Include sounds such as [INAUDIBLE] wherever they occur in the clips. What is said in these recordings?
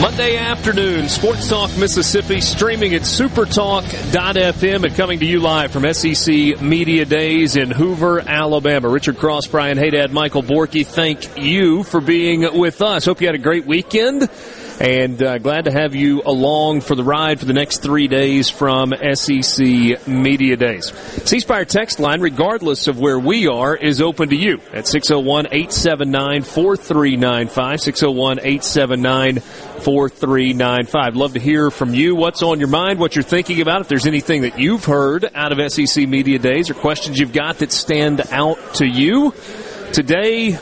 Monday afternoon, Sports Talk Mississippi, streaming at supertalk.fm and coming to you live from SEC Media Days in Hoover, Alabama. Richard Cross, Brian Hadad, Michael Borky, thank you for being with us. Hope you had a great weekend and uh, glad to have you along for the ride for the next three days from SEC Media Days. C Spire text line, regardless of where we are, is open to you at 601 879 4395. 601 879 4395. Love to hear from you. What's on your mind? What you're thinking about? If there's anything that you've heard out of SEC Media Days or questions you've got that stand out to you. Today,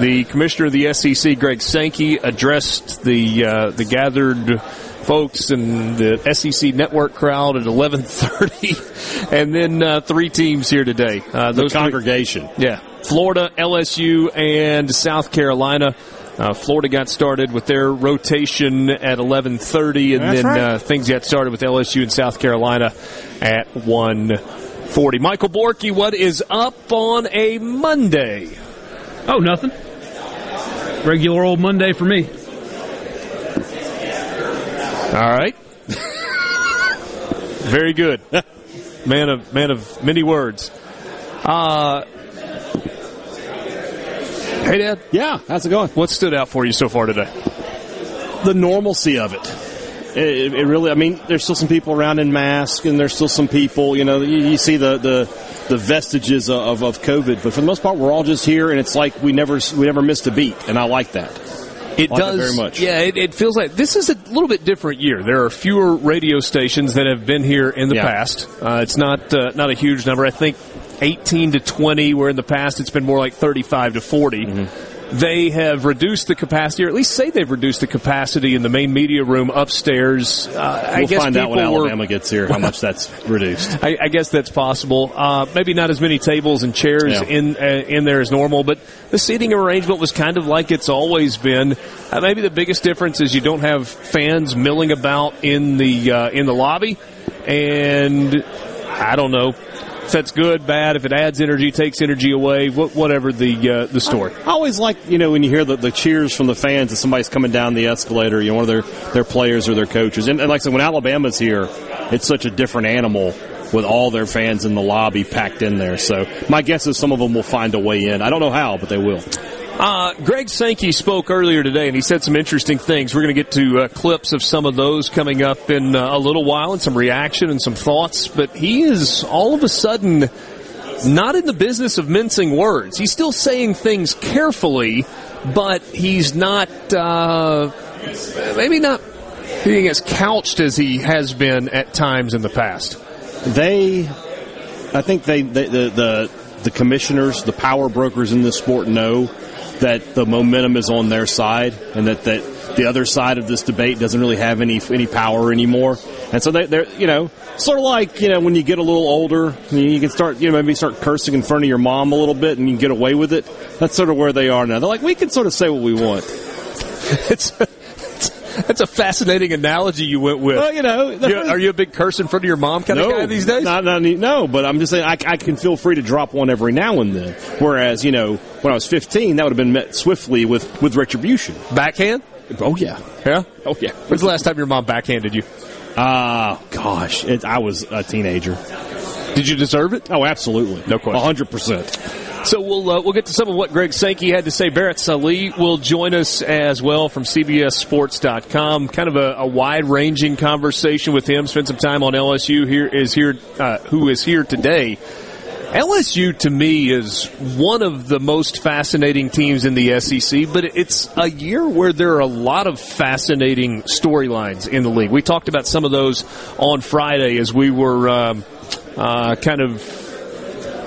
the commissioner of the SEC, Greg Sankey, addressed the uh, the gathered folks and the SEC network crowd at 11:30, [LAUGHS] and then uh, three teams here today. Uh, those the congregation, three, yeah, Florida, LSU, and South Carolina. Uh, Florida got started with their rotation at 11:30, and That's then right. uh, things got started with LSU and South Carolina at 1:40. Michael Borky, what is up on a Monday? Oh, nothing regular old Monday for me. All right. Very good. [LAUGHS] Man of man of many words. Uh Hey Dad. Yeah, how's it going? What stood out for you so far today? The normalcy of it. It, it really, I mean, there's still some people around in masks, and there's still some people, you know, you, you see the, the the vestiges of, of COVID. But for the most part, we're all just here, and it's like we never we never missed a beat, and I like that. It like does it very much. Yeah, it, it, feels like this is a little bit different year. There are fewer radio stations that have been here in the yeah. past. Uh, it's not uh, not a huge number. I think 18 to 20, where in the past it's been more like 35 to 40. Mm-hmm they have reduced the capacity, or at least say they've reduced the capacity in the main media room upstairs. Uh, we'll I guess find out when Alabama were, gets here how much that's [LAUGHS] reduced. I, I, guess that's possible. Uh, maybe not as many tables and chairs yeah. in uh, in there as normal, but the seating arrangement was kind of like it's always been. Uh, maybe the biggest difference is you don't have fans milling about in the uh, in the lobby, and I don't know if that's good, bad, if it adds energy, takes energy away, whatever the uh, the story. I always like you know when you hear the, the cheers from the fans as somebody's coming down the escalator, you know, one of their their players or their coaches, and, and like I said, when Alabama's here, it's such a different animal with all their fans in the lobby packed in there. So my guess is some of them will find a way in. I don't know how, but they will. Uh, Greg Sankey spoke earlier today, and he said some interesting things. We're going to get to uh, clips of some of those coming up in uh, a little while, and some reaction and some thoughts. But he is all of a sudden not in the business of mincing words. He's still saying things carefully, but he's not uh, maybe not being as couched as he has been at times in the past. They, I think they, they the the the commissioners, the power brokers in this sport know that the momentum is on their side and that, that the other side of this debate doesn't really have any any power anymore. And so they, they're, you know, sort of like, you know, when you get a little older, you can start, you know, maybe start cursing in front of your mom a little bit and you can get away with it. That's sort of where they are now. They're like, we can sort of say what we want. [LAUGHS] it's that's a fascinating analogy you went with. Well, you know, you, are you a big curse in front of your mom kind no, of guy these days? Not, not, no, but I'm just saying I, I, can feel free to drop one every now and then. Whereas, you know, when I was 15, that would have been met swiftly with with retribution. Backhand. Oh yeah. Yeah. Oh yeah. When's the last time your mom backhanded you? Ah, gosh, it, I was a teenager. Did you deserve it? Oh, absolutely. No question. hundred percent. So we'll uh, we'll get to some of what Greg Sankey had to say. Barrett Sallee will join us as well from CBSSports.com. Kind of a, a wide ranging conversation with him. Spend some time on LSU. Here is here uh, who is here today. LSU to me is one of the most fascinating teams in the SEC, but it's a year where there are a lot of fascinating storylines in the league. We talked about some of those on Friday as we were um, uh, kind of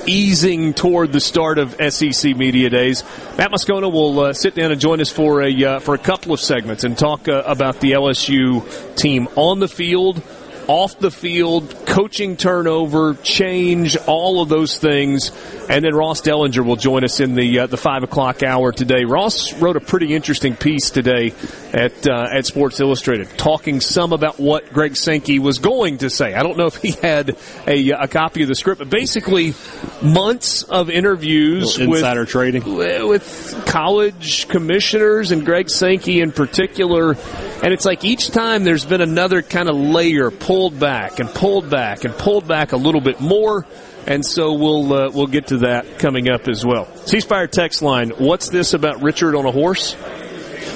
easing toward the start of SEC Media Days. Matt Moscona will uh, sit down and join us for a uh, for a couple of segments and talk uh, about the LSU team on the field, off the field, coaching turnover, change, all of those things. And then Ross Dellenger will join us in the uh, the five o'clock hour today. Ross wrote a pretty interesting piece today at uh, at Sports Illustrated, talking some about what Greg Sankey was going to say. I don't know if he had a, a copy of the script, but basically months of interviews insider with, trading. with college commissioners and Greg Sankey in particular. And it's like each time there's been another kind of layer pulled back and pulled back and pulled back a little bit more. And so we'll uh, we'll get to that coming up as well. C Spire text line. What's this about Richard on a horse?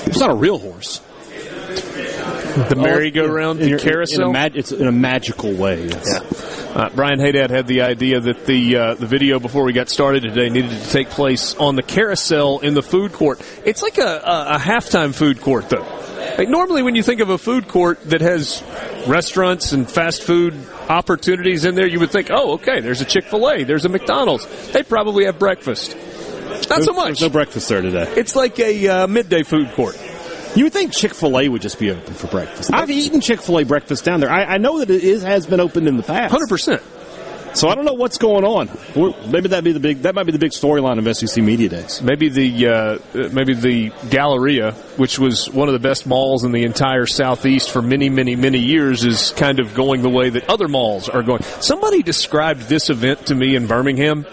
It's not a real horse. The merry-go-round, In- the in- carousel. In mag- it's in a magical way. Yes. Uh, Brian Hadad had the idea that the uh, the video before we got started today needed to take place on the carousel in the food court. It's like a, a, a halftime food court, though. Like normally, when you think of a food court that has restaurants and fast food opportunities in there, you would think, "Oh, okay, there's a Chick Fil A, there's a McDonald's. They probably have breakfast." Not so much. There's no breakfast there today. it's like a uh, midday food court. You would think Chick Fil A would just be open for breakfast. I've eaten Chick Fil A breakfast down there. I, I know that it is has been opened in the past. Hundred percent. So I don't know what's going on. Maybe that be the big that might be the big storyline of SEC media days. Maybe the uh, maybe the Galleria, which was one of the best malls in the entire southeast for many, many, many years, is kind of going the way that other malls are going. Somebody described this event to me in Birmingham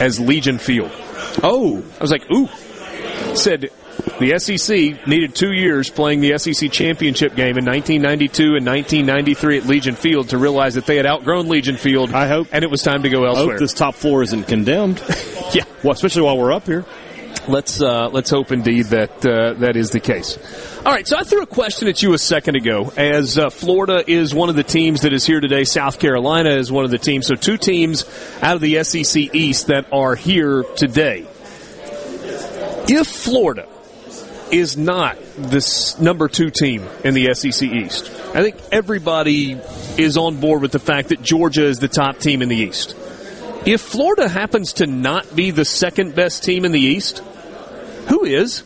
as Legion Field. Oh, I was like, ooh. Said the SEC needed two years playing the SEC championship game in 1992 and 1993 at Legion Field to realize that they had outgrown Legion Field. I hope- and it was time to go I elsewhere. hope this top floor isn't condemned. [LAUGHS] yeah, well, especially while we're up here. let's uh, let's hope indeed that uh, that is the case. All right, so I threw a question at you a second ago. As uh, Florida is one of the teams that is here today, South Carolina is one of the teams. So two teams out of the SEC East that are here today. If Florida is not this number two team in the SEC East, I think everybody is on board with the fact that Georgia is the top team in the East. If Florida happens to not be the second best team in the East, who is?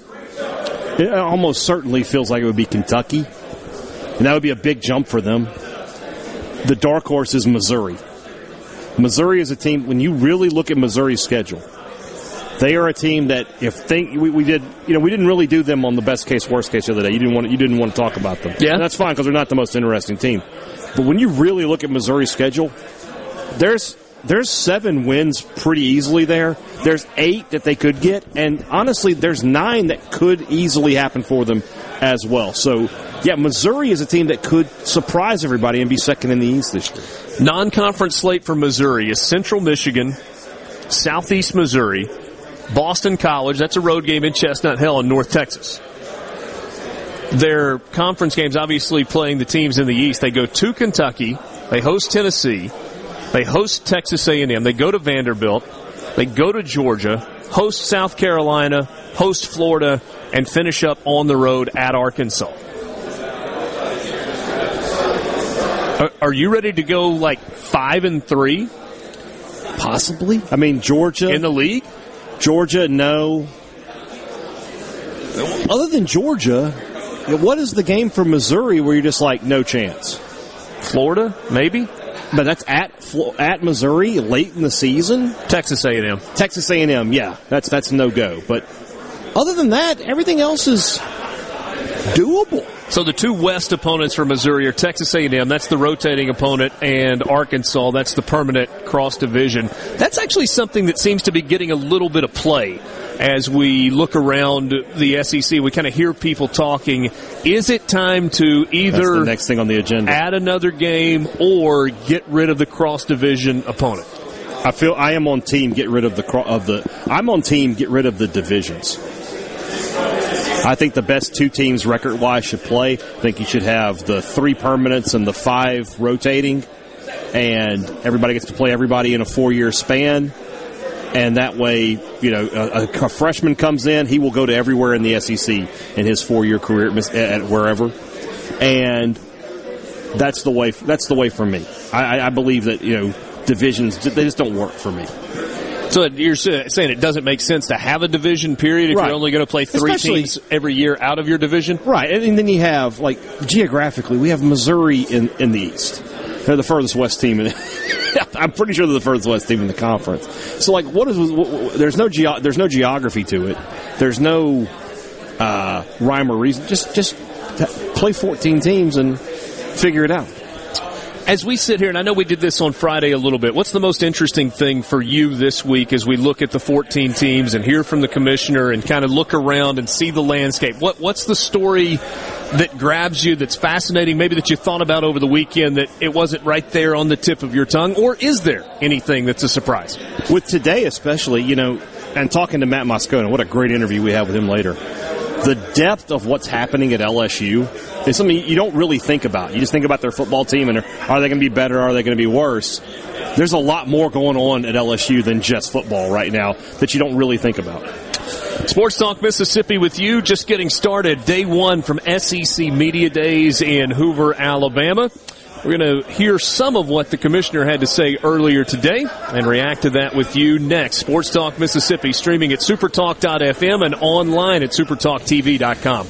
It almost certainly feels like it would be Kentucky, and that would be a big jump for them. The dark horse is Missouri. Missouri is a team. When you really look at Missouri's schedule, they are a team that if think we, we did, you know, we didn't really do them on the best case, worst case the other day. You didn't want you didn't want to talk about them. Yeah. and that's fine because they're not the most interesting team. But when you really look at Missouri's schedule, there's there's seven wins pretty easily there. There's eight that they could get, and honestly, there's nine that could easily happen for them as well. So, yeah, Missouri is a team that could surprise everybody and be second in the East this year. Non-conference slate for Missouri is Central Michigan, Southeast Missouri, Boston College. That's a road game in Chestnut Hill in North Texas. Their conference games, obviously playing the teams in the East. They go to Kentucky. They host Tennessee. They host Texas A&M. They go to Vanderbilt. They go to Georgia. Host South Carolina. Host Florida, and finish up on the road at Arkansas. Are, you ready to go like five and three Possibly. I mean, Georgia in the league? Georgia, no. Other than Georgia, what is the game for Missouri where you're just like no chance? Florida, maybe. But that's at at Missouri late in the season. Texas A&M. Texas A&M, yeah, that's that's no go. But other than that, everything else is doable. So the two West opponents for Missouri are Texas A&M. That's the rotating opponent, and Arkansas. That's the permanent cross division. That's actually something that seems to be getting a little bit of play as we look around the SEC, we kind of hear people talking. Is it time to either next thing on the agenda add another game or get rid of the cross division opponent? I feel I am on team get rid of the of the I'm on team get rid of the divisions. I think the best two teams record wise should play. I think you should have the three permanents and the five rotating, and everybody gets to play everybody in a four year span. And that way, you know, a, a, freshman comes in, he will go to everywhere in the SEC in his four year career at, wherever, and that's the way. That's the way for me. I, I believe that you know divisions they just don't work for me. So you're saying it doesn't make sense to have a division period if right. you're only going to play three Especially, teams every year out of your division? Right. And, then you have, like, geographically, we have Missouri in, in the East. They're the furthest west team. In, [LAUGHS] I'm pretty sure they're the furthest west team in the conference. So, like, what is what, there's no there's no geography to it. There's no uh, rhyme or reason. Just just play 14 teams and figure it out. As we sit here, and I know we did this on Friday a little bit, what's the most interesting thing for you this week as we look at the 14 teams and hear from the commissioner and kind of look around and see the landscape? What What's the story that grabs you that's fascinating, maybe that you thought about over the weekend that it wasn't right there on the tip of your tongue? Or is there anything that's a surprise? With today, especially, you know, and talking to Matt Moscona, what a great interview we have with him later. The depth of what's happening at LSU is something you don't really think about. You just think about their football team and are they going to be better? Are they going to be worse? There's a lot more going on at LSU than just football right now that you don't really think about. Sports Talk Mississippi with you, just getting started. Day one from SEC Media Days in Hoover, Alabama. We're going to hear some of what the commissioner had to say earlier today and react to that with you next. Sports Talk Mississippi streaming at supertalk.fm and online at supertalktv.com.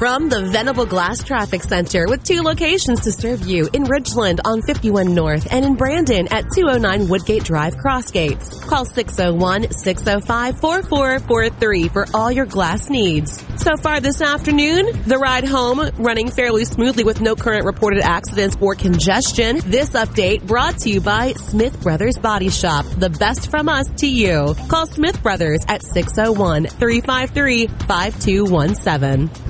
From the Venable Glass Traffic Center with two locations to serve you in Ridgeland on 51 North and in Brandon at 209 Woodgate Drive Crossgates. Call 601-605-4443 for all your glass needs. So far this afternoon, the ride home running fairly smoothly with no current reported accidents or congestion. This update brought to you by Smith Brothers Body Shop. The best from us to you. Call Smith Brothers at 601 353 5217.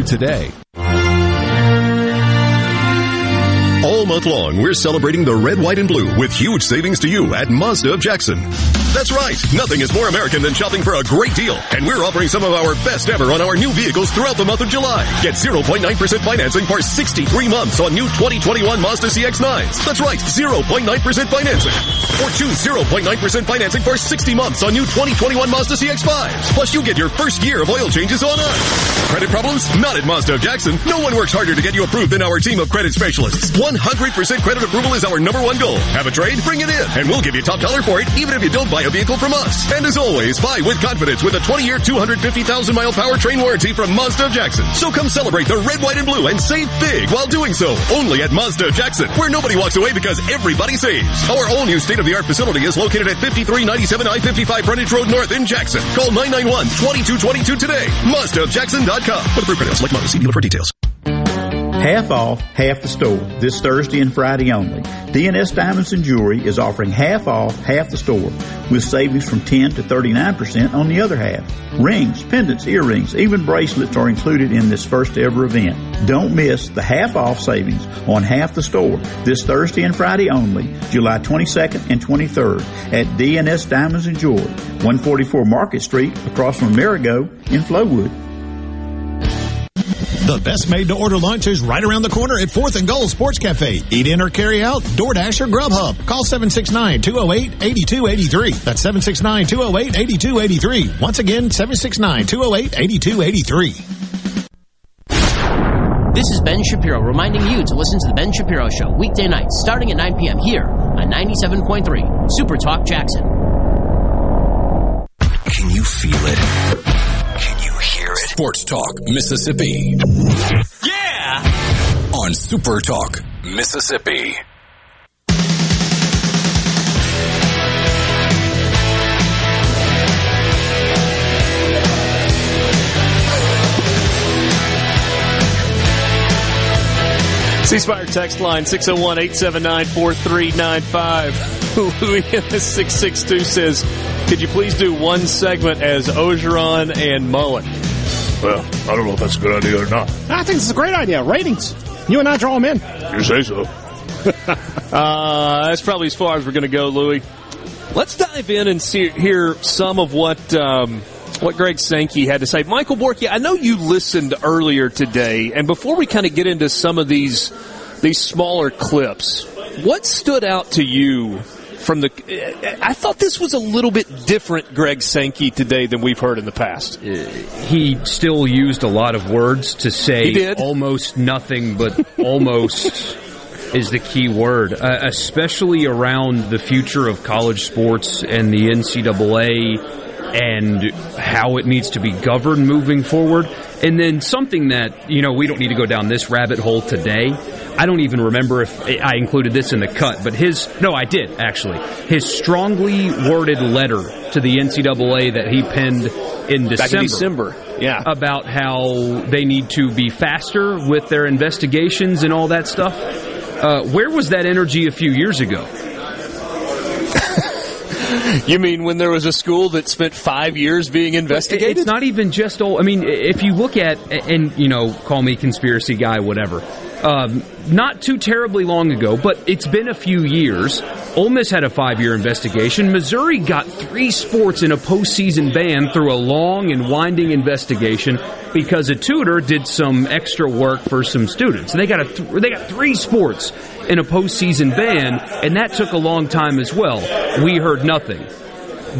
today. All month long, we're celebrating the red, white, and blue with huge savings to you at Mazda of Jackson. That's right. Nothing is more American than shopping for a great deal. And we're offering some of our best ever on our new vehicles throughout the month of July. Get 0.9% financing for 63 months on new 2021 Mazda CX-9s. That's right. 0.9% financing. Or choose 0.9% financing for 60 months on new 2021 Mazda CX-5s. Plus, you get your first year of oil changes on us. Credit problems? Not at Mazda Jackson. No one works harder to get you approved than our team of credit specialists. 100% credit approval is our number one goal. Have a trade? Bring it in, and we'll give you top dollar for it, even if you don't buy a vehicle from us. And as always, buy with confidence with a 20-year, 250,000-mile powertrain warranty from Mazda of Jackson. So come celebrate the red, white, and blue and save big while doing so. Only at Mazda of Jackson, where nobody walks away because everybody saves. Our all-new state-of-the-art facility is located at 5397 I-55 Frontage Road North in Jackson. Call 991-2222 today. MazdaofJackson.com. For the credits, like model, see dealer for details. Half off, half the store, this Thursday and Friday only. DNS Diamonds and Jewelry is offering half off, half the store, with savings from 10 to 39% on the other half. Rings, pendants, earrings, even bracelets are included in this first ever event. Don't miss the half off savings on half the store this Thursday and Friday only, July 22nd and 23rd at DNS Diamonds and Jewelry, 144 Market Street across from Amerigo in Flowood. The best made to order lunch is right around the corner at 4th and Gold Sports Cafe. Eat in or carry out, DoorDash or Grubhub. Call 769-208-8283. That's 769-208-8283. Once again, 769-208-8283. This is Ben Shapiro reminding you to listen to The Ben Shapiro Show weekday nights starting at 9 p.m. here on 97.3 Super Talk Jackson. Can you feel it? Sports Talk Mississippi. Yeah! On Super Talk Mississippi. C Spire text line 601 879 4395. Louis [LAUGHS] in the 662 says, Could you please do one segment as Orgeron and Mullen? Well, I don't know if that's a good idea or not. I think it's a great idea. Ratings. You and I draw them in. You say so. [LAUGHS] uh, that's probably as far as we're going to go, Louis. Let's dive in and see, hear some of what um, what Greg Sankey had to say. Michael Borky, I know you listened earlier today, and before we kind of get into some of these these smaller clips, what stood out to you from the? I thought this was a little bit different, Greg Sankey today than we've heard in the past. He still used a lot of words to say almost nothing, but [LAUGHS] almost. Is the key word, uh, especially around the future of college sports and the NCAA and how it needs to be governed moving forward. And then something that, you know, we don't need to go down this rabbit hole today. I don't even remember if I included this in the cut, but his, no, I did actually. His strongly worded letter to the NCAA that he penned in December. In December, yeah. About how they need to be faster with their investigations and all that stuff. Uh, where was that energy a few years ago? [LAUGHS] You mean when there was a school that spent five years being investigated? It's not even just all. I mean, if you look at and you know, call me conspiracy guy, whatever. Um, not too terribly long ago, but it's been a few years. Ole Miss had a five-year investigation. Missouri got three sports in a postseason ban through a long and winding investigation because a tutor did some extra work for some students. They got a th- they got three sports in a postseason ban, and that took a long time as well. We heard nothing.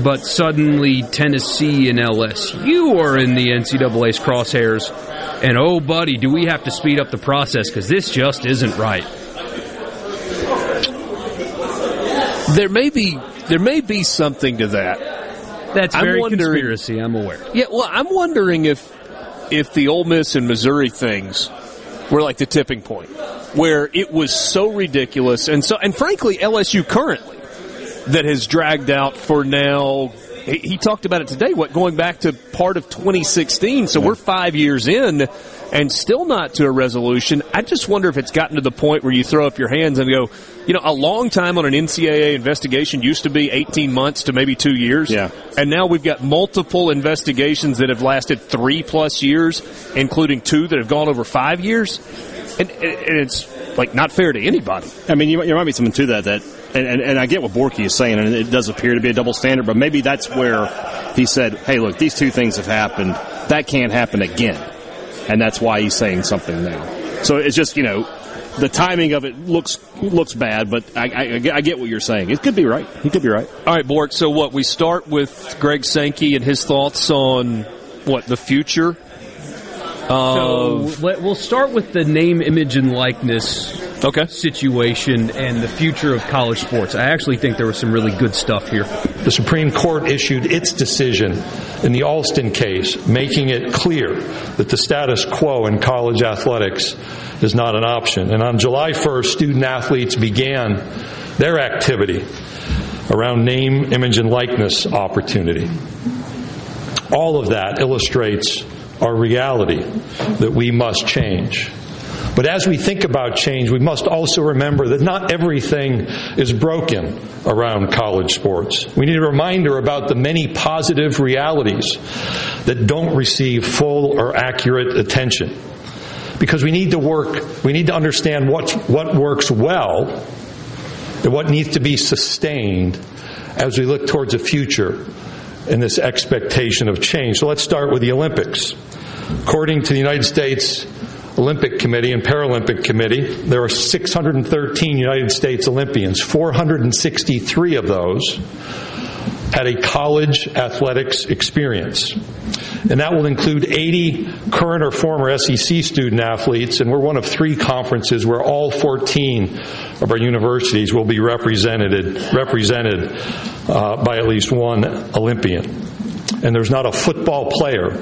But suddenly, Tennessee and LSU are in the NCAA's crosshairs. And oh, buddy, do we have to speed up the process because this just isn't right. There may be there may be something to that. That's I'm very conspiracy. I'm aware. Yeah, well, I'm wondering if if the Ole Miss and Missouri things were like the tipping point, where it was so ridiculous, and so and frankly, LSU currently that has dragged out for now. He, talked about it today. What going back to part of 2016, so we're five years in. And still not to a resolution. I just wonder if it's gotten to the point where you throw up your hands and go, you know, a long time on an NCAA investigation used to be 18 months to maybe two years. Yeah. And now we've got multiple investigations that have lasted three plus years, including two that have gone over five years. And, and it's like not fair to anybody. I mean, you, might be something to that. That, and, and, and I get what Borky is saying, and it does appear to be a double standard. But maybe that's where he said, "Hey, look, these two things have happened. That can't happen again," and that's why he's saying something now. So it's just you know, the timing of it looks looks bad, but I, I, I get- what you're saying. It could be right. He could be right. All right, Bork. So what? We start with Greg Sankey and his thoughts on what the future. So Of, let, we'll start with the name, image, and likeness okay. situation and the future of college sports. I actually think there was some really good stuff here. The Supreme Court issued its decision in the Alston case, making it clear that the status quo in college athletics is not an option. And on July 1st, student athletes began their activity around name, image, and likeness opportunity. All of that illustrates our reality that we must change. But as we think about change, we must also remember that not everything is broken around college sports. We need a reminder about the many positive realities that don't receive full or accurate attention. Because we need to work, we need to understand what, what works well and what needs to be sustained as we look towards a future in this expectation of change. So let's start with the Olympics. According to the United States Olympic Committee and Paralympic Committee, there are 613 United States Olympians. 463 of those had a college athletics experience. And that will include 80 current or former SEC student athletes, and we're one of three conferences where all 14 of our universities will be represented, represented uh, by at least one Olympian. And there's not a football player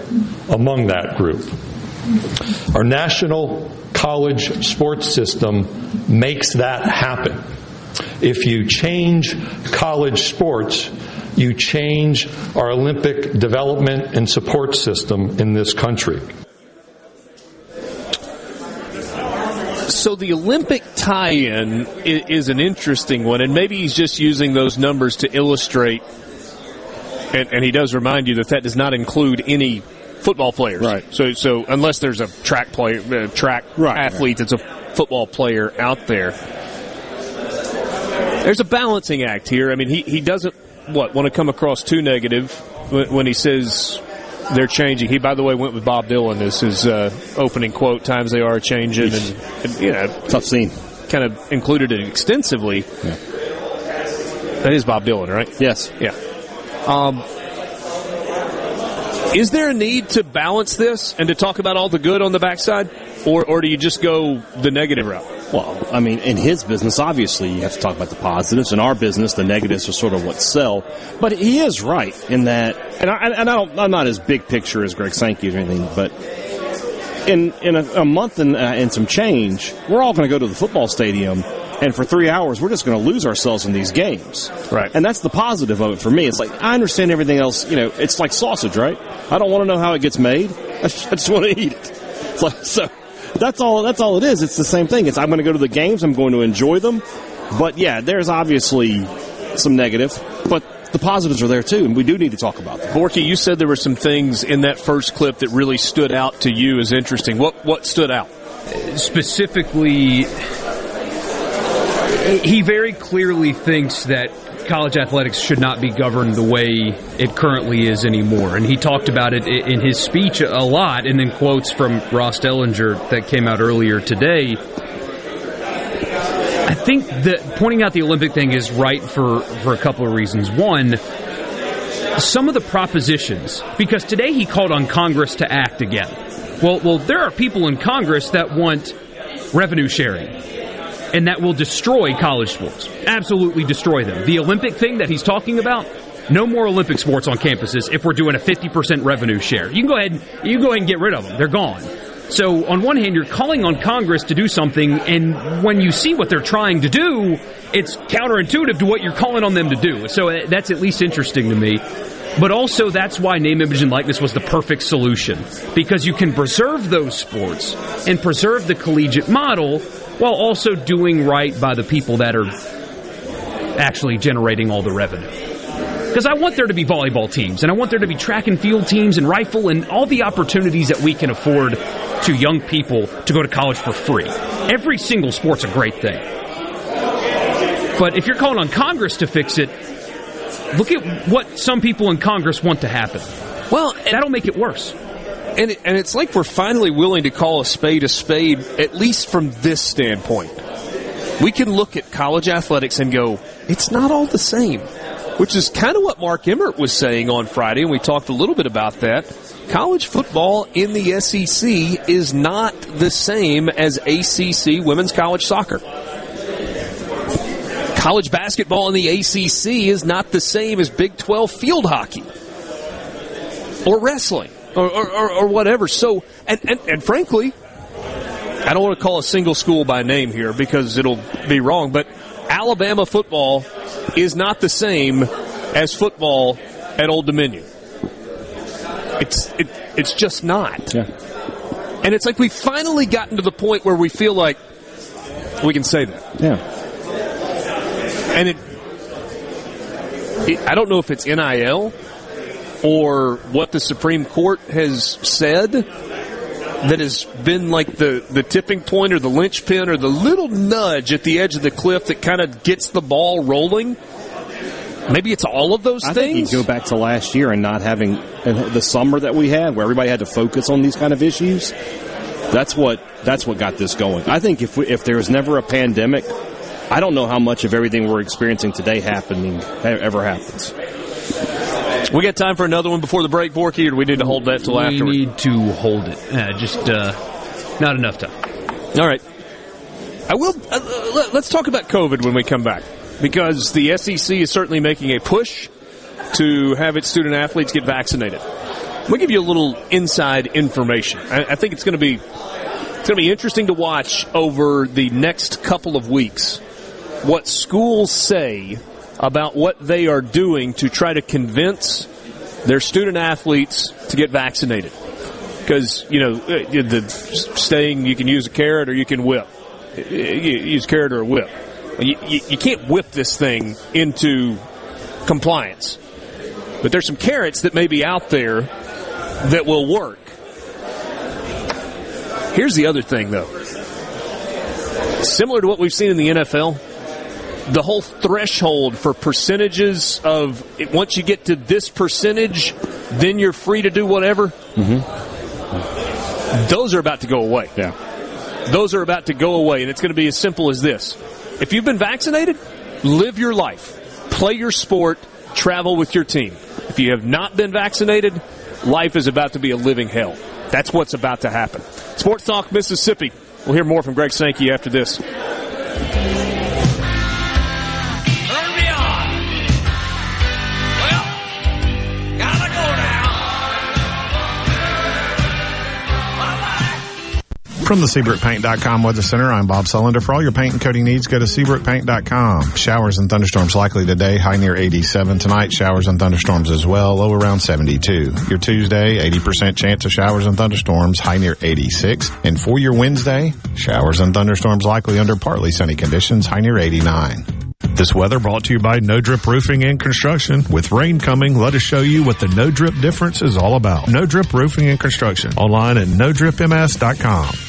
among that group. Our national college sports system makes that happen. If you change college sports, you change our Olympic development and support system in this country. So the Olympic tie-in is an interesting one, and maybe he's just using those numbers to illustrate. And, and he does remind you that that does not include any football players. Right. So so unless there's a track player, uh, track right, athlete right. that's a football player out there, there's a balancing act here. I mean, he he doesn't what want to come across too negative when he says they're changing. He, by the way, went with Bob Dylan as his uh, opening quote. Times they are changing, and, and you know, tough scene. Kind of included it extensively. Yeah. That is Bob Dylan, right? Yes. Yeah. Um, is there a need to balance this and to talk about all the good on the backside, or or do you just go the negative route? Well, I mean, in his business, obviously, you have to talk about the positives. In our business, the negatives are sort of what sell. But he is right in that, and, I, and I don't, I'm not as big picture as Greg Sankey or anything, but in in a, a month and, uh, and some change, we're all going to go to the football stadium and for three hours we're just going to lose ourselves in these games. Right. And that's the positive of it for me. It's like I understand everything else. You know, it's like sausage, right? I don't want to know how it gets made. I just, I just want to eat it. It's like so. That's all. That's all it is. It's the same thing. It's I'm going to go to the games. I'm going to enjoy them. But yeah, there's obviously some negative, but the positives are there too, and we do need to talk about them. Borky, you said there were some things in that first clip that really stood out to you as interesting. What what stood out? Specifically, he very clearly thinks that college athletics should not be governed the way it currently is anymore. And he talked about it in his speech a lot, and then quotes from Ross Dellenger that came out earlier today. I think that pointing out the Olympic thing is right for, for a couple of reasons. One, some of the propositions, because today he called on Congress to act again. Well, well, there are people in Congress that want revenue sharing and that will destroy college sports. Absolutely destroy them. The Olympic thing that he's talking about, no more Olympic sports on campuses if we're doing a 50% revenue share. You can go ahead and, you go ahead and get rid of them. They're gone. So on one hand, you're calling on Congress to do something, and when you see what they're trying to do, it's counterintuitive to what you're calling on them to do. So uh, that's at least interesting to me. But also, that's why name, image, and likeness was the perfect solution. Because you can preserve those sports and preserve the collegiate model while also doing right by the people that are actually generating all the revenue. Because I want there to be volleyball teams, and I want there to be track and field teams, and rifle, and all the opportunities that we can afford to young people to go to college for free. Every single sport's a great thing. But if you're calling on Congress to fix it, look at what some people in Congress want to happen. Well, that'll make it worse. And, and it's like we're finally willing to call a spade a spade, at least from this standpoint. We can look at college athletics and go, it's not all the same. Which is kind of what Mark Emmert was saying on Friday, and we talked a little bit about that. College football in the SEC is not the same as ACC women's college soccer. College basketball in the ACC is not the same as Big 12 field hockey or wrestling or, or, or whatever. So, and, and, and frankly, I don't want to call a single school by name here because it'll be wrong, but Alabama football is not the same as football at Old Dominion. It's it, it's just not. Yeah. And it's like we've finally gotten to the point where we feel like we can say that. Yeah. And it, it I don't know if it's NIL or what the Supreme Court has said that has been like the, the tipping point or the linchpin or the little nudge at the edge of the cliff that kind of gets the ball rolling. Maybe it's all of those I things. think you go back to last year and not having the summer that we had, where everybody had to focus on these kind of issues. That's what that's what got this going. I think if we, if there was never a pandemic, I don't know how much of everything we're experiencing today happening ever happens. We got time for another one before the break, Borky, or do we need to hold that till after? We need to hold it. Uh, just uh, not enough time. All right. I will. Uh, let's talk about COVID when we come back, because the SEC is certainly making a push to have its student athletes get vaccinated. We'll give you a little inside information. I, I think it's going to be it's going to be interesting to watch over the next couple of weeks what schools say about what they are doing to try to convince their student athletes to get vaccinated. Because, you know, uh, the saying you can use a carrot or you can whip. use carrot or a whip. You, you, you can't whip this thing into compliance. But there's some carrots that may be out there that will work. Here's the other thing, though. Similar to what we've seen in the NFL, the whole threshold for percentages of once you get to this percentage, then you're free to do whatever. Mm-hmm. Those are about to go away. Yeah. Those are about to go away, and it's going to be as simple as this. If you've been vaccinated, live your life, play your sport, travel with your team. If you have not been vaccinated, life is about to be a living hell. That's what's about to happen. Sports Talk Mississippi. We'll hear more from Greg Sankey after this. From the SeabrookPaint.com Weather Center, I'm Bob Sullender. For all your paint and coating needs, go to SeabrookPaint.com. Showers and thunderstorms likely today, high near 87. Tonight, showers and thunderstorms as well, low around 72. Your Tuesday, 80% chance of showers and thunderstorms, high near 86. And for your Wednesday, showers and thunderstorms likely under partly sunny conditions, high near 89. This weather brought to you by No Drip Roofing and Construction. With rain coming, let us show you what the No Drip difference is all about. No Drip Roofing and Construction. Online at NoDripMS.com.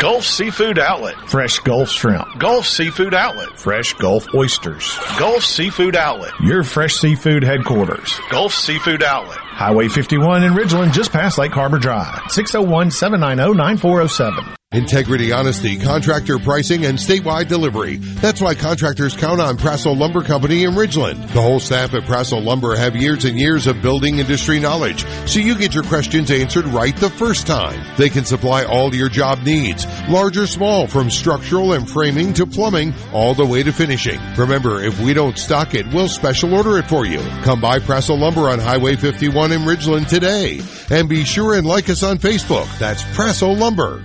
Gulf Seafood Outlet. Fresh Gulf Shrimp. Gulf Seafood Outlet. Fresh Gulf Oysters. Gulf Seafood Outlet. Your fresh seafood headquarters. Gulf Seafood Outlet. Highway 51 in Ridgeland, just past Lake Harbor Drive. 601 790 9407. Integrity, honesty, contractor pricing, and statewide delivery. That's why contractors count on Prassel Lumber Company in Ridgeland. The whole staff at Prassel Lumber have years and years of building industry knowledge, so you get your questions answered right the first time. They can supply all your job needs, large or small, from structural and framing to plumbing, all the way to finishing. Remember, if we don't stock it, we'll special order it for you. Come by Prassel Lumber on Highway 51 in Ridgeland today. And be sure and like us on Facebook. That's Prassel Lumber.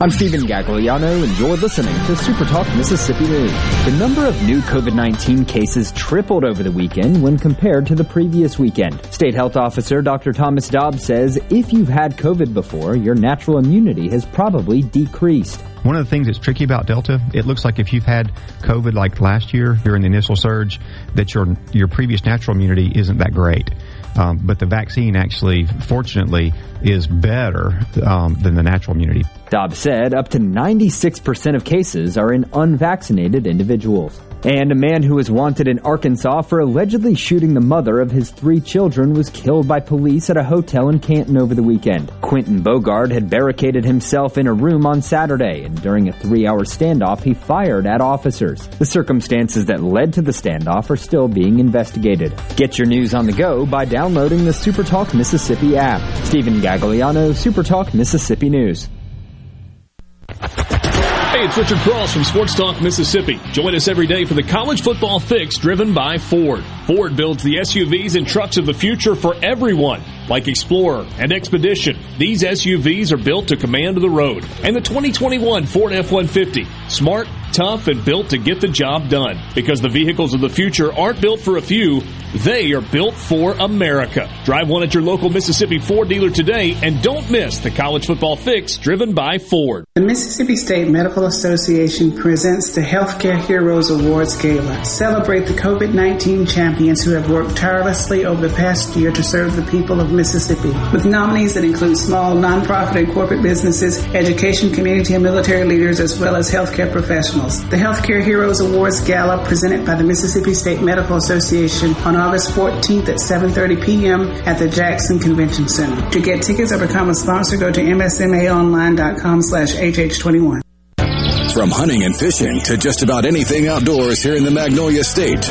I'm Stephen Gagliano, and you're listening to Super Talk Mississippi News. The number of new COVID-19 cases tripled over the weekend when compared to the previous weekend. State Health Officer Dr. Thomas Dobbs says if you've had COVID before, your natural immunity has probably decreased. One of the things that's tricky about Delta, it looks like if you've had COVID like last year during the initial surge, that your your previous natural immunity isn't that great. Um, but the vaccine actually, fortunately, is better um, than the natural immunity. Dobbs said up to 96% of cases are in unvaccinated individuals. And a man who was wanted in Arkansas for allegedly shooting the mother of his three children was killed by police at a hotel in Canton over the weekend. Quentin Bogard had barricaded himself in a room on Saturday, and during a three-hour standoff, he fired at officers. The circumstances that led to the standoff are still being investigated. Get your news on the go by downloading the SuperTalk Mississippi app. Stephen Gagliano, SuperTalk Mississippi News. Hey, it's Richard Cross from Sports Talk Mississippi. Join us every day for the college football fix driven by Ford. Ford builds the SUVs and trucks of the future for everyone, like Explorer and Expedition. These SUVs are built to command the road. And the 2021 Ford F-150. Smart, tough, and built to get the job done. Because the vehicles of the future aren't built for a few, they are built for America. Drive one at your local Mississippi Ford dealer today and don't miss the college football fix driven by Ford. The Mississippi State Medical Association presents the Healthcare Heroes Awards Gala. Celebrate the COVID 19 champions who have worked tirelessly over the past year to serve the people of Mississippi. With nominees that include small, nonprofit, and corporate businesses, education, community, and military leaders, as well as healthcare professionals. The Healthcare Heroes Awards Gala, presented by the Mississippi State Medical Association on August 14th at 7.30 p.m. at the Jackson Convention Center. To get tickets or become a sponsor, go to msmaonline.com slash hh21. From hunting and fishing to just about anything outdoors here in the Magnolia State,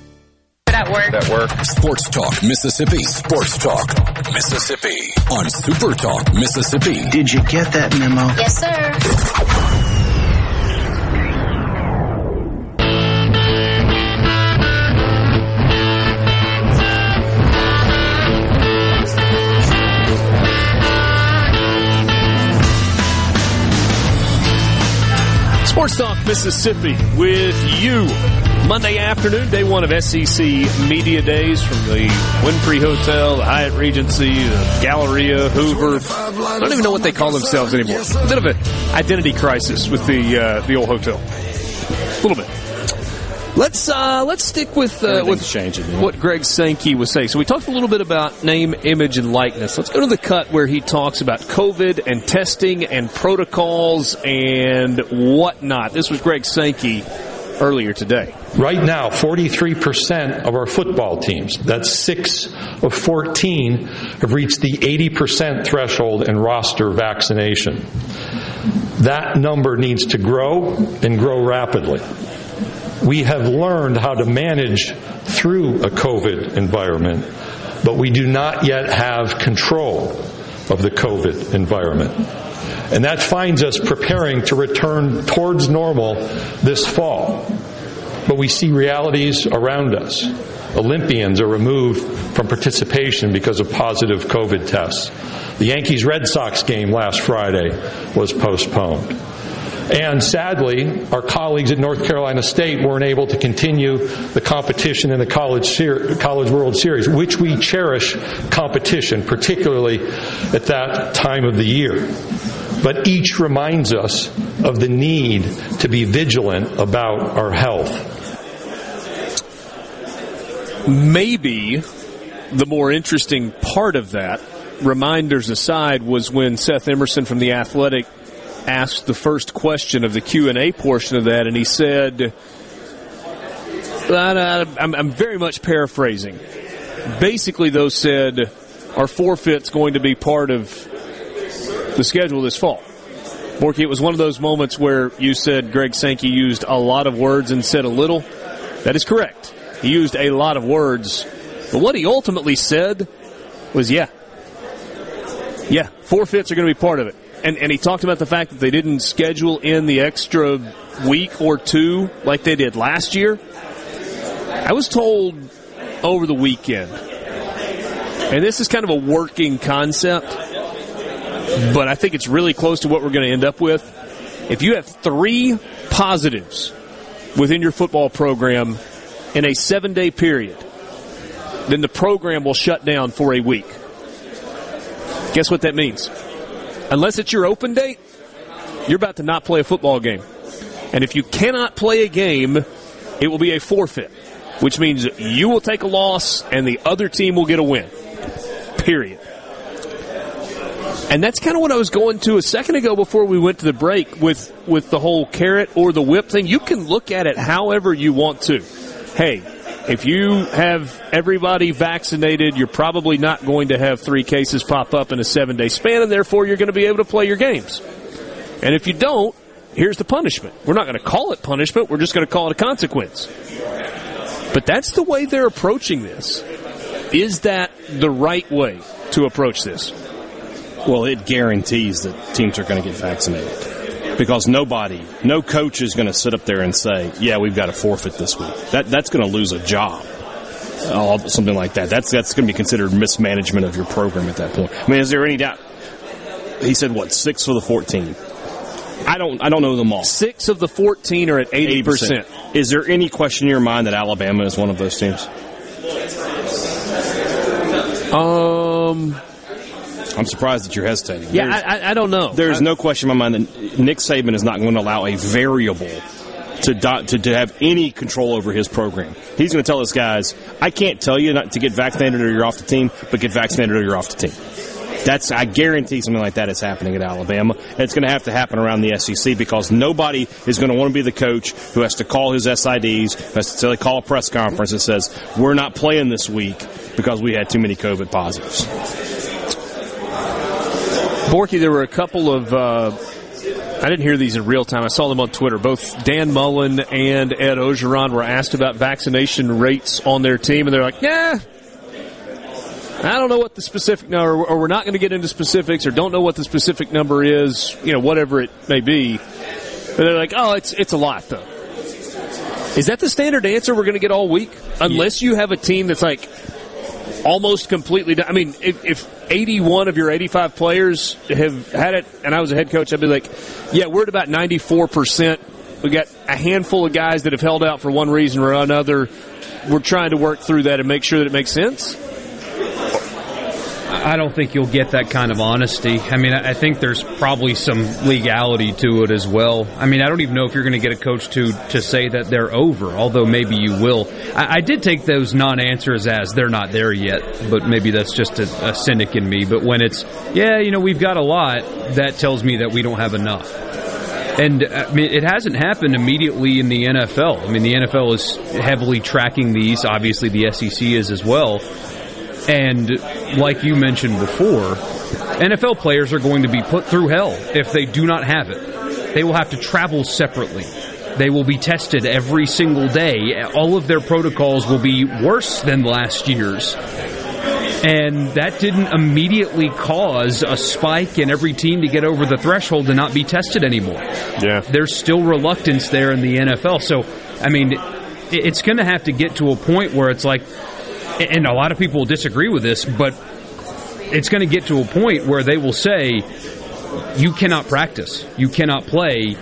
At work. At work. Sports Talk Mississippi. Sports Talk Mississippi on Super Talk Mississippi. Did you get that memo? Yes, sir. Sports Talk Mississippi with you. Monday afternoon, day one of SEC Media Days from the Wynfrey Hotel, the Hyatt Regency, the Galleria, Hoover. I don't even know what they call themselves anymore. A bit of an identity crisis with the uh, the old hotel. A little bit. Let's uh, let's stick with uh, with changing, what Greg Sankey was saying. So we talked a little bit about name, image, and likeness. Let's go to the cut where he talks about COVID and testing and protocols and whatnot. This was Greg Sankey earlier today. Right now, 43% of our football teams, that's 6 of 14, have reached the 80% threshold in roster vaccination. That number needs to grow and grow rapidly. We have learned how to manage through a COVID environment, but we do not yet have control of the COVID environment. And that finds us preparing to return towards normal this fall. But we see realities around us. Olympians are removed from participation because of positive COVID tests. The Yankees Red Sox game last Friday was postponed. And sadly, our colleagues at North Carolina State weren't able to continue the competition in the College, College World Series, which we cherish competition, particularly at that time of the year. But each reminds us of the need to be vigilant about our health. Maybe the more interesting part of that, reminders aside, was when Seth Emerson from the Athletic asked the first question of the Q&A portion of that, and he said, I'm, very much paraphrasing. Basically, though, said, are forfeits going to be part of the schedule this fall? Borky, it was one of those moments where you said Greg Sankey used a lot of words and said a little. That is correct. He used a lot of words, but what he ultimately said was, yeah. Yeah, forfeits are going to be part of it. And, and he talked about the fact that they didn't schedule in the extra week or two like they did last year. I was told over the weekend, and this is kind of a working concept, but I think it's really close to what we're going to end up with. If you have three positives within your football program in a seven day period, then the program will shut down for a week. Guess what that means? Unless it's your open date, you're about to not play a football game. And if you cannot play a game, it will be a forfeit, which means you will take a loss and the other team will get a win. Period. And that's kind of what I was going to a second ago before we went to the break with, with the whole carrot or the whip thing. You can look at it however you want to. Hey, if you have everybody vaccinated, you're probably not going to have three cases pop up in a seven day span, and therefore you're going to be able to play your games. And if you don't, here's the punishment. We're not going to call it punishment, we're just going to call it a consequence. But that's the way they're approaching this. Is that the right way to approach this? Well, it guarantees that teams are going to get vaccinated because nobody, no coach is going to sit up there and say, "Yeah, we've got to forfeit this week." That that's going to lose a job. Uh, something like that. That's that's going to be considered mismanagement of your program at that point. I mean, is there any doubt? He said what six for the fourteen. I don't I don't know them all. Six of the fourteen are at eighty percent. Is there any question in your mind that Alabama is one of those teams? Um. I'm surprised that you're hesitating. Yeah, I, I, don't know. There's I, no question in my mind that Nick Saban is not going to allow a variable to, to, to have any control over his program. He's going to tell his guys, I can't tell you not to get vaccinated or you're off the team, but get vaccinated or you're off the team. That's I guarantee something like that is happening at Alabama. And it's going to have to happen around the SEC because nobody is going to want to be the coach who has to call his SIDs, who has to call a press conference that says we're not playing this week because we had too many COVID positives. Borky, there were a couple of. Uh, I didn't hear these in real time. I saw them on Twitter. Both Dan Mullen and Ed Orgeron were asked about vaccination rates on their team, and they're like, "Yeah, I don't know what the specific number, or we're not going to get into specifics, or don't know what the specific number is. You know, whatever it may be." But they're like, "Oh, it's it's a lot, though." Is that the standard answer we're going to get all week? Unless you have a team that's like almost completely. done. I mean, if, if 81 of your 85 players have had it, and I was a head coach, I'd be like, yeah, we're at about 94%. We got a handful of guys that have held out for one reason or another. We're trying to work through that and make sure that it makes sense. I don't think you'll get that kind of honesty. I mean, I think there's probably some legality to it as well. I mean, I don't even know if you're going to get a coach to to say that they're over, although maybe you will. I, I did take those non-answers as they're not there yet, but maybe that's just a, a cynic in me. But when it's yeah, you know, we've got a lot, that tells me that we don't have enough. And uh, I mean, it hasn't happened immediately in the NFL. I mean, the NFL is heavily tracking these. Obviously, the SEC is as well. And like you mentioned before, NFL players are going to be put through hell if they do not have it. They will have to travel separately. They will be tested every single day. All of their protocols will be worse than last year's. And that didn't immediately cause a spike in every team to get over the threshold to not be tested anymore. Yeah. There's still reluctance there in the NFL. So, I mean, it's going to have to get to a point where it's like, and a lot of people will disagree with this, but it's going to get to a point where they will say, you cannot practice, you cannot play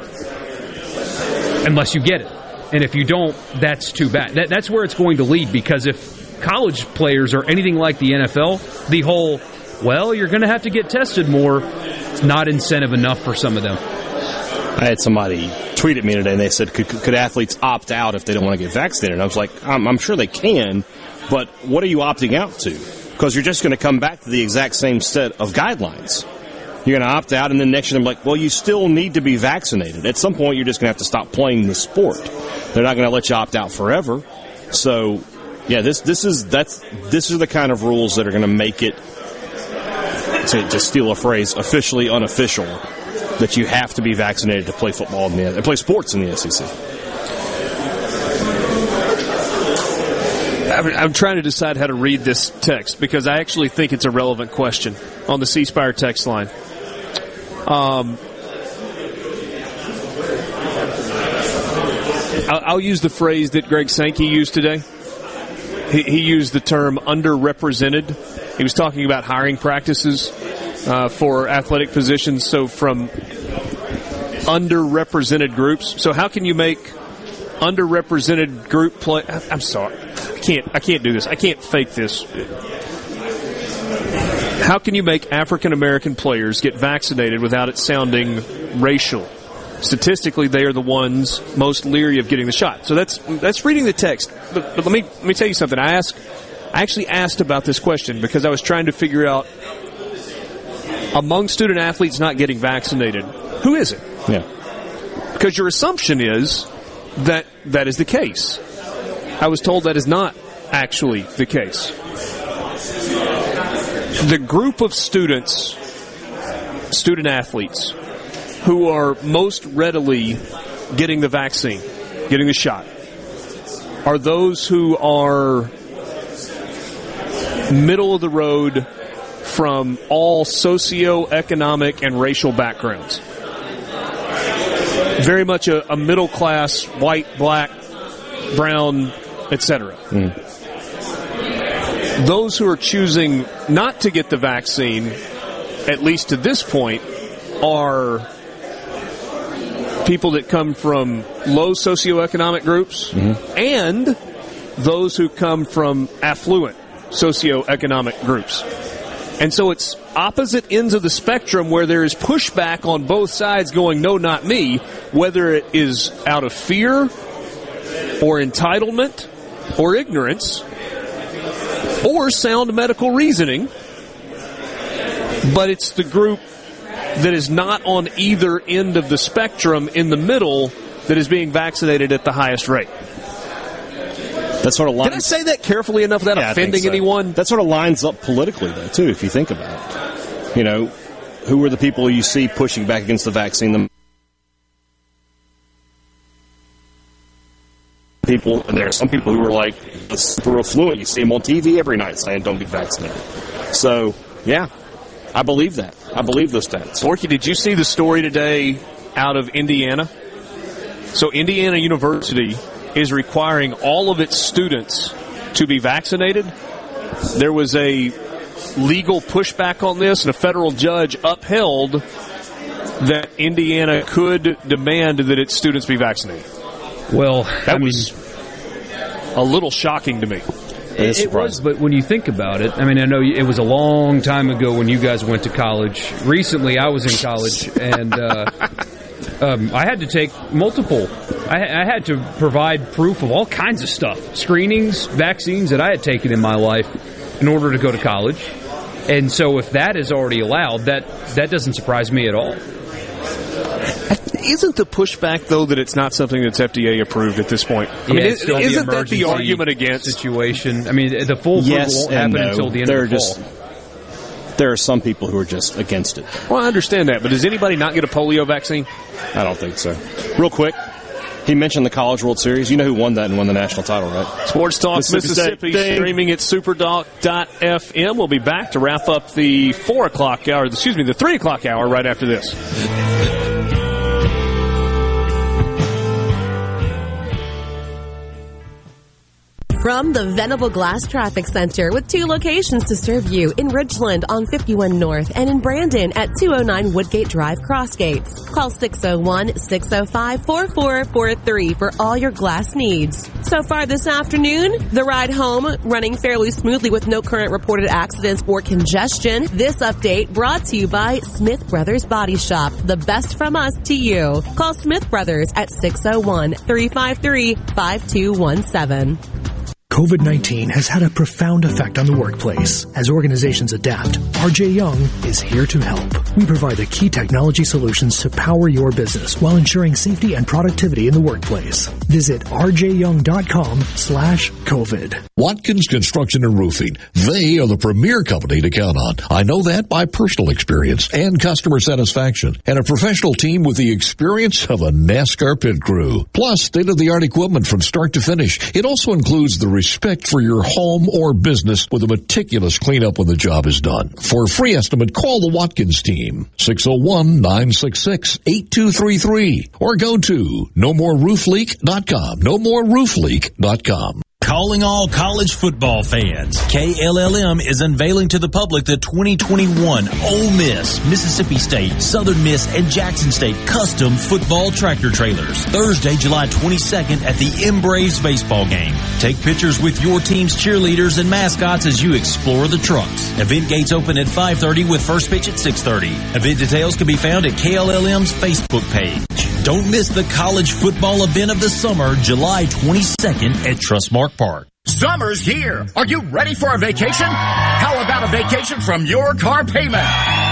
unless you get it. And if you don't, that's too bad. That, that's where it's going to lead because if college players are anything like the NFL, the whole, well, you're going to have to get tested more, it's not incentive enough for some of them. I had somebody tweet at me today and they said, could, could athletes opt out if they don't want to get vaccinated? And I was like, I'm, I'm sure they can, but what are you opting out to? Because you're just going to come back to the exact same set of guidelines. You're going to opt out, and then next year they're like, well, you still need to be vaccinated. At some point, you're just going to have to stop playing the sport. They're not going to let you opt out forever. So, yeah, this this is that's this is the kind of rules that are going to make it, to, to steal a phrase, officially unofficial, that you have to be vaccinated to play football in the play sports in the SEC. I'm trying to decide how to read this text because I actually think it's a relevant question on the C Spire text line. Um, I'll use the phrase that Greg Sankey used today. He, he used the term underrepresented. He was talking about hiring practices uh, for athletic positions. So from underrepresented groups. So how can you make underrepresented group play? I'm sorry, I can't. I can't do this. I can't fake this. How can you make African American players get vaccinated without it sounding racial? Statistically, they are the ones most leery of getting the shot. So that's that's reading the text. But, but let me let me tell you something. I asked. I actually asked about this question because I was trying to figure out among student athletes not getting vaccinated, who is it? Yeah. Because your assumption is that that is the case. I was told that is not actually the case. The group of students, student athletes, who are most readily getting the vaccine, getting the shot, are those who are middle of the road from all socioeconomic and racial backgrounds. Very much a, a middle class, white, black, brown, etc. Mm. Those who are choosing not to get the vaccine, at least to this point, are people that come from low socioeconomic groups Mm-hmm. and those who come from affluent socioeconomic groups. And so it's opposite ends of the spectrum where there is pushback on both sides going, no, not me, whether it is out of fear or entitlement or ignorance or sound medical reasoning. But it's the group that is not on either end of the spectrum in the middle that is being vaccinated at the highest rate. That sort of lines. Did I say that carefully enough without Yeah, offending so. anyone? That sort of lines up politically, though, too, if you think about it. You know, who are the people you see pushing back against the vaccine? The people, and there are some people who are like super affluent. You see them on TV every night saying, "Don't be vaccinated." So, yeah, I believe that. I believe those stats. Borky, did you see the story today out of Indiana? So Indiana University is requiring all of its students to be vaccinated. There was a legal pushback on this, and a federal judge upheld that Indiana could demand that its students be vaccinated. Well, that I mean- was a little shocking to me. It, it was, but when you think about it, I mean, I know it was a long time ago when you guys went to college. Recently, I was in college, and uh, [LAUGHS] um, I had to take multiple. I, I had to provide proof of all kinds of stuff, screenings, vaccines that I had taken in my life in order to go to college. And so, if that is already allowed, that that doesn't surprise me at all. Isn't the pushback though that it's not something that's FDA approved at this point? I mean, Yeah, is, it's still the isn't that the argument against situation? I mean, the full approval yes won't happen no. until the end there of the are fall. just there are some people who are just against it. Well, I understand that, but does anybody not get a polio vaccine? I don't think so. Real quick, he mentioned the College World Series. You know who won that and won the national title, right? Sports Talk Mississippi, Ding. streaming at supertalk.fm. We'll be back to wrap up the four o'clock hour, excuse me, the three o'clock hour right after this. From the Venable Glass Traffic Center with two locations to serve you in Ridgeland on 51 North and in Brandon at 209 Woodgate Drive Crossgates. Call 601-605-4443 for all your glass needs. So far this afternoon, the ride home running fairly smoothly with no current reported accidents or congestion. This update brought to you by Smith Brothers Body Shop. The best from us to you. Call Smith Brothers at 601-353-5217. COVID 19 has had a profound effect on the workplace. As organizations adapt, RJ Young is here to help. We provide the key technology solutions to power your business while ensuring safety and productivity in the workplace. Visit rjyoung.com slash COVID. Watkins Construction and Roofing. They are the premier company to count on. I know that by personal experience and customer satisfaction and a professional team with the experience of a NASCAR pit crew. Plus state of the art equipment from start to finish. It also includes the respect for your home or business with a meticulous cleanup when the job is done. For a free estimate, call the Watkins team, 601-966-8233 or go to nomoreroofleak.com, nomoreroofleak.com. Calling all college football fans. KLLM is unveiling to the public the 2021 Ole Miss, Mississippi State, Southern Miss, and Jackson State custom football tractor trailers. Thursday, July 22nd at the M-Braves baseball game. Take pictures with your team's cheerleaders and mascots as you explore the trucks. Event gates open at 5.30 with first pitch at 6.30. Event details can be found at KLLM's Facebook page. Don't miss the college football event of the summer, July 22nd at Trustmark Park. Summer's here. Are you ready for a vacation? How about a vacation from your car payment?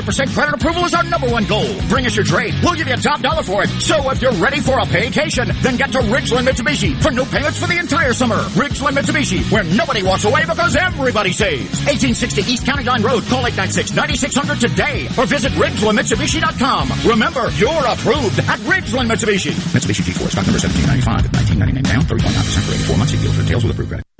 credit approval is our number one goal. Bring us your trade. We'll give you a top dollar for it. So if you're ready for a vacation, then get to Ridgeland Mitsubishi for no payments for the entire summer. Ridgeland Mitsubishi, where nobody walks away because everybody saves. 1860 East County Line Road. Call 896-9600 today or visit RidgelandMitsubishi.com. Remember, you're approved at Ridgeland Mitsubishi. Mitsubishi G4 stock number 1795 1999 down 3.9% for 84 months. Deals for details with approved credit.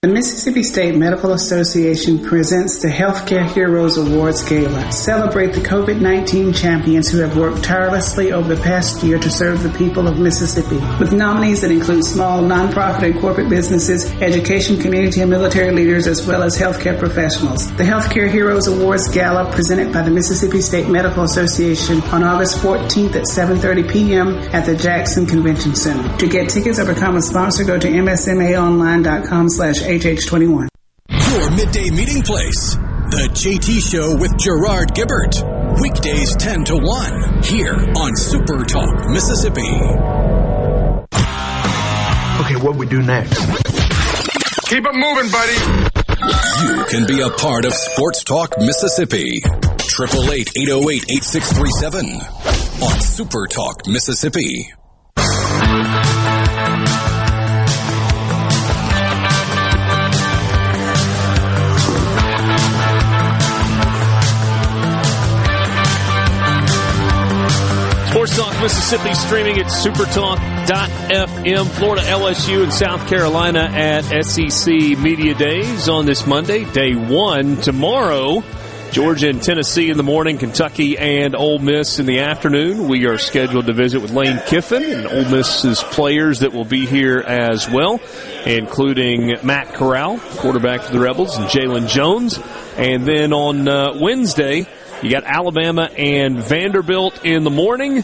The Mississippi State Medical Association presents the Healthcare Heroes Awards Gala. Celebrate the COVID-19 champions who have worked tirelessly over the past year to serve the people of Mississippi. With nominees that include small, nonprofit and corporate businesses, education, community and military leaders, as well as healthcare professionals. The Healthcare Heroes Awards Gala presented by the Mississippi State Medical Association on August 14th at 7.30 p.m. at the Jackson Convention Center. To get tickets or become a sponsor, go to msmaonline.com slash HH21. Your midday meeting place. The JT Show with Gerard Gibbert. Weekdays 10 to 1 here on Super Talk, Mississippi. Okay, what we do next? Keep it moving, buddy. You can be a part of Sports Talk Mississippi. 888-808-8637 on Super Talk Mississippi. Sports Talk Mississippi streaming at supertalk.fm. Florida, LSU, and South Carolina at SEC Media Days on this Monday, day one. Tomorrow, Georgia and Tennessee in the morning, Kentucky and Ole Miss in the afternoon. We are scheduled to visit with Lane Kiffin and Ole Miss's players that will be here as well, including Matt Corral, quarterback for the Rebels, and Jalen Jones. And then on uh, Wednesday, you got Alabama and Vanderbilt in the morning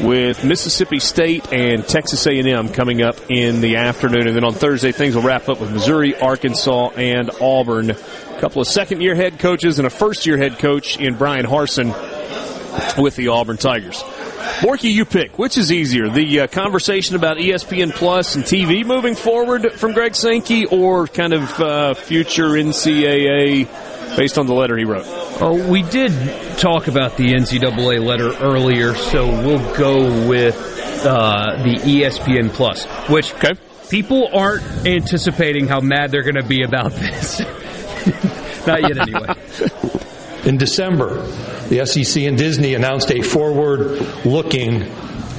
with Mississippi State and Texas A&M coming up in the afternoon. And then on Thursday, things will wrap up with Missouri, Arkansas, and Auburn. A couple of second year head coaches and a first year head coach in Bryan Harsin with the Auburn Tigers. Borky, you pick. Which is easier, the uh, conversation about ESPN Plus and TV moving forward from Greg Sankey, or kind of uh, future NCAA based on the letter he wrote? Oh, we did talk about the NCAA letter earlier, so we'll go with uh, the ESPN Plus, which okay. people aren't anticipating how mad they're going to be about this. [LAUGHS] Not yet, anyway. In December, the SEC and Disney announced a forward looking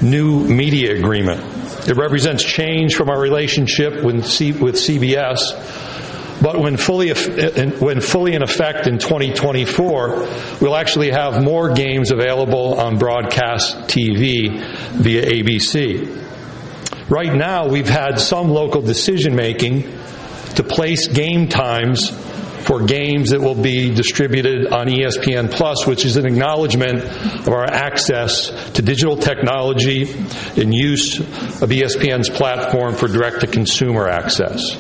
new media agreement. It represents change from our relationship with, C- with CBS But when fully, when fully in effect in 2024, we'll actually have more games available on broadcast TV via ABC. Right now, we've had some local decision making to place game times for games that will be distributed on ESPN Plus, which is an acknowledgement of our access to digital technology and use of ESPN's platform for direct to consumer access.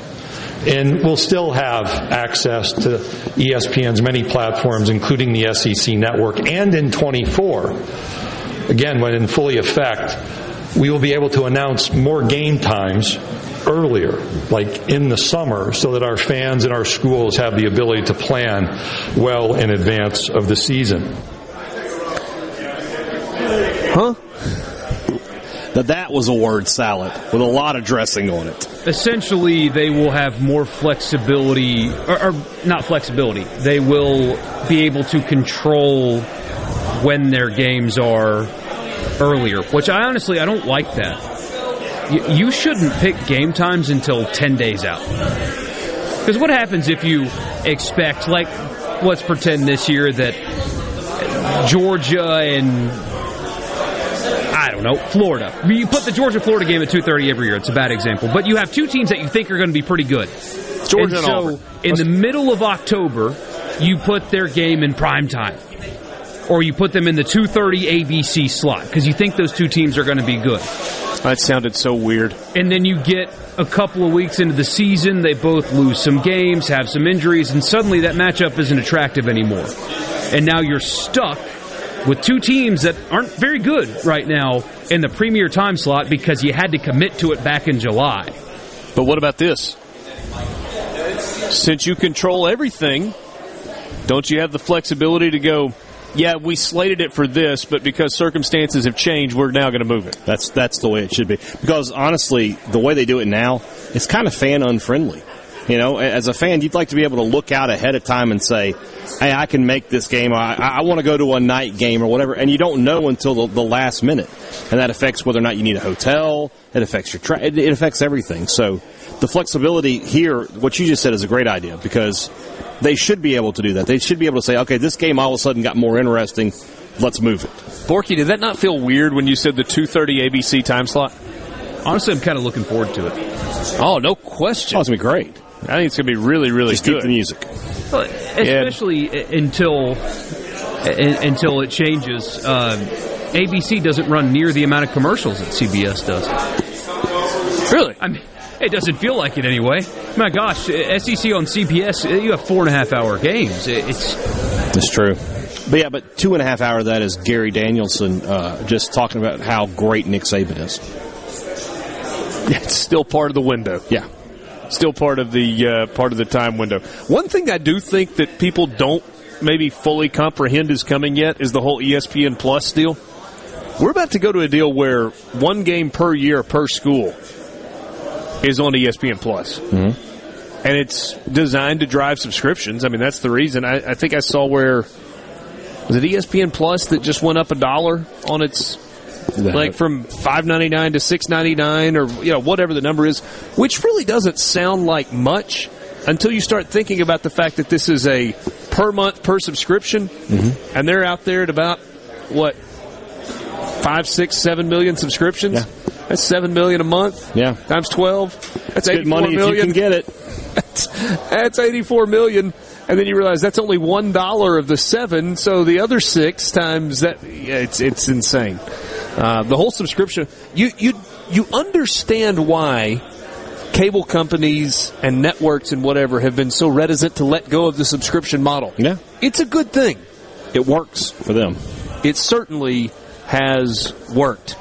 And we'll still have access to ESPN's many platforms, including the SEC network, and in 24, again, when in fully effect, we will be able to announce more game times earlier, like in the summer, so that our fans and our schools have the ability to plan well in advance of the season. Huh? Now that was a word salad with a lot of dressing on it. Essentially, they will have more flexibility, or, or not flexibility. They will be able to control when their games are earlier, which I honestly I don't like that. You, you shouldn't pick game times until 10 days out. Because what happens if you expect, like, let's pretend this year that Georgia and I don't know, Florida. You put the Georgia Florida game at 2:30 every year. It's a bad example, but you have two teams that you think are going to be pretty good. Georgia and and so Auburn. in the middle of October, you put their game in prime time. Or you put them in the 2:30 ABC slot because you think those two teams are going to be good. That sounded so weird. And then you get a couple of weeks into the season, they both lose some games, have some injuries, and suddenly that matchup isn't attractive anymore. And now you're stuck with two teams that aren't very good right now in the premier time slot because you had to commit to it back in July. But what about this? Since you control everything, don't you have the flexibility to go, yeah, we slated it for this, but because circumstances have changed, we're now going to move it. That's that's the way it should be. Because honestly, the way they do it now, it's kind of fan unfriendly. You know, as a fan, you'd like to be able to look out ahead of time and say, "Hey, I can make this game. I, I want to go to a night game or whatever." And you don't know until the, the last minute, and that affects whether or not you need a hotel. It affects your tra- it, it affects everything. So, the flexibility here, what you just said, is a great idea because they should be able to do that. They should be able to say, "Okay, this game all of a sudden got more interesting. Let's move it." Borky, did that not feel weird when you said the 2:30 ABC time slot? Honestly, I'm kind of looking forward to it. Oh, no question. Oh, it's gonna be great. I think it's going to be really, really Just good. keep the music. Well, especially i- until until it changes. Uh, ABC doesn't run near the amount of commercials that CBS does. Really? I mean, it doesn't feel like it anyway. My gosh, SEC on CBS, you have four and a half hour games. It- It's That's true. But yeah, but two and a half hour of that is Gary Danielson uh, just talking about how great Nick Saban is. [LAUGHS] It's still part of the window. Yeah. Still part of the uh, part of the time window. One thing I do think that people don't maybe fully comprehend is coming yet is the whole ESPN Plus deal. We're about to go to a deal where one game per year per school is on ESPN Plus. Mm-hmm. and it's designed to drive subscriptions. I mean, that's the reason. I, I think I saw where was it ESPN Plus that just went up a dollar on its like from five ninety nine to six ninety nine, or you know whatever the number is, which really doesn't sound like much until you start thinking about the fact that this is a per month per subscription, Mm-hmm. and they're out there at about what five, six, seven million subscriptions. That's seven million a month. Yeah, times twelve. That's eighty four money million. if you can get it. That's, [LAUGHS] that's 84 million. And then you realize that's only one dollar of the seven, so the other six times that yeah, it's it's insane. Uh, the whole subscription, you you you understand why cable companies and networks and whatever have been so reticent to let go of the subscription model. Yeah, it's a good thing. It works for them. It certainly has worked.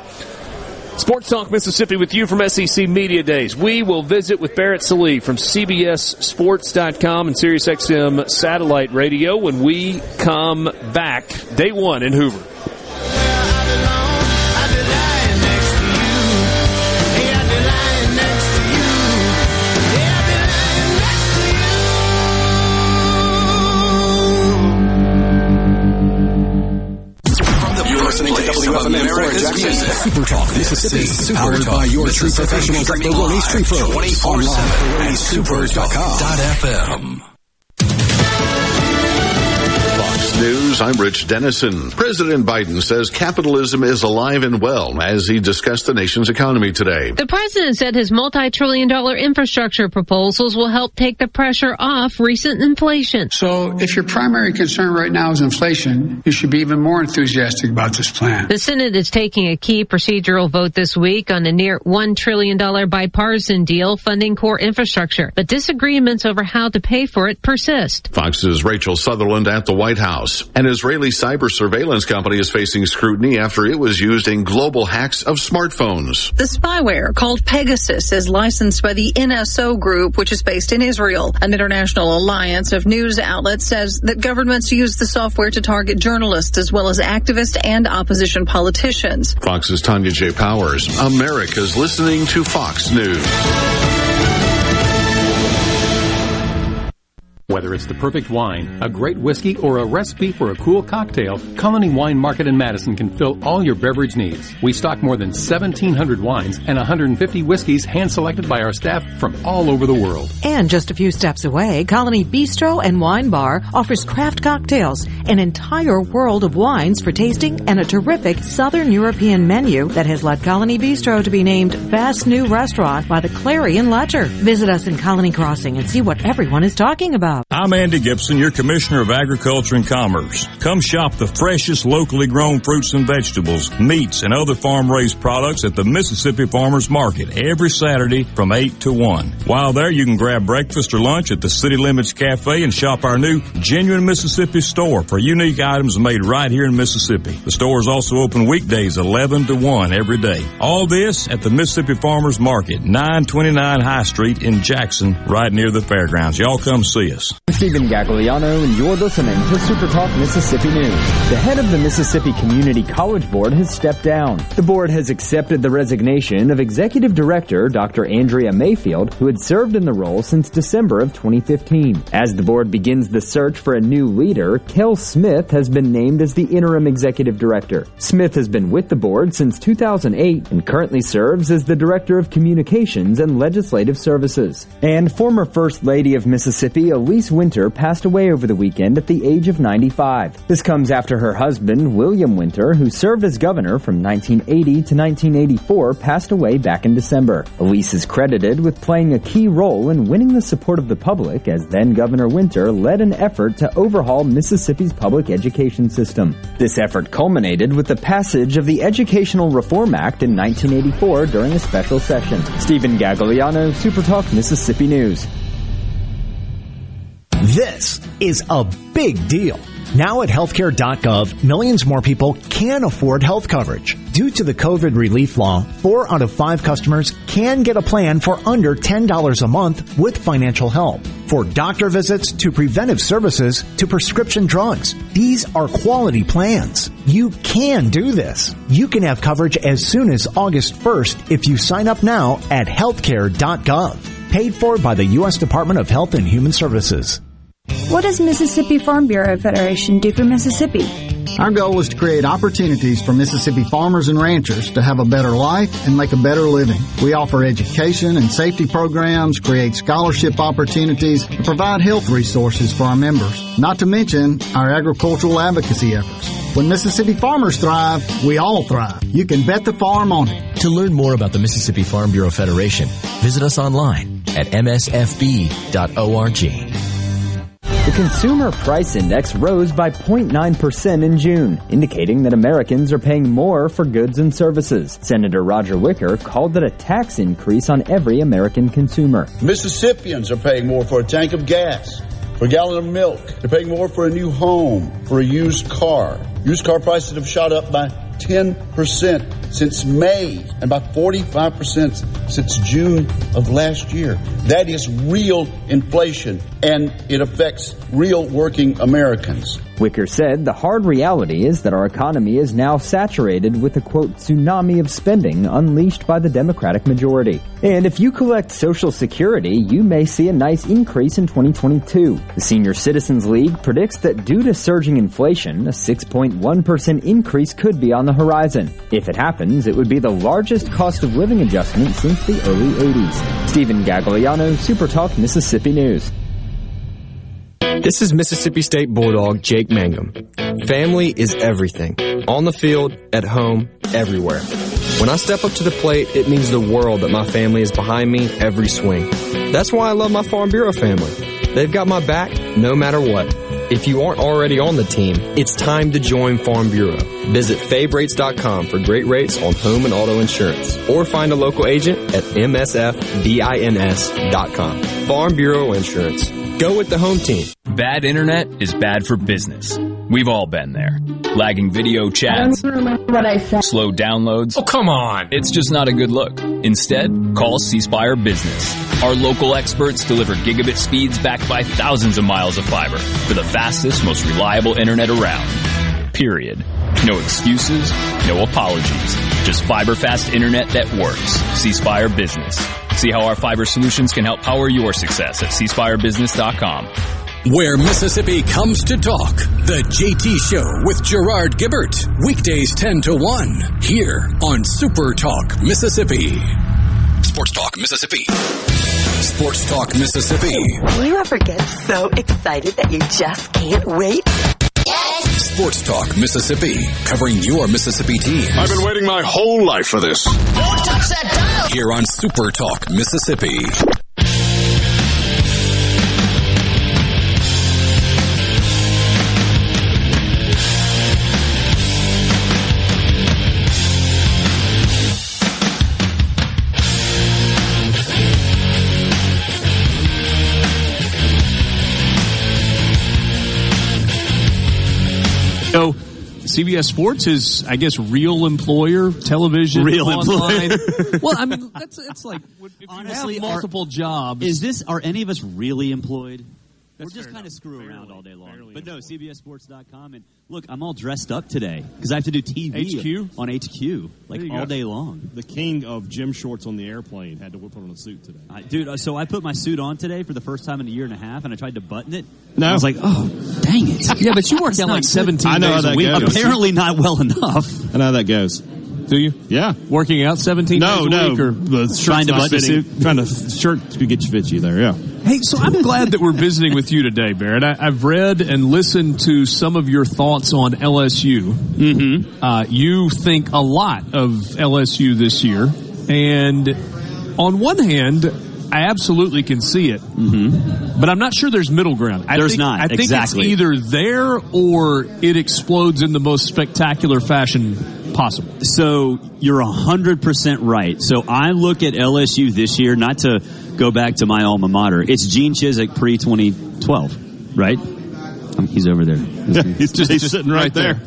Sports Talk Mississippi with you from SEC Media Days. We will visit with Barrett Sallee from CBSSports.com and SiriusXM Satellite Radio when we come back. Day one in Hoover. Of America's music. Super Talk. Mississippi. Powered by your true professionals at Baroni Street Pros. Online at super.com.fm. News, I'm Rich Dennison. President Biden says capitalism is alive and well as he discussed the nation's economy today. The president said his multi-trillion dollar infrastructure proposals will help take the pressure off recent inflation. So if your primary concern right now is inflation, you should be even more enthusiastic about this plan. The Senate is taking a key procedural vote this week on a near $1 trillion bipartisan deal funding core infrastructure, but disagreements over how to pay for it persist. Fox's Rachel Sutherland at the White House. An Israeli cyber surveillance company is facing scrutiny after it was used in global hacks of smartphones. The spyware called Pegasus is licensed by the NSO group, which is based in Israel. An international alliance of news outlets says that governments use the software to target journalists as well as activists and opposition politicians. Fox's Tanya J. Powers. America's listening to Fox News. Whether it's the perfect wine, a great whiskey, or a recipe for a cool cocktail, Colony Wine Market in Madison can fill all your beverage needs. We stock more than 1,700 wines and 150 whiskeys hand selected by our staff from all over the world. And just a few steps away, Colony Bistro and Wine Bar offers craft cocktails, an entire world of wines for tasting, and a terrific Southern European menu that has led Colony Bistro to be named Best New Restaurant by the Clarion Ledger. Visit us in Colony Crossing and see what everyone is talking about. I'm Andy Gibson, your Commissioner of Agriculture and Commerce. Come shop the freshest locally grown fruits and vegetables, meats, and other farm raised products at the Mississippi Farmers Market every Saturday from 8 to 1. While there, you can grab breakfast or lunch at the City Limits Cafe and shop our new Genuine Mississippi store for unique items made right here in Mississippi. The store is also open weekdays 11 to 1 every day. All this at the Mississippi Farmers Market, 929 High Street in Jackson, right near the fairgrounds. Y'all come see us. I'm Stephen Gagliano, and you're listening to Super Talk Mississippi News. The head of the Mississippi Community College Board has stepped down. The board has accepted the resignation of Executive Director Dr. Andrea Mayfield, who had served in the role since December of 2015. As the board begins the search for a new leader, Kel Smith has been named as the interim executive director. Smith has been with the board since 2008 and currently serves as the Director of Communications and Legislative Services. And former First Lady of Mississippi, Elise Winter passed away over the weekend at the age of 95. This comes after her husband, William Winter, who served as governor from 1980 to 1984, passed away back in December. Elise is credited with playing a key role in winning the support of the public as then Governor Winter led an effort to overhaul Mississippi's public education system. This effort culminated with the passage of the Educational Reform Act in 1984 during a special session. Stephen Gagliano, Supertalk Mississippi News. This is a big deal. Now at healthcare.gov, millions more people can afford health coverage. Due to the COVID relief law, four out of five customers can get a plan for under $10 a month with financial help. For doctor visits to preventive services to prescription drugs, these are quality plans. You can do this. You can have coverage as soon as August 1st if you sign up now at healthcare.gov. Paid for by the U.S. Department of Health and Human Services. What does Mississippi Farm Bureau Federation do for Mississippi? Our goal is to create opportunities for Mississippi farmers and ranchers to have a better life and make a better living. We offer education and safety programs, create scholarship opportunities, and provide health resources for our members, not to mention our agricultural advocacy efforts. When Mississippi farmers thrive, we all thrive. You can bet the farm on it. To learn more about the Mississippi Farm Bureau Federation, visit us online at msfb.org. The Consumer Price Index rose by 0.9% in June, indicating that Americans are paying more for goods and services. Senator Roger Wicker called it a tax increase on every American consumer. Mississippians are paying more for a tank of gas, for a gallon of milk. They're paying more for a new home, for a used car. Used car prices have shot up by 10% since May and by 45% since June of last year. That is real inflation, and it affects real working Americans. Wicker said the hard reality is that our economy is now saturated with a quote tsunami of spending unleashed by the Democratic majority. And if you collect Social Security, you may see a nice increase in 2022. The Senior Citizens League predicts that due to surging inflation, a 6.1% increase could be on the horizon. If it happens, it would be the largest cost of living adjustment since the early 80s. Stephen Gagliano, SuperTalk, Mississippi News. This is Mississippi State Bulldog Jake Mangum. Family is everything. On the field, at home, everywhere. When I step up to the plate, it means the world that my family is behind me every swing. That's why I love my Farm Bureau family. They've got my back no matter what. If you aren't already on the team, it's time to join Farm Bureau. Visit favrates.com for great rates on home and auto insurance or find a local agent at msfbins.com. Farm Bureau Insurance. Go with the home team. Bad internet is bad for business. We've all been there. Lagging video chats, what I said. slow downloads. Oh, come on. It's just not a good look. Instead, call C Spire Business. Our local experts deliver gigabit speeds backed by thousands of miles of fiber for the fastest, most reliable internet around. Period. No excuses, no apologies. Just fiber fast internet that works. C Spire Business. See how our fiber solutions can help power your success at cspirebusiness.com. Where Mississippi comes to talk. The JT Show with Gerard Gibert. Weekdays 10 to 1. Here on Super Talk Mississippi. Sports Talk Mississippi. Sports Talk Mississippi. Do you ever get so excited that you just can't wait? Sports Talk Mississippi. Covering your Mississippi team. I've been waiting my whole life for this. Don't touch that dial! Here on Super Talk Mississippi. So, CBS Sports is, I guess, real employer television, Real online. employer. [LAUGHS] well, I mean, that's it's like if Honestly, you are- have multiple jobs. Is this are any of us really employed? We're just kind of screw around all day long. But no, CBSSports.com. And look, I'm all dressed up today because I have to do TV HQ? on HQ like all go. day long. The king of gym shorts on the airplane had to put on a suit today. I, dude, uh, so I put my suit on today for the first time in a year and a half, and I tried to button it. No. I was like, oh, dang it. Yeah, but you worked out like 17 I know days how a that week. goes. Apparently not well enough. I know how that goes. Do you? Yeah. Working out 17 No, days a no. week? Or? The shirt's Trying to not button the fitting. Trying to shirt to get you fitchy there. Yeah. Hey, so I'm glad that we're visiting with you today, Barrett. I, I've read and listened to some of your thoughts on LSU. Mm-hmm. Uh, you think a lot of LSU this year, and on one hand, I absolutely can see it, mm-hmm. but I'm not sure there's middle ground. I There's think, not, I think exactly. it's either there or it explodes in the most spectacular fashion possible. So you're hundred percent right. So I look at LSU this year, not to go back to my alma mater. It's Gene Chizik pre 2012, right? Um, he's over there. [LAUGHS] he's just he's sitting right, there.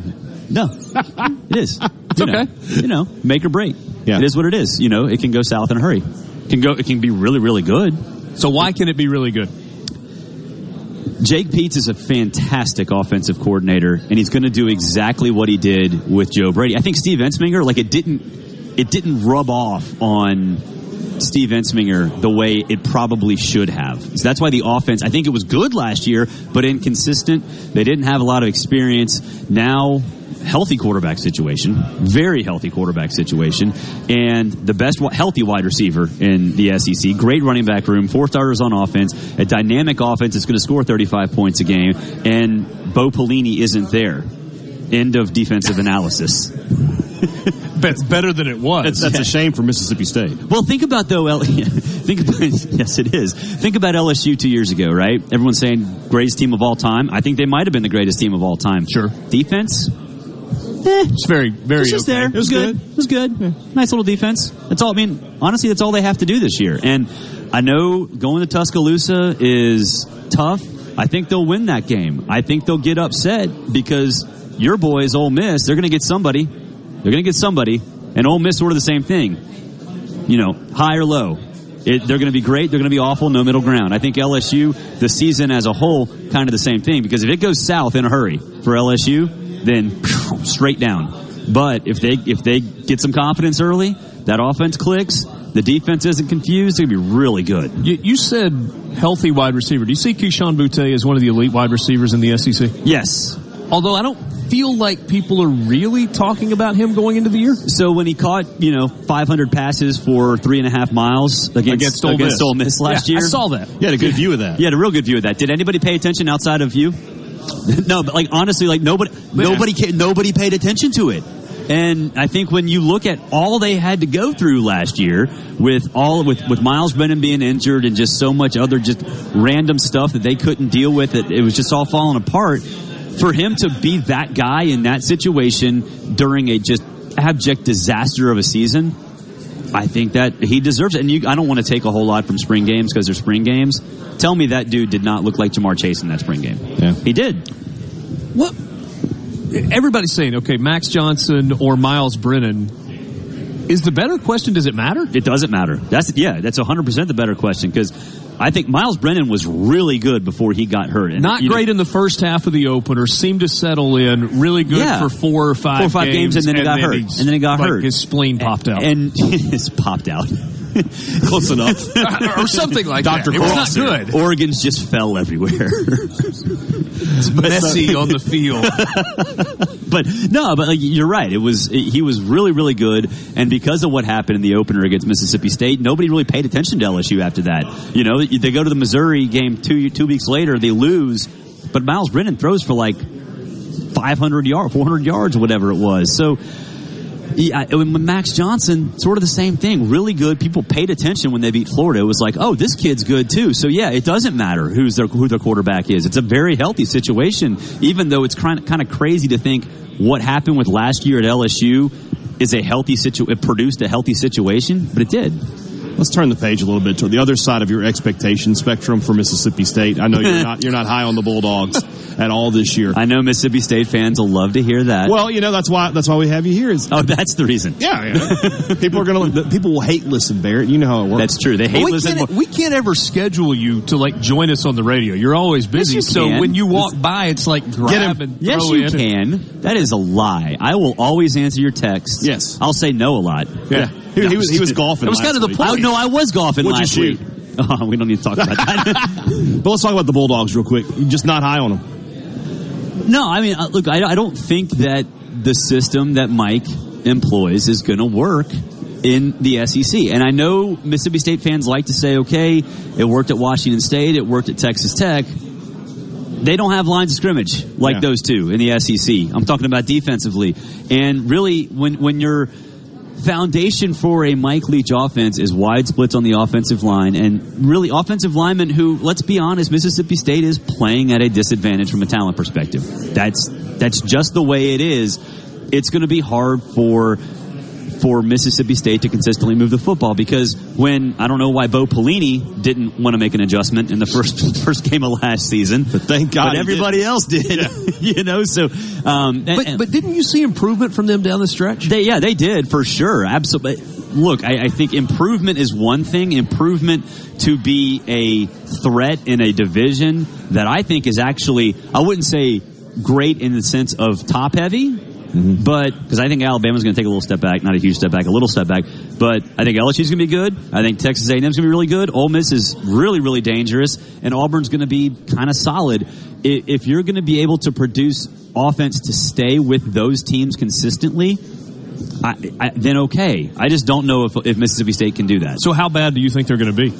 No, it is. [LAUGHS] It's You know, okay. you know, make or break. Yeah. It is what it is. You know, it can go south in a hurry. It can go. It can be really, really good. So why can it be really good? Jake Peetz is a fantastic offensive coordinator, and he's going to do exactly what he did with Joe Brady. I think Steve Ensminger, like it didn't, it didn't rub off on Steve Ensminger the way it probably should have. So that's why the offense, I think it was good last year, but inconsistent. They didn't have a lot of experience. Now, healthy quarterback situation, very healthy quarterback situation, and the best healthy wide receiver in the SEC. Great running back room, four starters on offense, a dynamic offense that's going to score 35 points a game, and Bo Pelini isn't there. End of defensive analysis. [LAUGHS] That's better than it was. That's, that's a shame for Mississippi State. Well, think about though. L- [LAUGHS] think about yes, it is. Think about LSU two years ago, right? Everyone's saying greatest team of all time. I think they might have been the greatest team of all time. Sure. Defense, Eh. It's very, very it's just okay. there. It was good. It was good. Nice little defense. That's all. I mean, honestly, that's all they have to do this year. And I know going to Tuscaloosa is tough. I think they'll win that game. I think they'll get upset because your boys, Ole Miss, they're going to get somebody. They're going to get somebody, and Ole Miss sort of the same thing. you know, high or low. It, they're going to be great. They're going to be awful. No middle ground. I think LSU, the season as a whole, kind of the same thing. Because if it goes south in a hurry for LSU, then phew, straight down. But if they if they get some confidence early, that offense clicks. The defense isn't confused. It's going to be really good. You, you said healthy wide receiver. Do you see Kayshon Boutte as one of the elite wide receivers in the SEC? Yes. Although I don't feel like people are really talking about him going into the year. So when he caught, you know, 500 passes for three and a half miles against, Against Ole against Miss. Ole Miss last Yeah, I saw that. You had a good view of that. You had a real good view of that. Did anybody pay attention outside of you? No, but like honestly, like nobody, nobody, ca- nobody paid attention to it. And I think when you look at all they had to go through last year with all with with Myles Brennan being injured and just so much other just random stuff that they couldn't deal with, it, it was just all falling apart. For him to be that guy in that situation during a just abject disaster of a season, I think that he deserves it. And you, I don't want to take a whole lot from spring games because they're spring games. Tell me that dude did not look like Ja'Marr Chase in that spring game. Yeah. He did. What? Everybody's saying, okay, Max Johnson or Myles Brennan. Is the better question, does it matter? It doesn't matter. That's yeah, that's 100% the better question because I think Myles Brennan was really good before he got hurt. And, Not you know, great in the first half of the opener, seemed to settle in, really good Yeah. for four or five Four or five games, and then he got hurt. And then he got like, hurt. His spleen popped out. and [LAUGHS] it's popped out. [LAUGHS] Close enough. Uh, or something like that. It was not good. Organs just fell everywhere. It's [LAUGHS] uh, messy on the field. [LAUGHS] but no, but like, you're right. It was he was really really good, and because of what happened in the opener against Mississippi State, nobody really paid attention to LSU after that. You know, they go to the Missouri game two two weeks later, they lose, but Myles Brennan throws for like 500 yards, 400 yards, whatever it was. So. And with Max Johnson, sort of the same thing. Really good. People paid attention when they beat Florida. It was like, oh, this kid's good too. So yeah, it doesn't matter who's their who their quarterback is. It's a very healthy situation, even though it's kind of kind of crazy to think what happened with last year at LSU is a healthy situ. It produced a healthy situation, but it did. Let's turn the page a little bit to the other side of your expectation spectrum for Mississippi State. I know you're [LAUGHS] not you're not high on the Bulldogs [LAUGHS] at all this year. I know Mississippi State fans will love to hear that. Well, you know that's why that's why we have you here. Is oh, that's the reason. Yeah, yeah. [LAUGHS] people are gonna people will hate listen, Barrett. You know how it works. That's true. They hate we listen. can't, we can't ever schedule you to like join us on the radio. You're always busy. you so can. when you walk by, it's like grab and Yes, throw you in. can. That is a lie. I will always answer your texts. Yes. I'll say no a lot. Yeah. He- he was- he was golfing It was last kind of the point. Oh, no, I was golfing What'd you last shoot? week. [LAUGHS] Oh, we don't need to talk about that. [LAUGHS] But let's talk about the Bulldogs real quick. You're just not high on them. no, I mean, uh, look, I, I don't think that the system that Mike employs is going to work in the SEC. And I know Mississippi State fans like to say, okay, it worked at Washington State, it worked at Texas Tech. They don't have lines of scrimmage like Yeah. those two in the SEC. I'm talking about defensively. And really, when, when your foundation for a Mike Leach offense is wide splits on the offensive line and really offensive linemen who, let's be honest, Mississippi State is playing at a disadvantage from a talent perspective. That's, that's just the way it is. It's going to be hard for for Mississippi State to consistently move the football because when I don't know why Bo Pelini didn't want to make an adjustment in the first [LAUGHS] first game of last season, but thank God but he everybody else did. [LAUGHS] you know, so um, But, and- but didn't you see improvement from them down the stretch? they, yeah, they did for sure. Absolutely. Look, I, I think improvement is one thing. Improvement to be a threat in a division that I think is actually, I wouldn't say great in the sense of top heavy, but because I think Alabama's going to take a little step back, not a huge step back, a little step back. But I think LSU's going to be good. I think Texas A&M's going to be really good. Ole Miss is really, really dangerous, and Auburn's going to be kind of solid. If you're going to be able to produce offense to stay with those teams consistently, I, I, then okay. I just don't know if, if Mississippi State can do that. So how bad do you think they're going to be?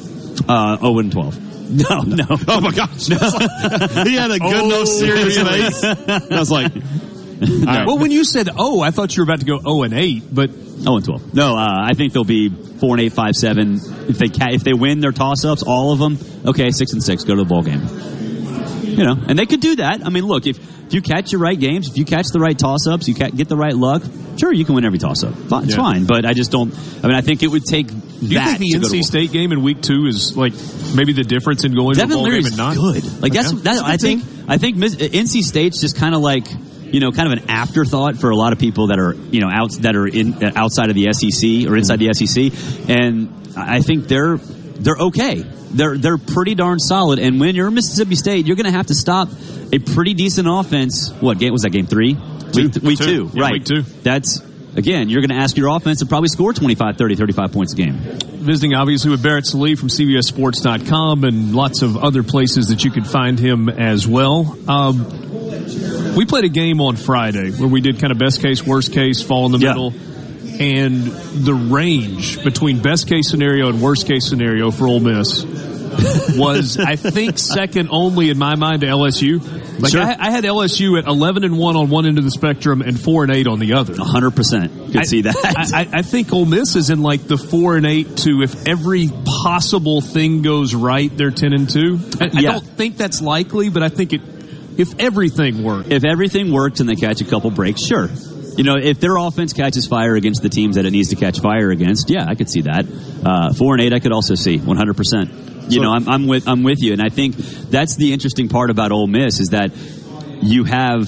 Uh, 0 and 12. [LAUGHS] No, no. Oh my gosh! [LAUGHS] he had a good, no serious face. I was like, [LAUGHS] Well, when you said oh, I thought you were about to go oh and eight, but 0 and 12. No, uh, I think they'll be 4 and eight, five, seven. If they ca- if they win their toss ups, all of them, okay, 6 and 6, go to the bowl game. You know, and they could do that. I mean, look, if, if you catch your right games, if you catch the right toss ups, you ca- get the right luck, sure, you can win every toss up. It's Yeah. fine, but I just don't. I mean, I think it would take do you that think the to go to NC. State game in week two is like maybe the difference in going to a Devin bowl game and not? good. Like that's, Okay. that, I think I think NC State's just kind of like you know, kind of an afterthought for a lot of people that are, you know, out that are in outside of the SEC or inside the SEC, and I think they're they're okay. They're they're pretty darn solid. And when you're Mississippi State, you're going to have to stop a pretty decent offense. What game was that? Game three, Two. week, week Two. two, Yeah, right? week two. That's again, you're going to ask your offense to probably score 25, 30, 35 points a game. visiting obviously with Barrett Sallee from CBSSports.com and lots of other places that you could find him as well. Um, we played a game on Friday where we did kind of best case, worst case, fall in the Yeah. middle. And the range between best case scenario and worst case scenario for Ole Miss [LAUGHS] was, I think, second only in my mind to LSU. Like Sure. I, I had LSU at eleven and one on one end of the spectrum and four and eight on the other. hundred percent could I, see that. I, I- think Ole Miss is in like the four and eight to if every possible thing goes right, they're ten and two. I, I Yeah. don't think that's likely, but I think it if everything worked. if everything works and they catch a couple breaks, sure. You know, if their offense catches fire against the teams that it needs to catch fire against, yeah, I could see that. Uh, four and eight, I could also see one hundred percent. You know, I'm, I'm with I'm with you, and I think that's the interesting part about Ole Miss is that you have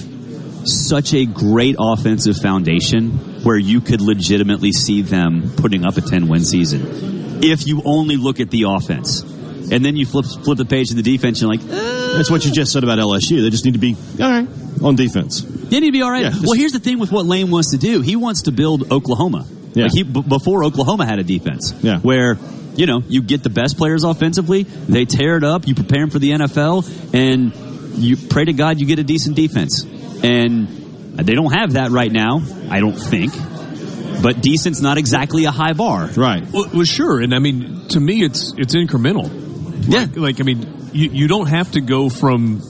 such a great offensive foundation where you could legitimately see them putting up a ten win season if you only look at the offense, and then you flip flip the page to the defense, and you're like. "Eh, That's what you just said about LSU. They just need to be all right on defense. They need to be all right. Yeah, just- well, here's the thing with what Lane wants to do. He wants to build Oklahoma. Yeah. Like he, b- before Oklahoma had a defense. Yeah. Where, you know, you get the best players offensively, they tear it up, you prepare them for the NFL, and you pray to God you get a decent defense. And they don't have that right now, I don't think. But decent's not exactly a high bar. Right. Well, well, sure, and I mean to me it's it's incremental. Yeah. Like, like I mean, you you don't have to go from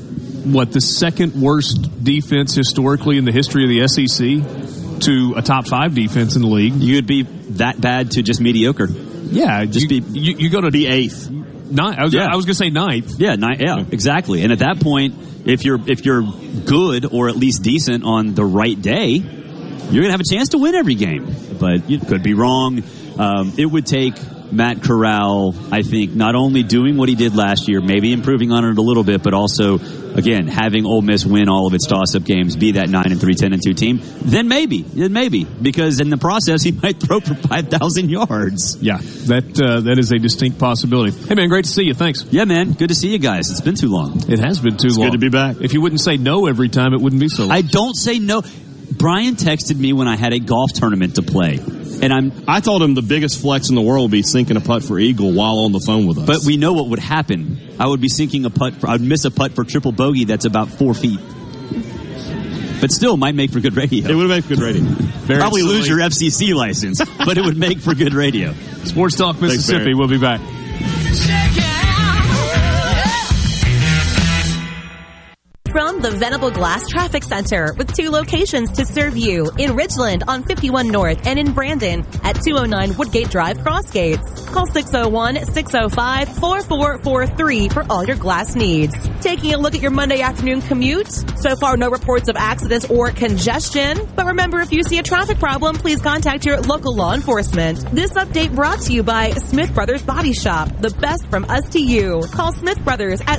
what the second worst defense historically in the history of the SEC to a top five defense in the league. You would be that bad to just mediocre. Yeah, just you, be you, you go to Be eighth. nine. I was, Yeah. I was going to say ninth. Yeah, ni- yeah, exactly. And at that point, if you're if you're good or at least decent on the right day, you're gonna have a chance to win every game. But you could be wrong. Um, it would take Matt Corral, I think, not only doing what he did last year, maybe improving on it a little bit, but also again having Ole Miss win all of its toss-up games, be that nine and three, 10 and two team. Then maybe, then maybe, because in the process [LAUGHS] he might throw for five thousand yards. Yeah, that uh, that is a distinct possibility. Hey man, great to see you. Thanks. Yeah, man, good to see you guys. It's been too long. It has been too long. good to be back. If you wouldn't say no every time, it wouldn't be so long. I don't say no. Brian texted me when I had a golf tournament to play, and I'm. I told him the biggest flex in the world would be sinking a putt for eagle while on the phone with us. But we know what would happen. I would be sinking a putt. For, I'd miss a putt for triple bogey that's about four feet. But still, might make for good radio. it would make for good radio. Probably lose your FCC license, [LAUGHS] but it would make for good radio. Sports Talk Mississippi. Barry. we'll be back. The Venable Glass Traffic Center with two locations to serve you in Ridgeland on 51 North and in Brandon at 209 Woodgate Drive Crossgates. Call 601-605-4443 for all your glass needs. Taking a look at your Monday afternoon commute? So far, no reports of accidents or congestion. But remember, if you see a traffic problem, please contact your local law enforcement. This update brought to you by Smith Brothers Body Shop, the best from us to you. Call Smith Brothers at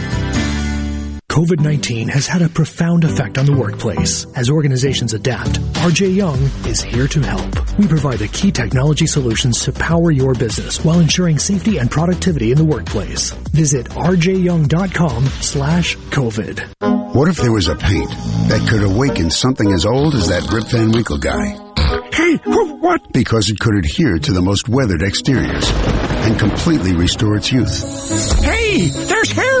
COVID 19 has had a profound effect on the workplace. As organizations adapt, RJ Young is here to help. We provide the key technology solutions to power your business while ensuring safety and productivity in the workplace. Visit rjyoung.com slash COVID. What if there was a paint that could awaken something as old as that Rip Van Winkle guy? Hey, what? Because it could adhere to the most weathered exteriors and completely restore its youth. Hey, there's hair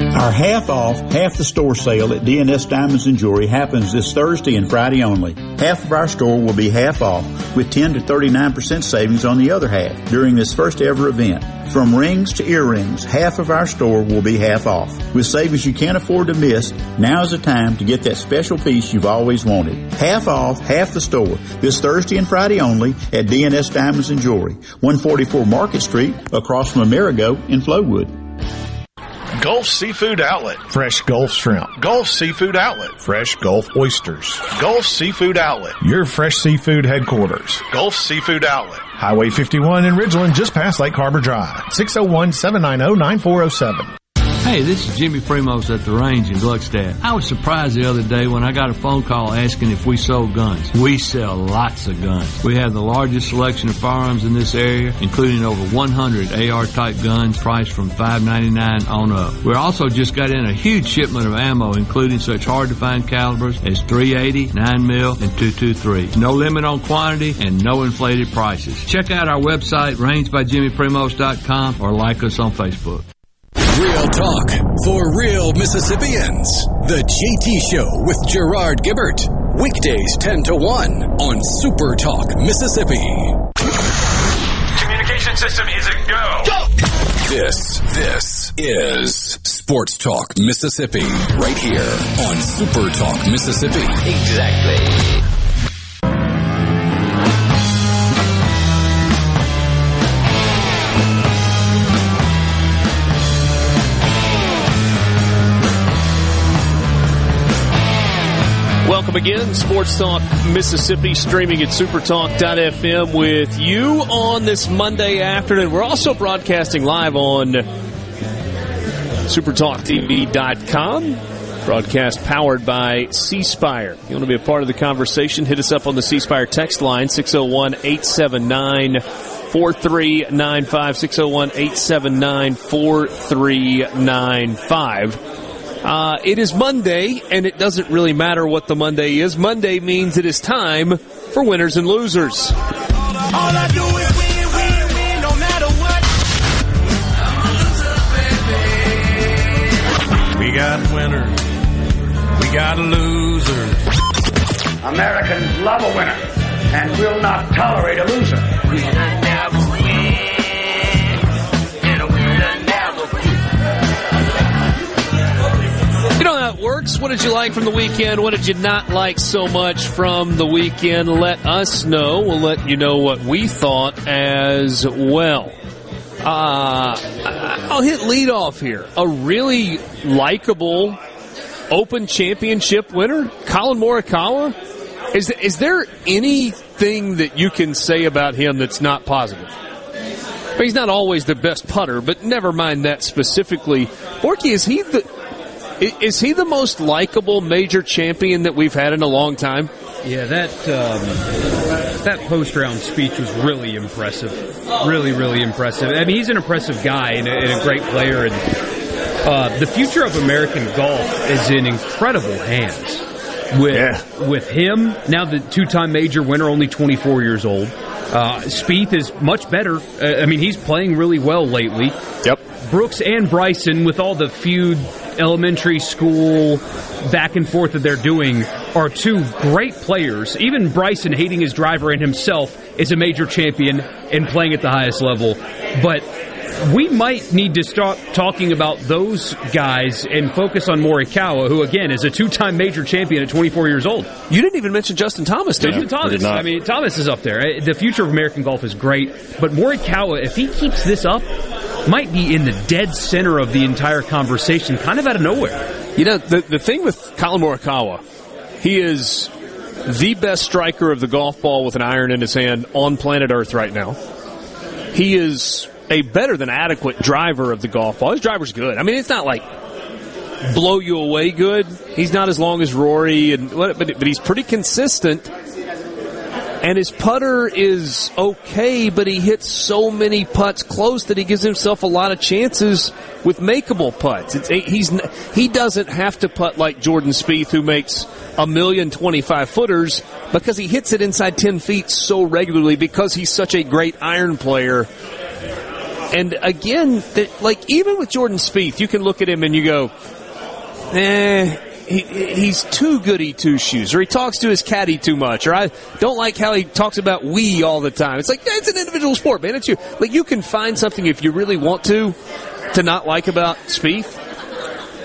Our half off, half the store sale at DNS Diamonds and Jewelry happens this Thursday and Friday only. Half of our store will be half off with 10 to 39% savings on the other half during this first ever event. From rings to earrings, half of our store will be half off. With savings you can't afford to miss, now is the time to get that special piece you've always wanted. Half off, half the store. This Thursday and Friday only at DNS Diamonds and Jewelry, 144 Market Street, across from Amerigo in Flowood. Gulf Seafood Outlet. Fresh Gulf Shrimp. Gulf Seafood Outlet. Fresh Gulf Oysters. Gulf Seafood Outlet. Your fresh seafood headquarters. Gulf Seafood Outlet. Highway 51 in Ridgeland, just past Lake Harbor Drive. 601 790 9407. Hey, this is Jimmy Primos at the range in Gluckstadt. I was surprised the other day when I got a phone call asking if we sold guns. We sell lots of guns. We have the largest selection of firearms in this area, including over 100 AR type guns priced from $5.99 on up. We also just got in a huge shipment of ammo, including such hard to find calibers as 380, 9mm, and 223. No limit on quantity and no inflated prices. Check out our website, rangebyjimmyprimos.com or like us on Facebook. Real talk for real Mississippians. The JT Show with Gerard Gibert. Weekdays 10 to 1 on Super Talk Mississippi. Communication system is a go. Go! This, this is Sports Talk Mississippi. Right here on Super Talk Mississippi. Exactly. Welcome again, Sports Talk Mississippi, streaming at supertalk.fm with you on this Monday afternoon. We're also broadcasting live on supertalktv.com. Broadcast powered by C Spire. You want to be a part of the conversation? Hit us up on the C Spire text line 601 879 4395. 601 879 4395. Uh, it is Monday, and it doesn't really matter what the Monday is. Monday means it is time for winners and losers. All I do is win, win, win, no matter what. We got winners. We got losers. Americans love a winner and will not tolerate a loser. Works. What did you like from the weekend? What did you not like so much from the weekend? Let us know. We'll let you know what we thought as well. Uh, I'll hit lead off here. A really likable Open Championship winner, Collin Morikawa. Is is there anything that you can say about him that's not positive? I mean, he's not always the best putter, but never mind that specifically. Borky, is he the is he the most likable major champion that we've had in a long time? Yeah, that um, that post round speech was really impressive. Really, really impressive. I mean, he's an impressive guy and a, and a great player, and uh, the future of American golf is in incredible hands. With with him now, the two time major winner, only twenty four years old. Uh, Spieth is much better. Uh, I mean, he's playing really well lately. Yep. Brooks and Bryson, with all the feud, elementary school back and forth that they're doing, are two great players. Even Bryson, hating his driver and himself, is a major champion and playing at the highest level. But we might need to start talking about those guys and focus on Morikawa, who again is a two-time major champion at 24 years old. You didn't even mention Justin Thomas, did Justin you? Thomas. I mean, Thomas is up there. Eh, the future of American golf is great, but Morikawa, if he keeps this up, might be in the dead center of the entire conversation, kind of out of nowhere. You know, the the thing with Collin Morikawa, he is the best striker of the golf ball with an iron in his hand on planet Earth right now. He is a better than adequate driver of the golf ball. His driver's good. I mean, it's not like blow you away good. He's not as long as Rory, and but but he's pretty consistent. And his putter is okay, but he hits so many putts close that he gives himself a lot of chances with makeable putts. It's, he's he doesn't have to putt like Jordan Spieth, who makes a million twenty-five footers because he hits it inside ten feet so regularly because he's such a great iron player. And again, like even with Jordan Spieth, you can look at him and you go, eh, he, he's too goody two shoes, or he talks to his caddy too much, or I don't like how he talks about we all the time. It's like it's an individual sport, man. It's you. Like you can find something if you really want to to not like about Spieth.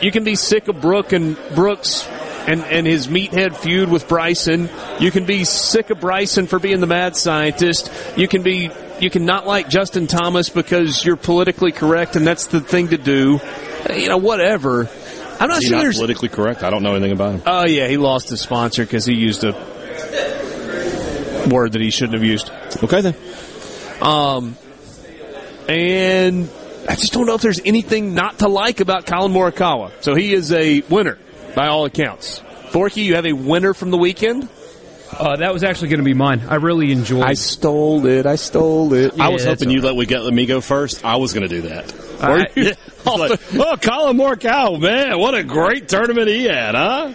You can be sick of Brooke and Brooks and, and his meathead feud with Bryson. You can be sick of Bryson for being the mad scientist. You can be you can not like Justin Thomas because you're politically correct and that's the thing to do. You know, whatever. I'm not Is sure not politically correct. I don't know anything about him. Oh yeah, he lost his sponsor because he used a word that he shouldn't have used. Okay then. Um, and I just don't know if there's anything not to like about Collin Morikawa. So he is a winner by all accounts. Borky, you have a winner from the weekend. Uh, that was actually going to be mine. I really enjoyed. I stole it. I stole it. I was hoping you'd let, we get, let me go first. I was going to do that. All Were right. you? [LAUGHS] like, oh, Collin Morikawa, man, what a great tournament he had, huh?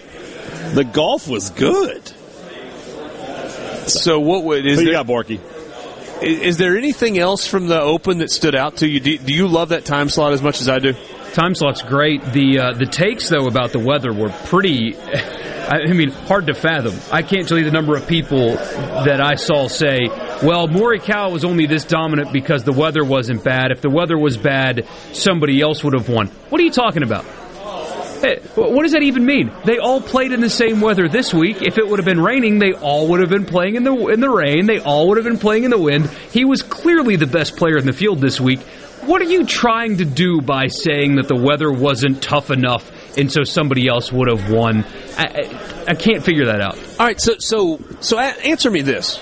The golf was good. So what would is Who you there, got, Borky? is, is there anything else from the Open that stood out to you? Do, do you love that time slot as much as I do? Time slot's great. The uh, the takes though about the weather were pretty. [LAUGHS] I mean, hard to fathom. I can't tell you the number of people that I saw say, "Well, Morikawa was only this dominant because the weather wasn't bad. If the weather was bad, somebody else would have won." What are you talking about? Hey, what does that even mean? They all played in the same weather this week. If it would have been raining, they all would have been playing in the in the rain. They all would have been playing in the wind. He was clearly the best player in the field this week. What are you trying to do by saying that the weather wasn't tough enough and so somebody else would have won? I, I, I can't figure that out. All right, so so so answer me this: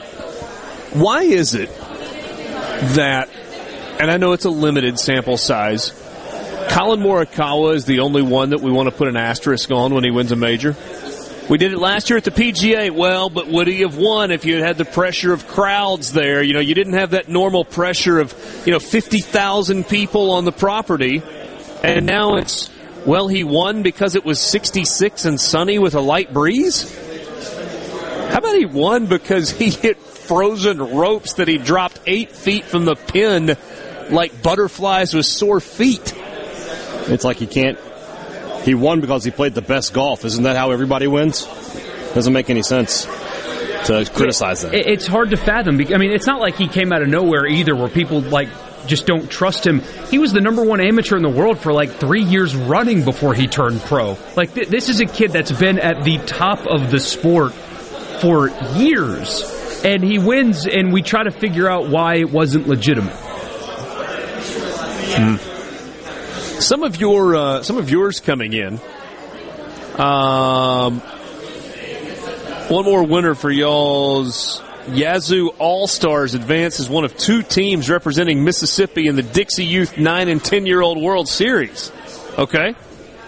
Why is it that, and I know it's a limited sample size, Collin Morikawa is the only one that we want to put an asterisk on when he wins a major? We did it last year at the PGA. Well, but would he have won if you had the pressure of crowds there? You know, you didn't have that normal pressure of you know fifty thousand people on the property, and now it's well, he won because it was sixty six and sunny with a light breeze. How about he won because he hit frozen ropes that he dropped eight feet from the pin like butterflies with sore feet? It's like he can't. He won because he played the best golf. Isn't that how everybody wins? Doesn't make any sense to criticize that. It's hard to fathom. I mean, it's not like he came out of nowhere either, where people like just don't trust him. He was the number one amateur in the world for like three years running before he turned pro. Like th- this is a kid that's been at the top of the sport for years, and he wins, and we try to figure out why it wasn't legitimate. Hmm. Some of your uh, some of yours coming in. Um, one more winner for y'all's Yazoo All Stars advance as one of two teams representing Mississippi in the Dixie Youth nine and ten year old World Series. Okay,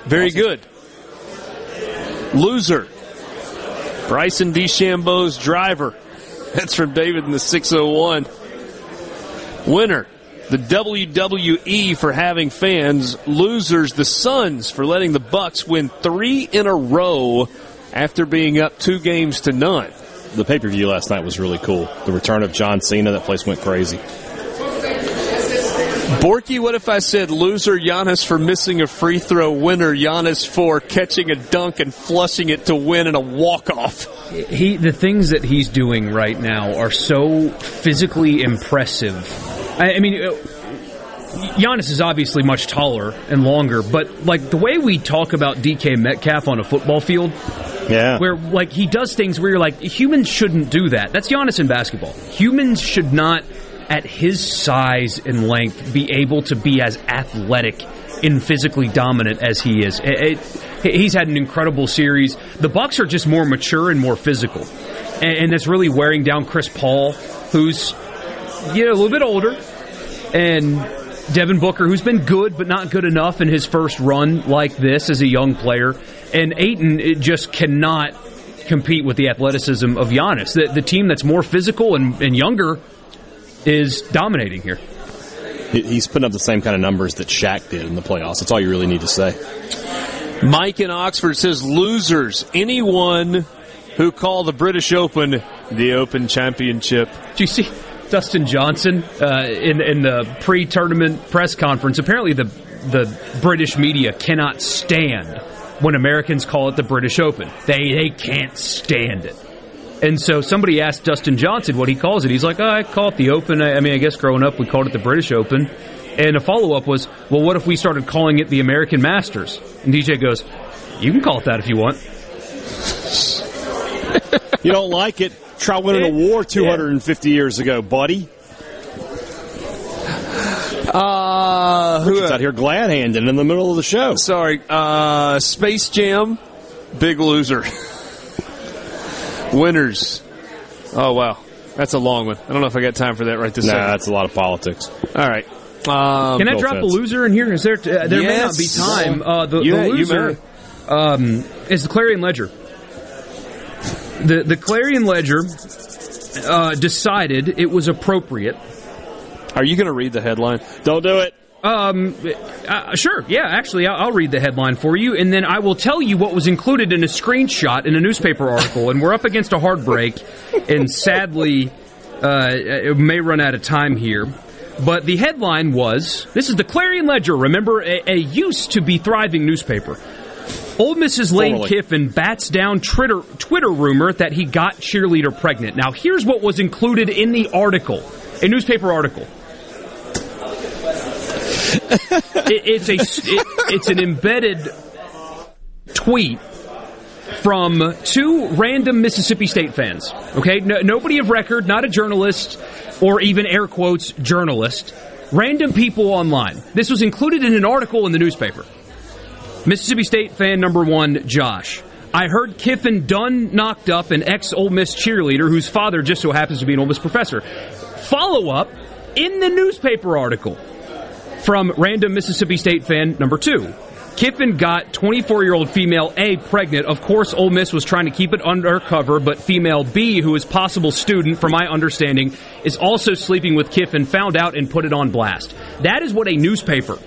very good. Loser, Bryson DeChambeau's driver. [LAUGHS] That's from David in the six hundred one. Winner, the WWE for having fans. Losers, the Suns for letting the Bucks win three in a row after being up two games to none. The pay per view last night was really cool. The return of John Cena, that place went crazy. Borky, what if I said loser Giannis for missing a free throw, winner Giannis for catching a dunk and flushing it to win in a walk off? He the things that he's doing right now are so physically impressive. I, I mean, uh, Giannis is obviously much taller and longer, but like the way we talk about DK Metcalf on a football field, yeah, where like he does things where you're like humans shouldn't do that. That's Giannis in basketball. Humans should not, at his size and length, be able to be as athletic and physically dominant as he is. It- it- he's had an incredible series. The Bucks are just more mature and more physical, and, and that's really wearing down Chris Paul, who's you know a little bit older, and Devin Booker, who's been good but not good enough in his first run like this as a young player, and Ayton it just cannot compete with the athleticism of Giannis. The, the team that's more physical and, and younger is dominating here. He's putting up the same kind of numbers that Shaq did in the playoffs. That's all you really need to say. Mike in Oxford says losers, anyone who call the British Open the Open Championship. Do you see? Dustin Johnson uh, in in the pre-tournament press conference. Apparently, the the British media cannot stand when Americans call it the British Open. They they can't stand it. And so somebody asked Dustin Johnson what he calls it. He's like, oh, I call it the Open. I, I mean, I guess growing up we called it the British Open. And a follow up was, well, what if we started calling it the American Masters? And DJ goes, you can call it that if you want. You don't like it? Try winning a war 250 years ago, buddy. Uh, Richard's out here glad handing in the middle of the show. Sorry, uh, Space Jam, big loser. Winners. Oh wow, that's a long one. I don't know if I got time for that right this Nah, second. that's a lot of politics. All right. Um, Can I drop a loser in here? Is there? Uh, there may not be time. Uh, the, You the may- you loser um, is the Clarion Ledger. The the Clarion Ledger uh, decided it was appropriate. Are you going to read the headline? Don't do it. Um, uh, sure. Yeah, actually, I'll, I'll read the headline for you, and then I will tell you what was included in a screenshot in a newspaper article. and we're up against a hard break, and sadly, uh, it may run out of time here. But the headline was: "This is the Clarion Ledger. Remember, a, a used to be thriving newspaper." Old Mrs. Lane Formerly. Kiffin bats down Twitter, Twitter rumor that he got cheerleader pregnant. Now, here's what was included in the article, a newspaper article. it, it's a it, it's an embedded tweet from two random Mississippi State fans. Okay, no, nobody of record, not a journalist or even air quotes journalist. Random people online. This was included in an article in the newspaper. Mississippi State fan number one, Josh. I heard Kiffin Dunn knocked up an ex Ole Miss cheerleader whose father just so happens to be an Ole Miss professor. Follow up in the newspaper article from random Mississippi State fan number two. Kiffin got 24 year old female A pregnant. Of course, Ole Miss was trying to keep it undercover, but female B, who is possible student, from my understanding, is also sleeping with Kiffin, found out and put it on blast. That is what a newspaper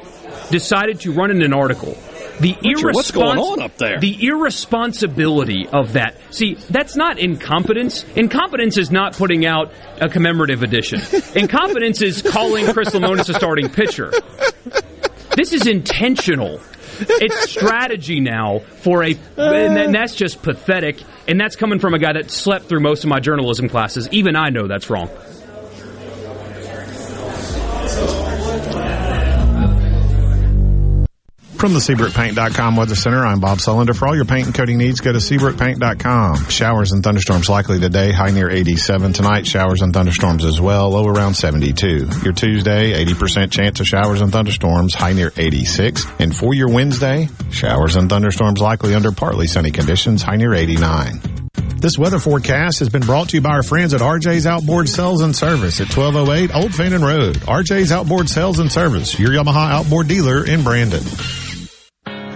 decided to run in an article. The Richard, what's going on up there? The irresponsibility of that. See, that's not incompetence. Incompetence is not putting out a commemorative edition. [LAUGHS] Incompetence is calling Chris Lemonis a starting pitcher. This is intentional. It's strategy now for a, and that's just pathetic. And that's coming from a guy that slept through most of my journalism classes. Even I know that's wrong. From the SeabrookPaint.com Weather Center, I'm Bob Sullender. For all your paint and coating needs, go to SeabrookPaint.com. Showers and thunderstorms likely today, high near 87. Tonight, showers and thunderstorms as well, low around 72. Your Tuesday, 80% chance of showers and thunderstorms, high near 86. And for your Wednesday, showers and thunderstorms likely under partly sunny conditions, high near 89. This weather forecast has been brought to you by our friends at RJ's Outboard Sales and Service at 1208 Old Fannin Road. RJ's Outboard Sales and Service, your Yamaha outboard dealer in Brandon.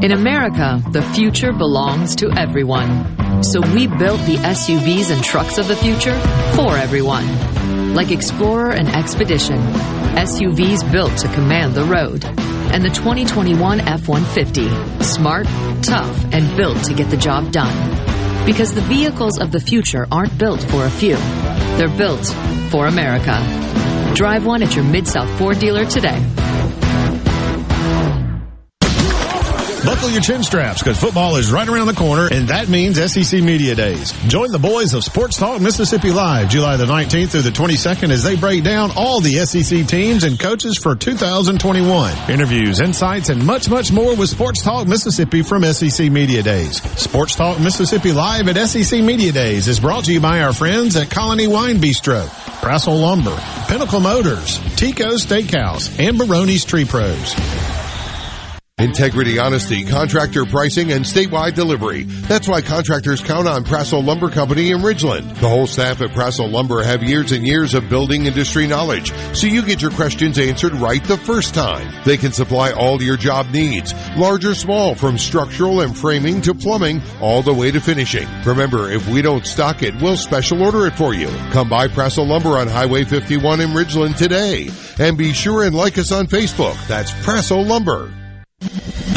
In America, the future belongs to everyone. So we built the SUVs and trucks of the future for everyone. Like Explorer and Expedition, SUVs built to command the road. And the 2021 F-150, smart, tough, and built to get the job done. Because the vehicles of the future aren't built for a few. They're built for America. Drive one at your Mid-South Ford dealer today. Buckle your chin straps because football is right around the corner and that means SEC Media Days. Join the boys of Sports Talk Mississippi Live July the 19th through the 22nd as they break down all the SEC teams and coaches for 2021. Interviews, insights, and much, much more with Sports Talk Mississippi from SEC Media Days. Sports Talk Mississippi Live at SEC Media Days is brought to you by our friends at Colony Wine Bistro, Prassel Lumber, Pinnacle Motors, Tico's Steakhouse, and Baroni's Tree Pros. Integrity, honesty, contractor pricing, and statewide delivery. That's why contractors count on Prassel Lumber Company in Ridgeland. The whole staff at Prassel Lumber have years and years of building industry knowledge, so you get your questions answered right the first time. They can supply all your job needs, large or small, from structural and framing to plumbing, all the way to finishing. Remember, if we don't stock it, we'll special order it for you. Come by Prassel Lumber on Highway 51 in Ridgeland today. And be sure and like us on Facebook. That's Prassel Lumber.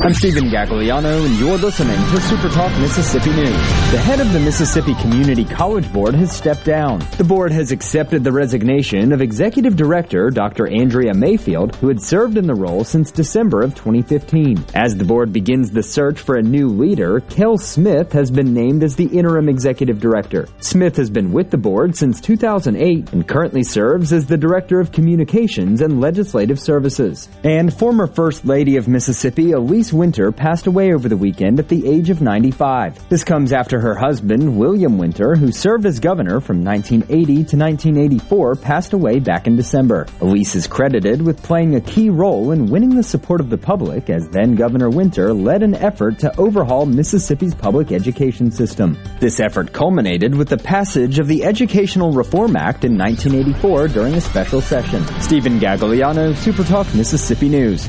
I'm Stephen Gagliano, and you're listening to Super Talk Mississippi News. The head of the Mississippi Community College Board has stepped down. The board has accepted the resignation of Executive Director Dr. Andrea Mayfield, who had served in the role since December of 2015. As the board begins the search for a new leader, Kel Smith has been named as the interim executive director. Smith has been with the board since 2008 and currently serves as the Director of Communications and Legislative Services. And former First Lady of Mississippi, Elise Winter passed away over the weekend at the age of 95. This comes after her husband, William Winter, who served as governor from 1980 to 1984, passed away back in December. Elise is credited with playing a key role in winning the support of the public as then Governor Winter led an effort to overhaul Mississippi's public education system. This effort culminated with the passage of the Educational Reform Act in 1984 during a special session. Stephen Gagliano, Supertalk Mississippi News.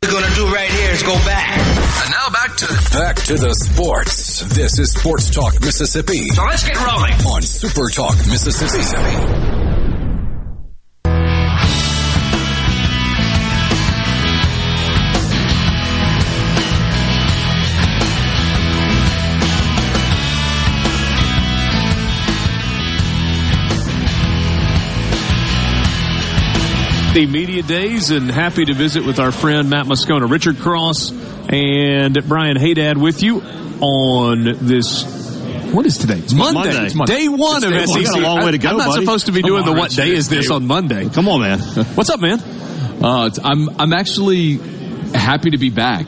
What we're gonna do right here is go back. And now back to back to the sports. This is Sports Talk Mississippi. So let's get rolling on Super Talk Mississippi. The media days and happy to visit with our friend Matt Moscona, Richard Cross, and Brian Hadad with you on this what is today? It's Monday. Monday. It's Monday. Day one It's of day one. SEC. We got a long way to go, I'm not buddy. supposed to be Come doing on, the what day is this Day- on Monday. Come on, man. [LAUGHS] What's up, man? Uh, I'm I'm actually happy to be back.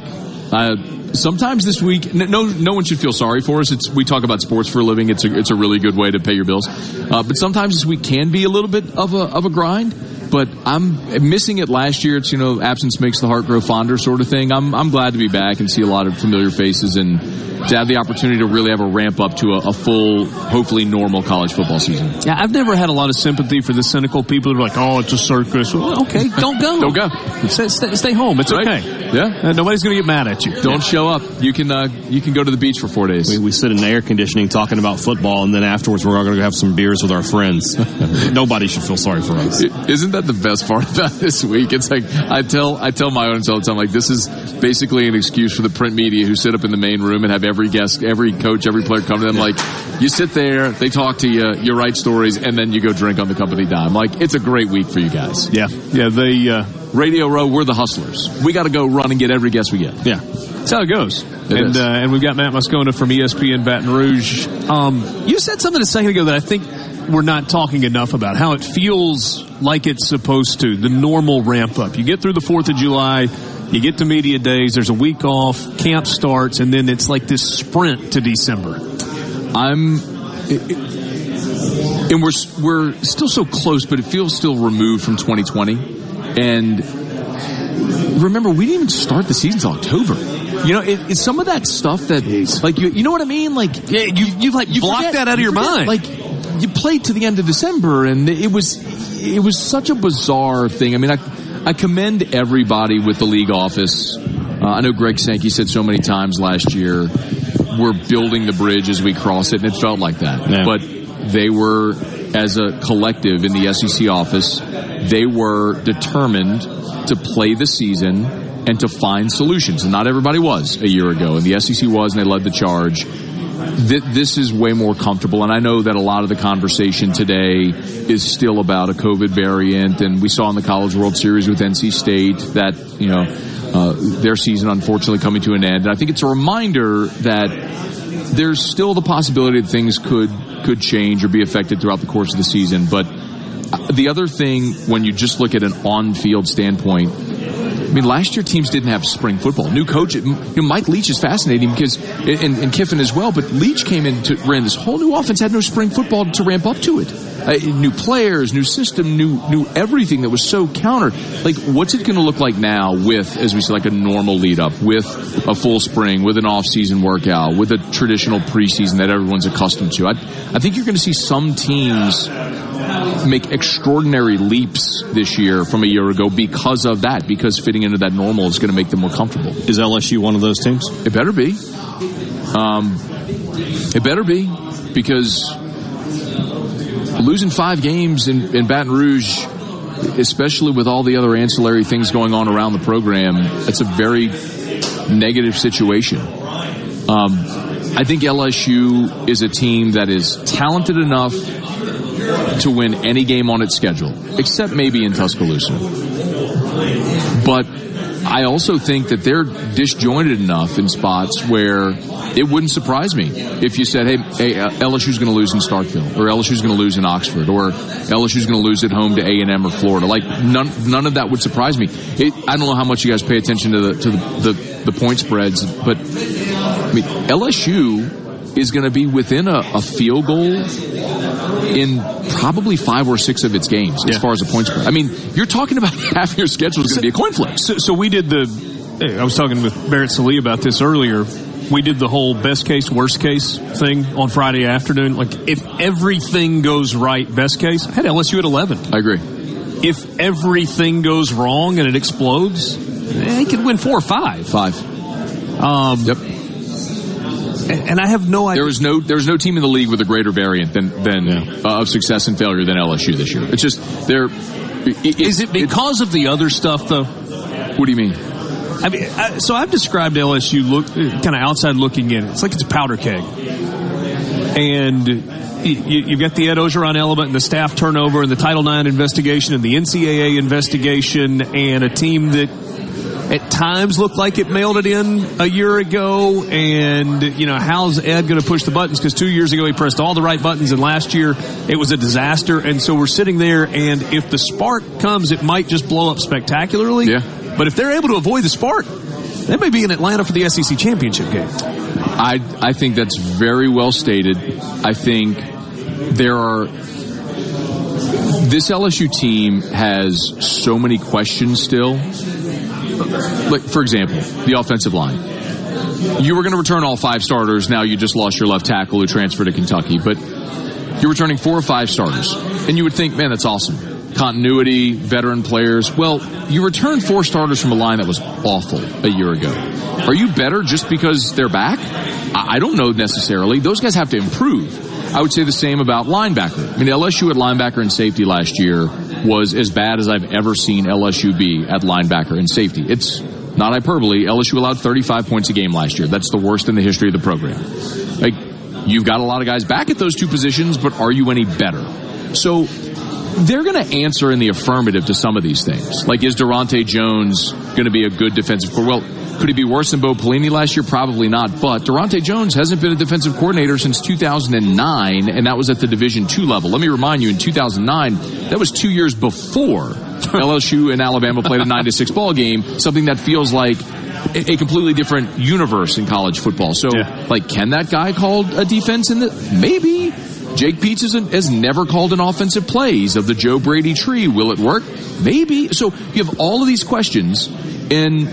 Uh, sometimes this week, no no one should feel sorry for us. It's we talk about sports for a living. It's a it's a really good way to pay your bills. Uh, but sometimes this week can be a little bit of a of a grind. But I'm missing it last year. It's you know absence makes the heart grow fonder sort of thing. I'm I'm glad to be back and see a lot of familiar faces and to have the opportunity to really have a ramp up to a, a full, hopefully normal college football season. Yeah, I've never had a lot of sympathy for the cynical people who are like, "Oh, it's a circus." Well, okay, [LAUGHS] don't go. Don't go. Stay, stay, stay home. It's Right. okay. Yeah. Uh, nobody's going to get mad at you. Don't show up. You can uh, you can go to the beach for four days. We, we sit in air conditioning talking about football, and then afterwards we're all going to have some beers with our friends. [LAUGHS] Nobody should feel sorry for us. Isn't that the best part [LAUGHS] about this week? It's like I tell I tell my audience all the time, like this is basically an excuse for the print media who sit up in the main room and have every guest, every coach, every player come to them. Like you sit there, they talk to you, you write stories, and then you go drink on the company dime. Like it's a great week for you guys. Yeah, yeah. They uh, Radio Row, we're the hustlers. We got to go run and get every guest we get. Yeah, that's how it goes. and is. uh, and we've got Matt Moscona from ESPN Baton Rouge. Um, you said something a second ago that I think we're not talking enough about. How it feels like it's supposed to. The normal ramp up. You get through the Fourth of July. You get to media days. There's a week off. Camp starts, and then it's like this sprint to December. I'm, and we're we're still so close, but it feels still removed from 2020. And remember, we didn't even start the season until October. You know, it, it's some of that stuff that, like, you, you know what I mean? Like, yeah, you you like you block forget- that out of your forget, mind. Like, you played to the end of December, and it was it was such a bizarre thing. I mean, I I commend everybody with the league office. Uh, I know Greg Sankey said so many times last year, we're building the bridge as we cross it, and it felt like that. But they were, as a collective in the SEC office, they were determined to play the season and to find solutions. And not everybody was a year ago, and the SEC was, and they led the charge th- this is way more comfortable. And I know that a lot of the conversation today is still about a COVID variant. And we saw in the College World Series with NC State that, you know, uh, their season unfortunately coming to an end. And I think it's a reminder that there's still the possibility that things could, could change or be affected throughout the course of the season. But uh, the other thing, when you just look at an on-field standpoint, I mean, last year teams didn't have spring football. New coach, you know, Mike Leach is fascinating because, and, and Kiffin as well, but Leach came in to ran this whole new offense, had no spring football to ramp up to it. Uh, new players, new system, new, new everything that was so counter. Like, what's it going to look like now with, as we say, like a normal lead up, with a full spring, with an off season workout, with a traditional preseason that everyone's accustomed to? I, I think you're going to see some teams make extraordinary leaps this year from a year ago because of that, because fitting into that normal is going to make them more comfortable. Is LSU one of those teams? It better be. Um, it better be because losing five games in, in Baton Rouge, especially with all the other ancillary things going on around the program, it's a very negative situation. Um, I think LSU is a team that is talented enough to win any game on its schedule, except maybe in Tuscaloosa. But I also think that they're disjointed enough in spots where it wouldn't surprise me if you said, "Hey, hey uh, LSU's going to lose in Starkville, or LSU's going to lose in Oxford, or LSU's going to lose at home to A and M or Florida." Like none, none of that would surprise me. It, I don't know how much you guys pay attention to the to the, the, the point spreads, but I mean, LSU is going to be within a, a field goal in probably five or six of its games as far as the points. I mean, you're talking about [LAUGHS] half your schedule is going to be a coin flip. So, so we did the. I was talking with Barrett Sallee about this earlier. We did the whole best case, worst case thing on Friday afternoon. Like, if everything goes right, best case, I had LSU at 11. I agree. If everything goes wrong and it explodes, they could win four or five. Five. Um, yep. And I have no idea. There was no there was no team in the league with a greater variant than than uh, of success and failure than LSU this year. It's just they're. It, Is it because of the other stuff, though? What do you mean? I mean, I, so I've described LSU look kind of outside looking in. It's like it's a powder keg, and you, you've got the Ed Orgeron element and the staff turnover and the Title IX investigation and the NCAA investigation and a team that at times looked like it mailed it in a year ago. And, you know, how's Ed going to push the buttons? Because two years ago he pressed all the right buttons and last year it was a disaster. And so we're sitting there and if the spark comes, it might just blow up spectacularly. Yeah. But if they're able to avoid the spark, they may be in Atlanta for the SEC championship game. I I think that's very well stated. I think there are this LSU team has so many questions still. Like, for example, the offensive line. You were going to return all five starters. Now you just lost your left tackle who transferred to Kentucky, but you're returning four or five starters. And you would think, man, that's awesome. Continuity, veteran players. Well, you returned four starters from a line that was awful a year ago. Are you better just because they're back? I don't know necessarily. Those guys have to improve. I would say the same about linebacker. I mean, LSU at linebacker and safety last year was as bad as I've ever seen LSU be at linebacker and safety. It's not hyperbole. LSU allowed 35 points a game last year. That's the worst in the history of the program. Like, you've got a lot of guys back at those two positions, but are you any better? So, they're going to answer in the affirmative to some of these things. Like, is Daronte Jones going to be a good defensive core? Well, could he be worse than Bo Pelini last year? Probably not. But Daronte Jones hasn't been a defensive coordinator since 2009, and that was at the Division two level. Let me remind you, in 2009, that was two years before [LAUGHS] LSU and Alabama played a nine to six ball game. Something that feels like a completely different universe in college football. So, like, can that guy call a defense in the maybe? Jake Peetz has never called an offensive play. He's of the Joe Brady tree. Will it work? Maybe. So you have all of these questions, and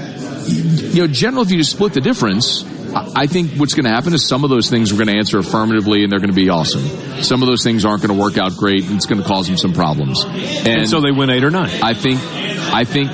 you know, generally, if you just split the difference, I think what's going to happen is some of those things we're going to answer affirmatively, and they're going to be awesome. Some of those things aren't going to work out great, and it's going to cause them some problems. And, And so they win eight or nine. I think, I think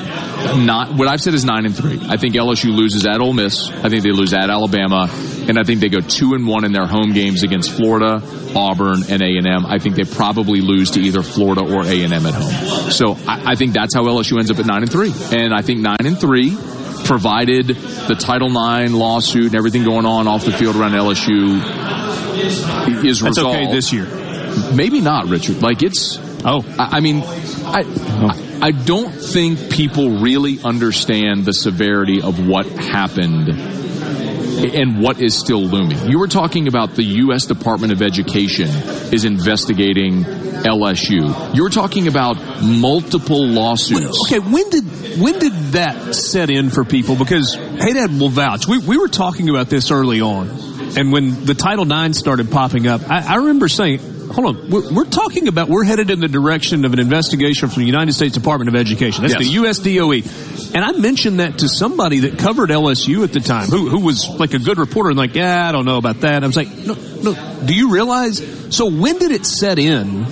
not. What I've said is nine and three. I think LSU loses at Ole Miss. I think they lose at Alabama, and I think they go two and one in their home games against Florida, Auburn, and A and M. I think they probably lose to either Florida or A and M at home. So I, I think that's how LSU ends up at nine and three. And I think nine and three provided the Title IX lawsuit and everything going on off the field around LSU is That's resolved. okay this year. Maybe not, Richard. Like it's. Oh, I, I mean, I, I I don't think people really understand the severity of what happened and what is still looming. You were talking about the U.S. Department of Education is investigating LSU. You were talking about multiple lawsuits. Okay, when did when did that set in for people? Because Hadad will vouch. We we were talking about this early on, and when the Title IX started popping up, I, I remember saying, "Hold on, we're, we're talking about we're headed in the direction of an investigation from the United States Department of Education. That's Yes. the USDOE." And I mentioned that to somebody that covered LSU at the time, who who was like a good reporter, and like, "Yeah, I don't know about that." I was like, "No, no. Do you realize?" So when did it set in?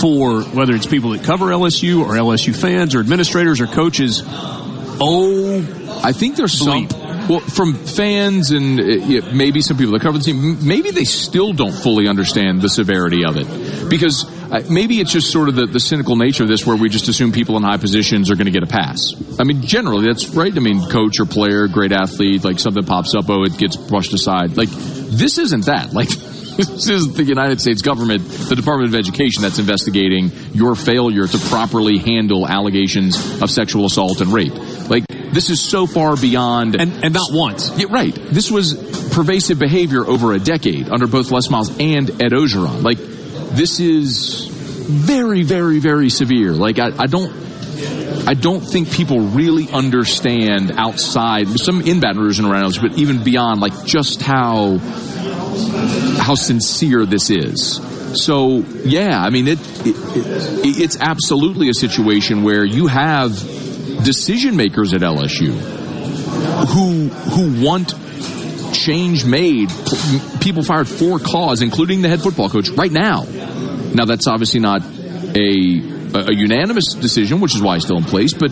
for whether it's people that cover LSU or LSU fans or administrators or coaches. Oh, I think there's some. Well, from fans and uh, maybe some people that cover the team, maybe they still don't fully understand the severity of it. Because uh, maybe it's just sort of the, the cynical nature of this where we just assume people in high positions are going to get a pass. I mean, generally, that's right. I mean, coach or player, great athlete, like something pops up, oh, it gets brushed aside. Like, this isn't that. Like, [LAUGHS] this is the United States government, the Department of Education that's investigating your failure to properly handle allegations of sexual assault and rape. Like, this is so far beyond. And, and not once. Yeah, right. This was pervasive behavior over a decade under both Les Miles and Ed Orgeron. Like, this is very, very, very severe. Like, I, I don't. I don't think people really understand outside some in Baton Rouge and around, but even beyond, like just how how sincere this is. So yeah, I mean it, it, it it's absolutely a situation where you have decision makers at LSU who who want change made. People fired for cause, including the head football coach, right now. Now that's obviously not a a unanimous decision, which is why it's still in place, but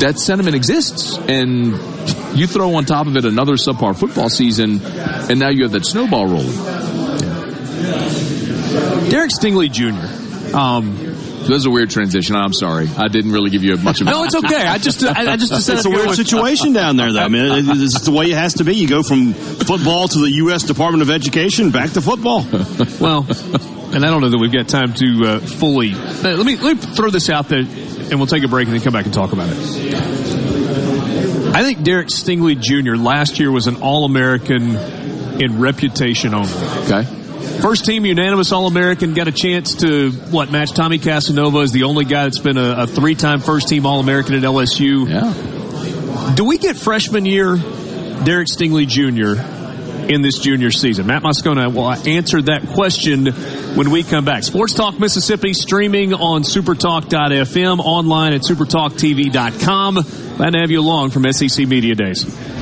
that sentiment exists, and you throw on top of it another subpar football season, and now you have that snowball rolling. Derek Stingley Jr. Um, that was a weird transition. I'm sorry. I didn't really give you much of No, it's okay. I just, I, I just decided It's a weird with- situation down there, though. I mean, it- it's the way it has to be. You go from football to the U.S. Department of Education, back to football. [LAUGHS] Well, and I don't know that we've got time to uh, fully. uh, Let me let me throw this out there, and we'll take a break and then come back and talk about it. I think Derek Stingley Jr. last year was an All-American in reputation only. Okay. First team unanimous All-American got a chance to what match Tommy Casanova is the only guy that's been a, a three-time first team All-American at LSU. Yeah. Do we get freshman year Derek Stingley Jr. in this junior season? Matt Moscona will answer that question when we come back. Sports Talk Mississippi streaming on supertalk.fm, online at supertalktv.com. Glad to have you along from SEC Media Days.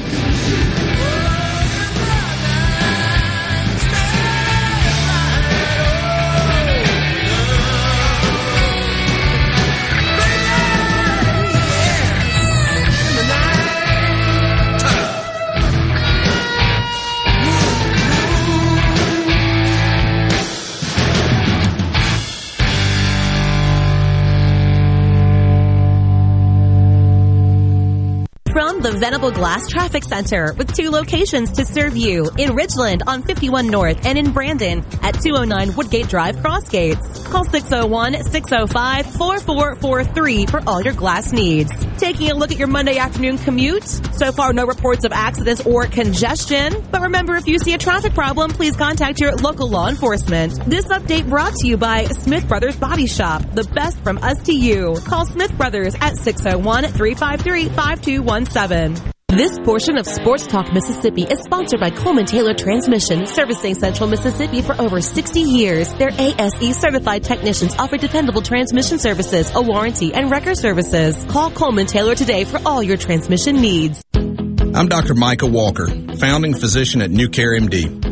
Venable Glass Traffic Center with two locations to serve you in Ridgeland on 51 North and in Brandon at 209 Woodgate Drive Crossgates. Call 601-605-4443 for all your glass needs. Taking a look at your Monday afternoon commute. So far, no reports of accidents or congestion. But remember, if you see a traffic problem, please contact your local law enforcement. This update brought to you by Smith Brothers Body Shop, the best from us to you. Call Smith Brothers at 601-353-5217. This portion of Sports Talk Mississippi is sponsored by Coleman Taylor Transmission, servicing Central Mississippi for over 60 years. Their ASE certified technicians offer dependable transmission services, a warranty, and record services. Call Coleman Taylor today for all your transmission needs. I'm Dr. Micah Walker, founding physician at New Care MD.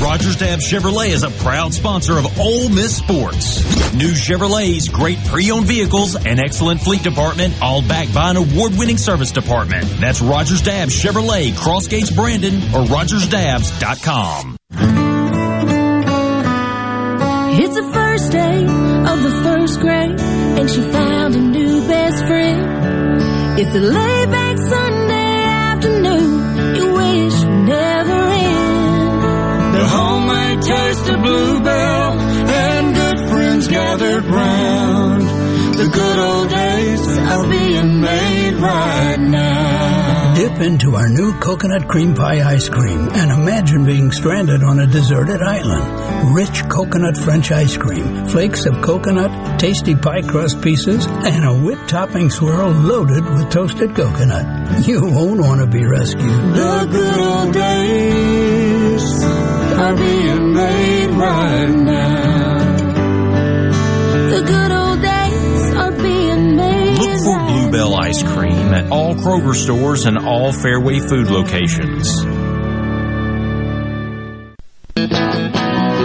Rogers Dab Chevrolet is a proud sponsor of Ole Miss Sports. New Chevrolet's great pre-owned vehicles and excellent fleet department, all backed by an award-winning service department. That's Rogers Dab Chevrolet, Crossgates Brandon, or RogersDabbs.com. It's the first day of the first grade, and she found a new best friend. It's a laid taste of bluebell and good friends gathered round. The good old days are being made right now. Dip into our new coconut cream pie ice cream and imagine being stranded on a deserted island. Rich coconut French ice cream, flakes of coconut, tasty pie crust pieces, and a whipped topping swirl loaded with toasted coconut. You won't want to be rescued. The good old days are being made right now. The good old days are being made Look for Bluebell ice cream at all Kroger stores and all Fairway food locations.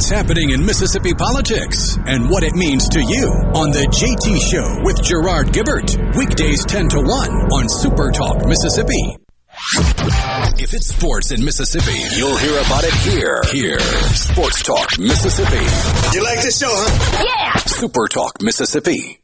What's happening in Mississippi politics and what it means to you on The JT Show with Gerard Gibert. Weekdays 10 to 1 on Super Talk Mississippi. If it's sports in Mississippi, you'll hear about it here. Here. Sports Talk Mississippi. You like this show, huh? Yeah! Super Talk Mississippi.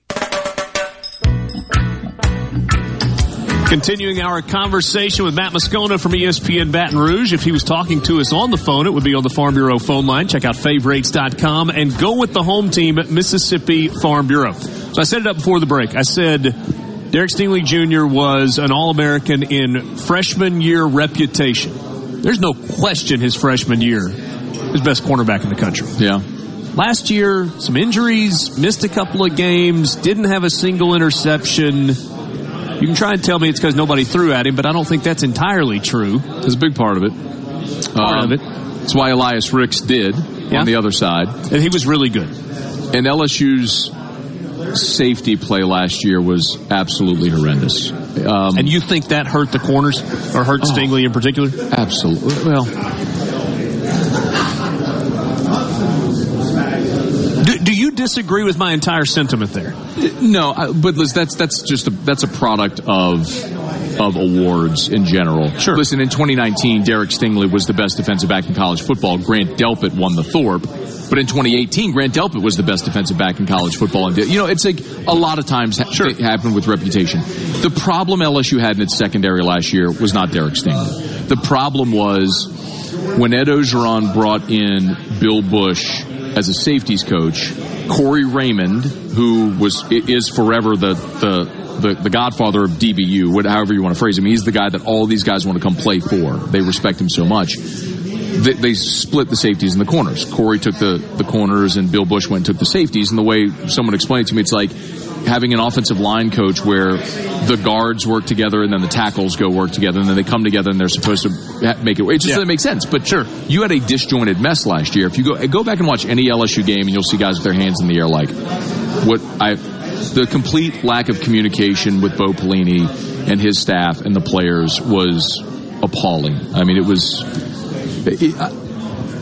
Continuing our conversation with Matt Moscona from ESPN Baton Rouge. If he was talking to us on the phone, it would be on the Farm Bureau phone line. Check out favorites.com and go with the home team at Mississippi Farm Bureau. So I said it up before the break. I said Derek Stingley Jr. was an All-American in freshman year reputation. There's no question his freshman year, his best cornerback in the country. Yeah. Last year, some injuries, missed a couple of games, didn't have a single interception. You can try and tell me it's because nobody threw at him, but I don't think that's entirely true. It's a big part of it. Part of it. That's why Elias Ricks did Yeah. on the other side. And he was really good. And LSU's safety play last year was absolutely horrendous. Um, and you think that hurt the corners or hurt Oh. Stingley in particular? Absolutely. Well, disagree with my entire sentiment there? No, but listen, that's that's just a, that's a product of of awards in general. Sure. Listen, in 2019, Derek Stingley was the best defensive back in college football. Grant Delpit won the Thorpe. But in 2018, Grant Delpit was the best defensive back in college football. And you know, it's like a lot of times ha- it happened with reputation. The problem LSU had in its secondary last year was not Derek Stingley. The problem was when Ed Orgeron brought in Bill Bush as a safeties coach, Corey Raymond, who was is forever the the the, the godfather of DBU, what, however you want to phrase him, he's the guy that all these guys want to come play for. They respect him so much. They, they split the safeties and the corners. Corey took the, the corners and Bill Bush went and took the safeties. And the way someone explained it to me, it's like having an offensive line coach where the guards work together and then the tackles go work together and then they come together and they're supposed to make it. It just doesn't make sense. But sure, you had a disjointed mess last year. If you go go back and watch any LSU game and you'll see guys with their hands in the air like what I the complete lack of communication with Bo Pelini and his staff and the players was appalling. I mean, it was. It, uh,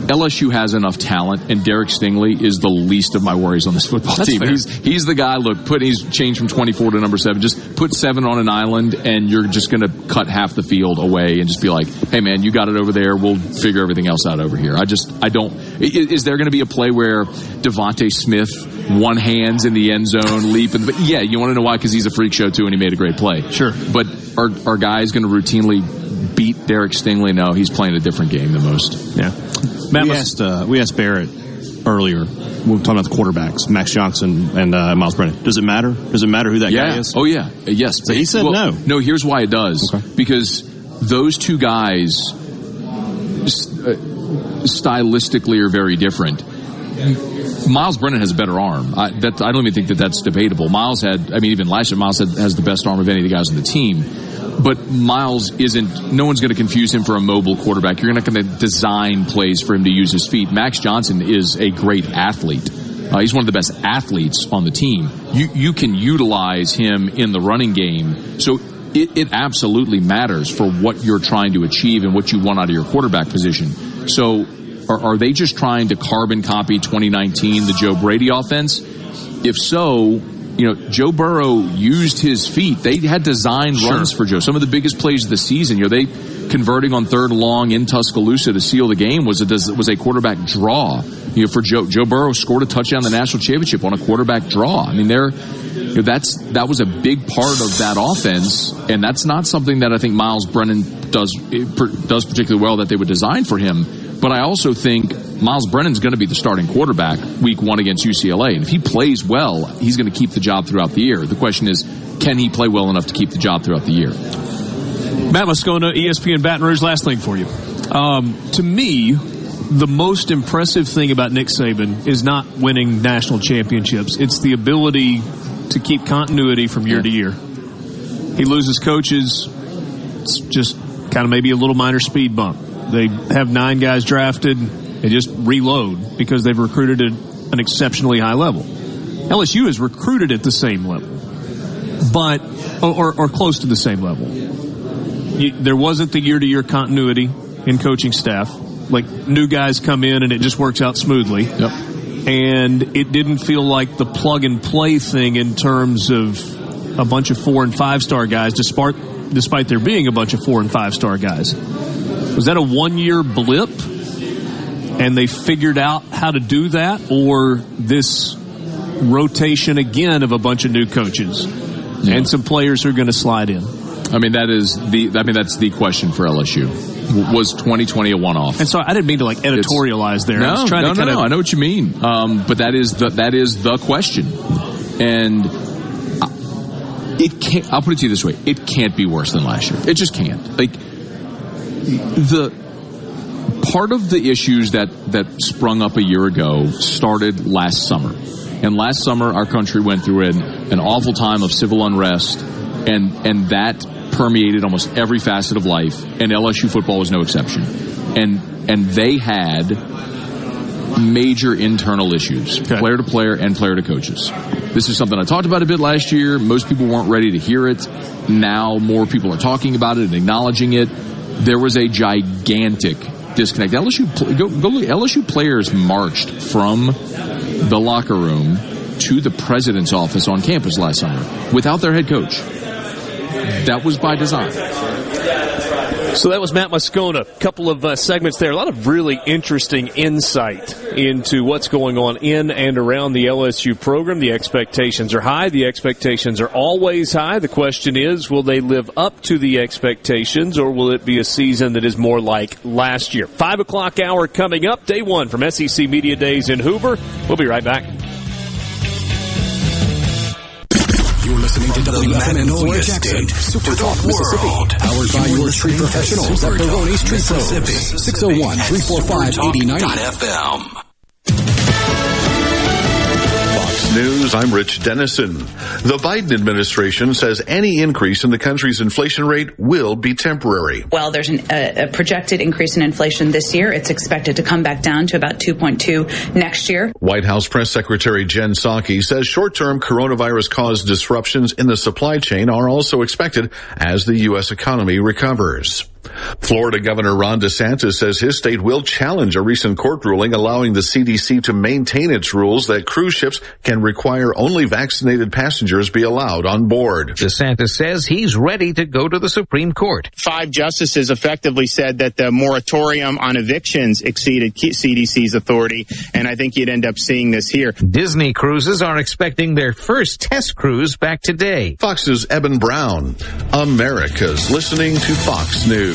LSU has enough talent, and Derek Stingley is the least of my worries on this football That's team. fair. He's he's the guy. Look, put he's changed from twenty four to number seven. Just put seven on an island, and you're just going to cut half the field away, and just be like, "Hey, man, you got it over there. We'll figure everything else out over here." I just I don't. Is there going to be a play where DeVonta Smith one hands in the end zone, leap, and but yeah, you want to know why? Because he's a freak show too, and he made a great play. Sure, but are are guys going to routinely beat Derek Stingley? No, he's playing a different game than most. Yeah. We asked uh, we asked Barrett earlier. We were talking about the quarterbacks, Max Johnson and uh, Myles Brennan. Does it matter? Does it matter who that yeah. guy is? Oh yeah. Uh, Yes. So he said Well, no. No. Here's why it does. Because those two guys, uh, stylistically, are very different. Myles Brennan has a better arm. I, that, I don't even think that that's debatable. Myles had, I mean, even last year, Myles had, has the best arm of any of the guys on the team. But Myles isn't, no one's going to confuse him for a mobile quarterback. You're not going to design plays for him to use his feet. Max Johnson is a great athlete. Uh, he's one of the best athletes on the team. You, you can utilize him in the running game. So it, it absolutely matters for what you're trying to achieve and what you want out of your quarterback position. So are, are they just trying to carbon copy 2019, the Joe Brady offense? If so, you know, Joe Burrow used his feet. They had designed runs for Joe. Some of the biggest plays of the season, you know, they converting on third long in Tuscaloosa to seal the game was a was a quarterback draw. You know, for Joe Joe Burrow scored a touchdown in the national championship on a quarterback draw. I mean, they're you know, that's that was a big part of that offense, and that's not something that I think Myles Brennan does does particularly well that they would design for him. But I also think Myles Brennan's going to be the starting quarterback week one against UCLA. And if he plays well, he's going to keep the job throughout the year. The question is, can he play well enough to keep the job throughout the year? Matt Moscona, ESPN Baton Rouge. Last thing for you. Um, to me, the most impressive thing about Nick Saban is not winning national championships. It's the ability to keep continuity from year to year. He loses coaches. It's just kind of maybe a little minor speed bump. They have nine guys drafted. They just reload because they've recruited at an exceptionally high level. LSU has recruited at the same level, but or, or, close to the same level. You, there wasn't the year to year continuity in coaching staff. Like new guys come in and it just works out smoothly. Yep. And it didn't feel like the plug and play thing in terms of a bunch of four and five star guys, despite despite there being a bunch of four and five star guys. Was that a one year blip and they figured out how to do that or this rotation again of a bunch of new coaches and some players who are going to slide in? I mean, that is the. I mean, that's the question for LSU. Was 2020 a one-off? And so I didn't mean to like editorialize there. No, I was trying no, to no, of I know what you mean. Um, but that is the that is the question, and I- it can't. I'll put it to you this way: it can't be worse than last year. It just can't. Like the part of the issues that that sprung up a year ago started last summer. And last summer, our country went through an, an awful time of civil unrest, and and that permeated almost every facet of life. And LSU football was no exception. And and they had major internal issues, player to player and player to coaches. This is something I talked about a bit last year. Most people weren't ready to hear it. Now more people are talking about it and acknowledging it. There was a gigantic disconnect. LSU go, go look. LSU players marched from the locker room to the president's office on campus last summer without their head coach. That was by design. So that was Matt Moscona. A couple of uh, segments there. A lot of really interesting insight into what's going on in and around the LSU program. The expectations are high. The expectations are always high. The question is, will they live up to the expectations or will it be a season that is more like last year? Five o'clock hour coming up. Day one from SEC Media Days in Hoover. We'll be right back. You're listening to WFMN Florida Jackson, Super Talk, Mississippi. Powered by your tree professionals at Baroni's Tree Pros. 601 345 8090. News, I'm Rich Dennison. The Biden administration says any increase in the country's inflation rate will be temporary. Well, there's an, a, a projected increase in inflation this year. It's expected to come back down to about 2.2 next year. White House Press Secretary Jen Psaki says short-term coronavirus caused disruptions in the supply chain are also expected as the U.S. economy recovers. Florida Governor Ron DeSantis says his state will challenge a recent court ruling allowing the CDC to maintain its rules that cruise ships can require only vaccinated passengers be allowed on board. DeSantis says he's ready to go to the Supreme Court. Five justices effectively said that the moratorium on evictions exceeded CDC's authority, and I think you'd end up seeing this here. Disney cruises are expecting their first test cruise back today. Fox's Eben Brown. America's listening to Fox News.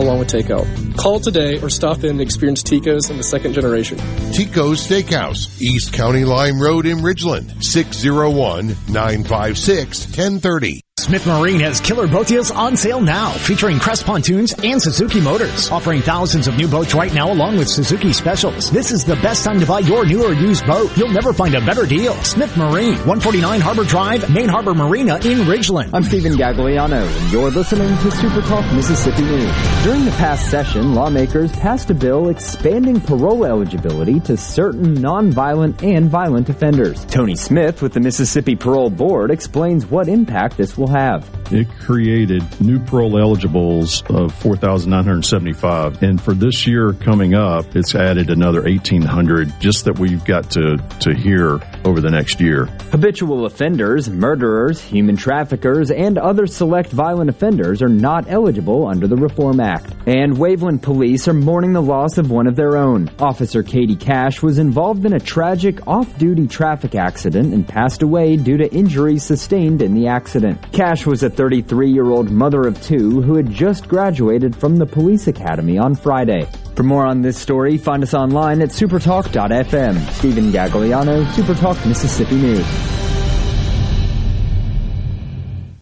along with takeout. Call today or stop in and experience Tico's in the second generation. Tico's Steakhouse, East County Lime Road in Ridgeland, 601-956-1030. Smith Marine has killer boat deals on sale now, featuring Crest pontoons and Suzuki motors, offering thousands of new boats right now along with Suzuki specials. This is the best time to buy your new or used boat. You'll never find a better deal. Smith Marine, 149 Harbor Drive, Main Harbor Marina in Ridgeland. I'm Stephen Gagliano, and you're listening to Super Talk Mississippi News. During the past session, lawmakers passed a bill expanding parole eligibility to certain nonviolent and violent offenders. Tony Smith with the Mississippi Parole Board explains what impact this will have. It created new parole eligibles of 4,975. And for this year coming up, it's added another 1,800 just that we've got to, to hear over the next year. Habitual offenders, murderers, human traffickers, and other select violent offenders are not eligible under the Reform Act. And Waveland police are mourning the loss of one of their own. Officer Katie Cash was involved in a tragic off-duty traffic accident and passed away due to injuries sustained in the accident. Cash was a 33-year-old mother of two who had just graduated from the police academy on Friday. For more on this story, find us online at supertalk.fm. Stephen Gagliano, Supertalk Mississippi News.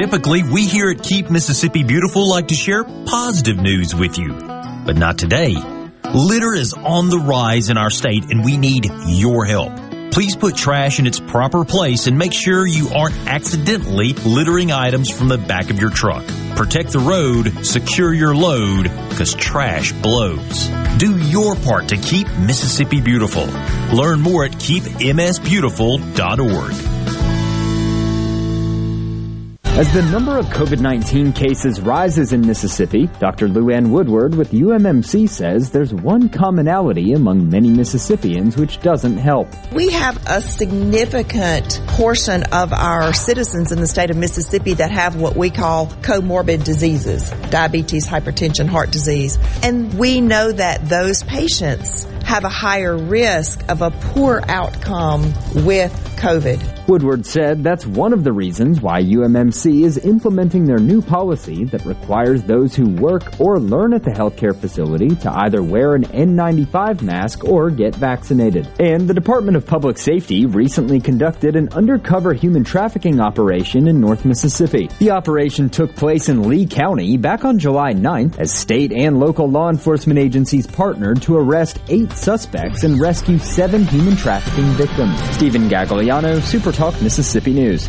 Typically, we here at Keep Mississippi Beautiful like to share positive news with you. But not today. Litter is on the rise in our state and we need your help. Please put trash in its proper place and make sure you aren't accidentally littering items from the back of your truck. Protect the road, secure your load, because trash blows. Do your part to keep Mississippi beautiful. Learn more at keepmsbeautiful.org. As the number of COVID-19 cases rises in Mississippi, Dr. LouAnn Woodward with UMMC says there's one commonality among many Mississippians which doesn't help. We have a significant portion of our citizens in the state of Mississippi that have what we call comorbid diseases, diabetes, hypertension, heart disease. And we know that those patients have a higher risk of a poor outcome with COVID. Woodward said that's one of the reasons why UMMC is implementing their new policy that requires those who work or learn at the healthcare facility to either wear an N95 mask or get vaccinated. And the Department of Public Safety recently conducted an undercover human trafficking operation in North Mississippi. The operation took place in Lee County back on July 9th as state and local law enforcement agencies partnered to arrest eight suspects and rescue seven human trafficking victims. Stephen Gagliano, Supertalk Mississippi News.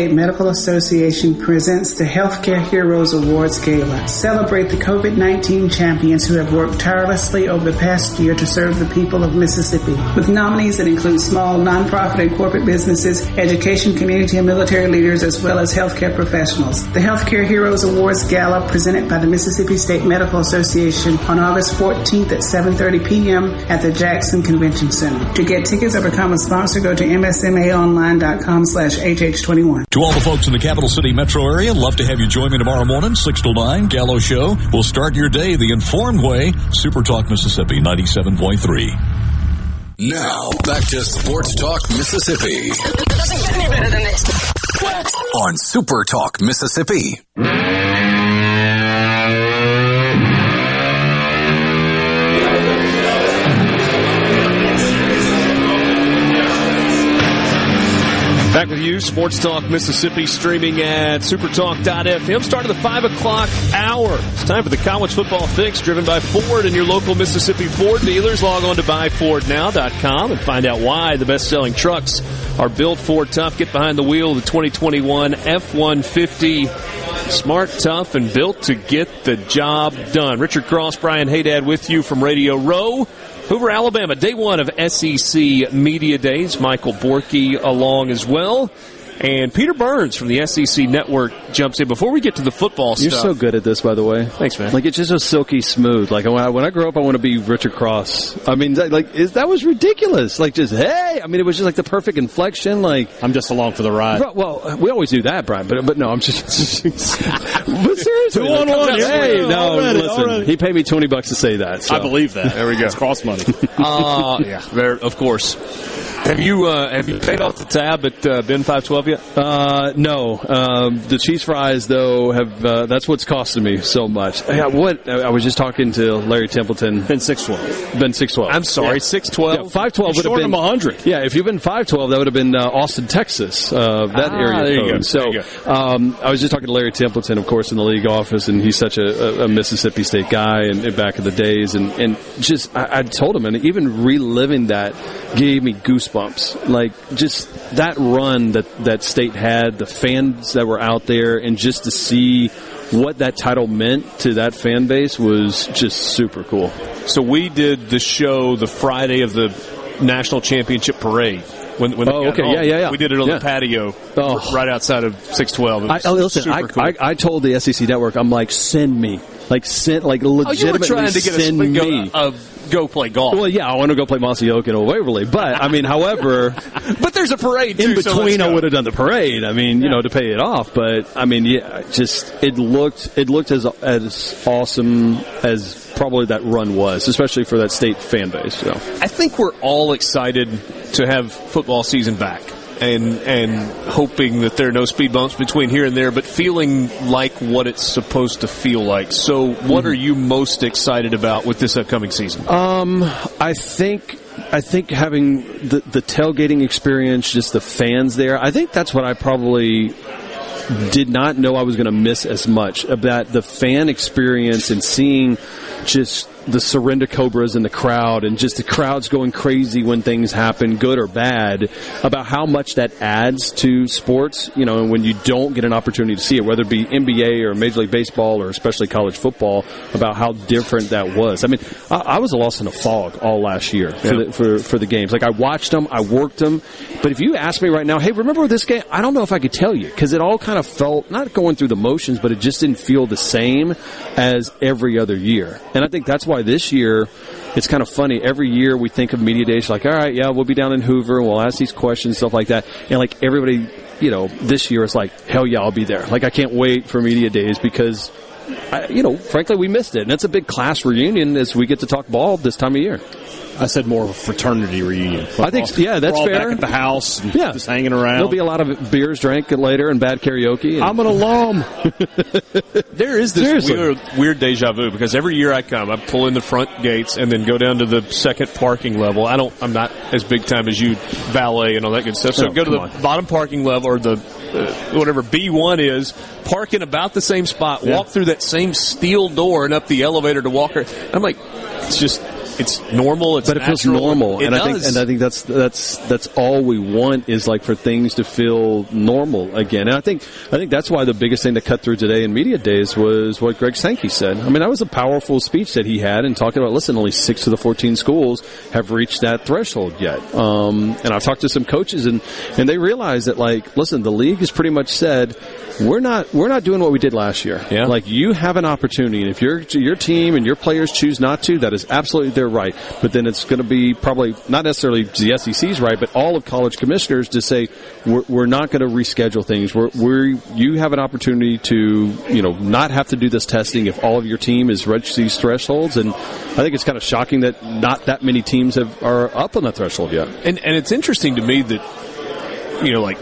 Medical Association presents the Healthcare Heroes Awards Gala. Celebrate the COVID-19 champions who have worked tirelessly over the past year to serve the people of Mississippi. With nominees that include small, nonprofit and corporate businesses, education, community and military leaders, as well as healthcare professionals. The Healthcare Heroes Awards Gala presented by the Mississippi State Medical Association on August 14th at 7.30 p.m. at the Jackson Convention Center. To get tickets or become a sponsor, go to msmaonline.com slash HH21. To all the folks in the capital city metro area, love to have you join me tomorrow morning, 6 to 9, Gallo Show. We'll start your day the informed way. Super Talk Mississippi 97.3. Now, back to Sports Talk Mississippi. Doesn't get any better than this. On Super Talk Mississippi. Back with you, Sports Talk Mississippi, streaming at supertalk.fm. Start of the 5 o'clock hour. It's time for the college football fix, driven by Ford and your local Mississippi Ford dealers. Log on to buyfordnow.com and find out why the best selling trucks are built for tough. Get behind the wheel of the 2021 F 150. Smart, tough, and built to get the job done. Richard Cross, Brian Hadad with you from Radio Row. Hoover, Alabama, day one of SEC Media Days. Michael Borky along as well. And Peter Burns from the SEC Network jumps in. Before we get to the football stuff. You're stuff. so good at this, by the way. Thanks, man. Like it's just so silky smooth. Like when I, when I grow up, I want to be Richard Cross. I mean, that, like is, that was ridiculous. Like just hey, I mean, it was just like the perfect inflection. Like I'm just along for the ride. Well, well, we always do that, Brian. But but no, I'm just. [LAUGHS] but seriously, Two on like, one, Hey, yeah, no, already, listen. already. He paid me twenty bucks to say that. So. I believe that. There we go. It's cross money. [LAUGHS] Uh, yeah, there, of course. Have you uh, have you paid off the tab at uh, Bin five twelve yet? Uh, no. Um, the cheese fries, though, have uh, that's what's costing me so much. Yeah, what I was just talking to Larry Templeton. Bin six twelve. Bin six twelve. I'm sorry, six twelve. Five twelve would have been hundred. Yeah, if you've been five twelve, that would have been uh, Austin, Texas. Uh, that Ah, area there you go. So There you um, I was just talking to Larry Templeton, of course, in the league office, and he's such a, a, a Mississippi State guy, and, and back in the days, and, and just I, I told him, and even reliving that gave me goosebumps. Like just that run that that state had, the fans that were out there, and just to see what that title meant to that fan base was just super cool. So we did the show the Friday of the national championship parade. When, when Oh, okay. Yeah, yeah, yeah. We did it on Yeah. the patio Oh. right outside of 612. I, oh, listen, super I, cool. I, I told the SEC network, I'm like, send me, like send, like oh, legitimately trying to get send us to me. go, uh, go play golf. Well, yeah, I want to go play Mossy Oak and Waverly, but I mean, however, [LAUGHS] but there's a parade too, in so between, I would have done the parade. I mean, you know, to pay it off. But I mean, yeah, just it looked it looked as as awesome as probably that run was, especially for that state fan base. So. I think we're all excited to have football season back. And and hoping that there are no speed bumps between here and there, but feeling like what it's supposed to feel like. So, what are you most excited about with this upcoming season? Um, I think I think having the the tailgating experience, just the fans there. I think that's what I probably did not know I was going to miss as much about the fan experience and seeing just the surrender cobras in the crowd and just the crowds going crazy when things happen, good or bad, about how much that adds to sports, you know, and when you don't get an opportunity to see it, whether it be NBA or Major League Baseball or especially college football, about how different that was. I mean, I, I was lost in a fog all last year for, Yeah. the, for, for the games. Like I watched them, I worked them, but if you ask me right now, hey, remember this game? I don't know if I could tell you because it all kind of felt not going through the motions, but it just didn't feel the same as every other year. And I think that's why this year it's kind of funny. Every year we think of media days like, all right, yeah, we'll be down in Hoover and we'll ask these questions, stuff like that. And like everybody, you know, this year is like, hell yeah, I'll be there. Like I can't wait for media days because. I, you know, frankly, we missed it, and it's a big class reunion as we get to talk ball this time of year. I said more of a fraternity reunion. I think, yeah, that's We're all fair. Back at the house, and Yeah. just hanging around. There'll be a lot of beers drank later and bad karaoke. And, I'm an alum. [LAUGHS] There is this Seriously. weird, weird deja vu because every year I come, I pull in the front gates and then go down to the second parking level. I don't, I'm not as big time as you, valet and all that good stuff. So Oh, go to the on. bottom parking level or the Uh, whatever B1 is, park in about the same spot, walk through that same steel door and up the elevator to Walker. I'm like, it's just, it's normal. It's but it feels normal, It and I think and I think that's that's that's all we want is like for things to feel normal again. And I think I think that's why the biggest thing that cut through today in media days was what Greg Sankey said. I mean, that was a powerful speech that he had and talking about. Listen, only six of the fourteen schools have reached that threshold yet. Um, and I've talked to some coaches and and they realize that like, listen, the league has pretty much said we're not we're not doing what we did last year. Yeah. Like you have an opportunity, and if your your team and your players choose not to, that is absolutely their right. But then it's going to be probably not necessarily the SEC's right, but all of college commissioners to say we're, we're not going to reschedule things. We're, we're you have an opportunity to you know not have to do this testing if all of your team is reached these thresholds. And I think it's kind of shocking that not that many teams have are up on that threshold yet. And and it's interesting to me that you know, like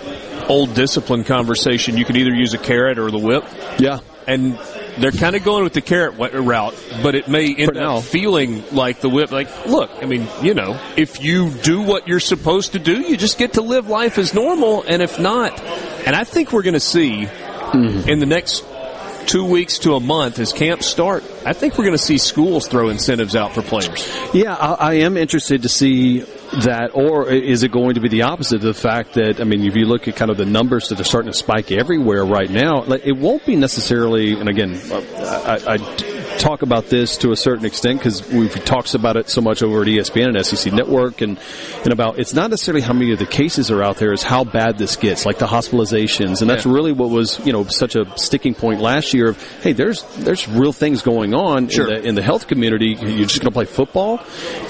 old discipline conversation, you can either use a carrot or the whip. Yeah. And they're kind of going with the carrot route, but it may end up feeling like the whip. Like, look, I mean, you know, if you do what you're supposed to do, you just get to live life as normal. And if not, and I think we're going to see Mm-hmm. in the next two weeks to a month as camps start, I think we're going to see schools throw incentives out for players. Yeah, I, I am interested to see that, or is it going to be the opposite? Of the fact that, I mean, if you look at kind of the numbers that are starting to spike everywhere right now, like, it won't be necessarily, and again, I, I, I talk about this to a certain extent because we've talked about it so much over at ESPN and SEC Network and, and about, it's not necessarily how many of the cases are out there, it's how bad this gets, like the hospitalizations. And that's Yeah. really what was, you know, such a sticking point last year of, hey, there's, there's real things going on Sure. in the, in the health community. You're just going to play football.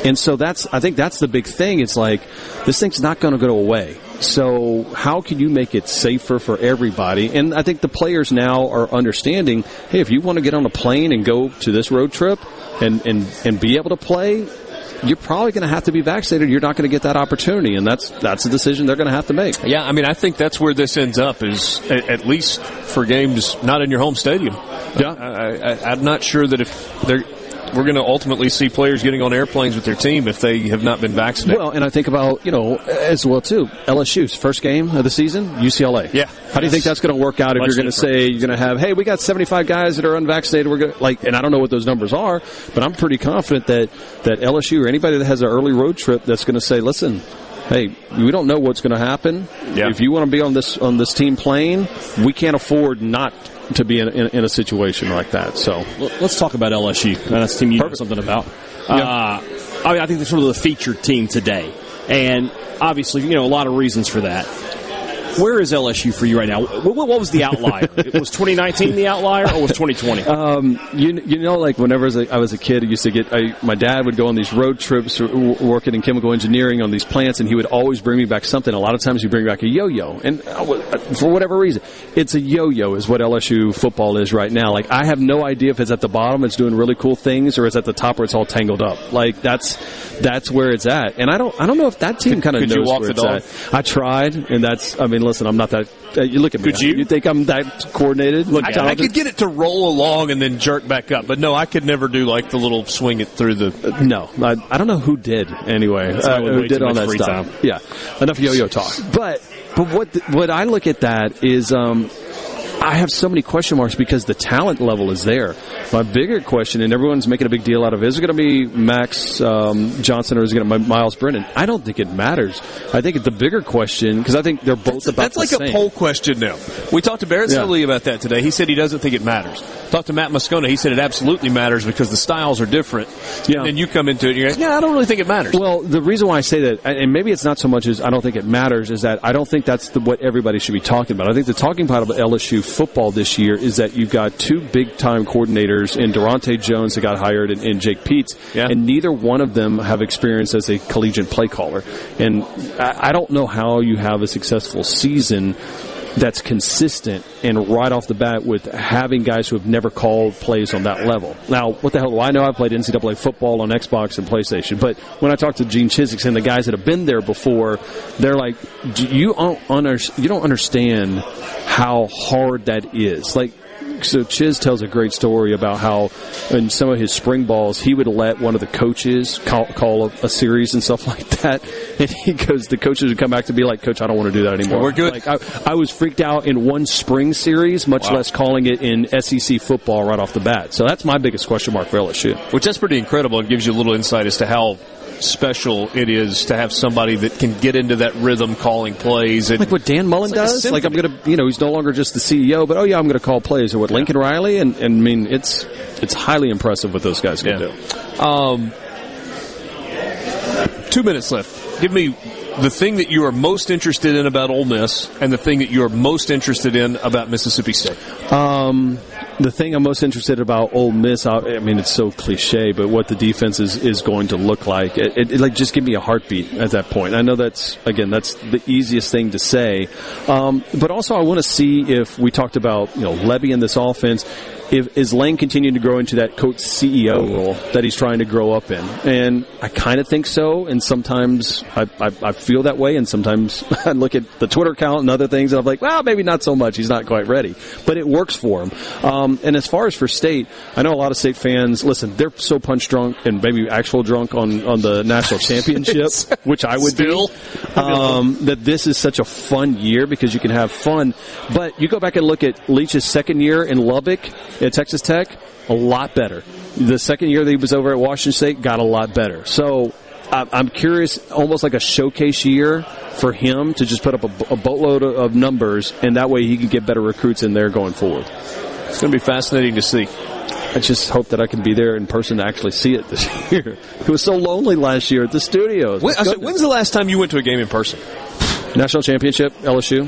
And so that's, I think that's the big thing. It's like, this thing's not going to go away. So how can you make it safer for everybody? And I think the players now are understanding, hey, if you want to get on a plane and go to this road trip and, and, and be able to play, you're probably going to have to be vaccinated. You're not going to get that opportunity. And that's, that's a decision they're going to have to make. Yeah, I mean, I think that's where this ends up is at, least for games not in your home stadium. Yeah, I, I, I'm not sure that if they're we're going to ultimately see players getting on airplanes with their team if they have not been vaccinated. Well, and I think about, you know, as well too, LSU's first game of the season, UCLA. Yeah. How do you think that's going to work out if you're going to say you're going to have, hey, we got 75 guys that are unvaccinated. We're going to like, and I don't know what those numbers are, but I'm pretty confident that that LSU or anybody that has an early road trip that's going to say, listen, hey, we don't know what's going to happen. Yeah. If you want to be on this on this team playing, we can't afford not to be in, in, in a situation like that. So Let's talk about LSU. That's a team you know something about. Uh, I mean, I think they're sort of the featured team today, and obviously, you know, a lot of reasons for that. Where is LSU for you right now? What, what was the outlier? [LAUGHS] was 2019 the outlier, or was 2020? Um, you you know, like whenever I was a, I was a kid, I used to get I, my dad would go on these road trips, working in chemical engineering on these plants, and he would always bring me back something. A lot of times, he'd bring back a yo-yo, and I for whatever reason, it's a yo-yo is what LSU football is right now. Like I have no idea if it's at the bottom, it's doing really cool things, or it's at the top where it's all tangled up. Like that's that's where it's at, and I don't I don't know if that team kind of knows where it's at. I tried, and that's I mean, listen, I'm not that. Uh, you look at me. Could you? You think I'm that coordinated? Look, I, I could get it to roll along and then jerk back up, but no, I could never do like the little swing it through the. No, I, I don't know who did anyway. Uh, who did too on much that free stuff? time. Yeah, enough yo-yo talk. But but what the, what I look at that is um, I have so many question marks because the talent level is there. My bigger question, and everyone's making a big deal out of, it, is it going to be Max um, Johnson or is it going to be Myles Brennan? I don't think it matters. I think the bigger question because I think they're both about That's like same. a poll question now. We talked to Barrett Yeah. About that today. He said he doesn't think it matters. Talked to Matt Moscona. He said it absolutely matters because the styles are different. Yeah. And then you come into it and you're like, yeah, I don't really think it matters. Well, the reason why I say that, and maybe it's not so much as I don't think it matters, is that I don't think that's the, what everybody should be talking about. I think the talking point about LSU football this year is that you've got two big time coordinators in Daronte Jones that got hired and, and Jake Peetz, and neither one of them have experience as a collegiate play caller. And I, I don't know how you have a successful season that's consistent and right off the bat with having guys who have never called plays on that level. Now, what the hell do I know? I played NCAA football on Xbox and PlayStation, but when I talk to Gene Chizik and the guys that have been there before, they're like, "Do you don't under, you don't understand how hard that is. Like, so Chiz tells a great story about how in some of his spring balls he would let one of the coaches call, call a, a series and stuff [LAUGHS] like that, and he goes, the coaches would come back to be like, Coach, I don't want to do that anymore. We're good. Like I, I was freaked out in one spring series, much Wow. less calling it in SEC football right off the bat. So that's my biggest question mark for LSU. Which that's pretty incredible. It gives you a little insight as to how special it is to have somebody that can get into that rhythm calling plays. And Like what Dan Mullen like does. Like I'm gonna, you know, he's no longer just the CEO, but oh yeah, I'm gonna call plays. Or what Lincoln Riley, and, and I mean, it's it's highly impressive what those guys can do. Um, two minutes left. Give me the thing that you are most interested in about Ole Miss, and the thing that you are most interested in about Mississippi State. Um, the thing I'm most interested about Ole Miss, I mean, it's so cliche, but what the defense is, is going to look like. It, it, it, like, just give me a heartbeat at that point. I know that's again, that's the easiest thing to say, um, but also I want to see if we talked about you know Lebby in this offense. If is Lane continuing to grow into that coach CEO role that he's trying to grow up in, and I kind of think so. And sometimes I, I, I feel that way, and sometimes [LAUGHS] I look at the Twitter account and other things, and I'm like, well, maybe not so much. He's not quite ready, but it works for him. Um, and as far as for State, I know a lot of State fans. Listen, they're so punch drunk and maybe actual drunk on on the national championship, [LAUGHS] which I would Still? be. Um, that this is such a fun year because you can have fun. But you go back and look at Leach's second year in Lubbock at Texas Tech, a lot better. The second year that he was over at Washington State got a lot better. So I- I'm curious, almost like a showcase year for him to just put up a, a boatload of- numbers, and that way he can get better recruits in there going forward. It's going to be fascinating to see. I just hope that I can be there in person to actually see it this [LAUGHS] year. It was so lonely last year at the studios. When, said, when's the last time you went to a game in person? National championship, LSU.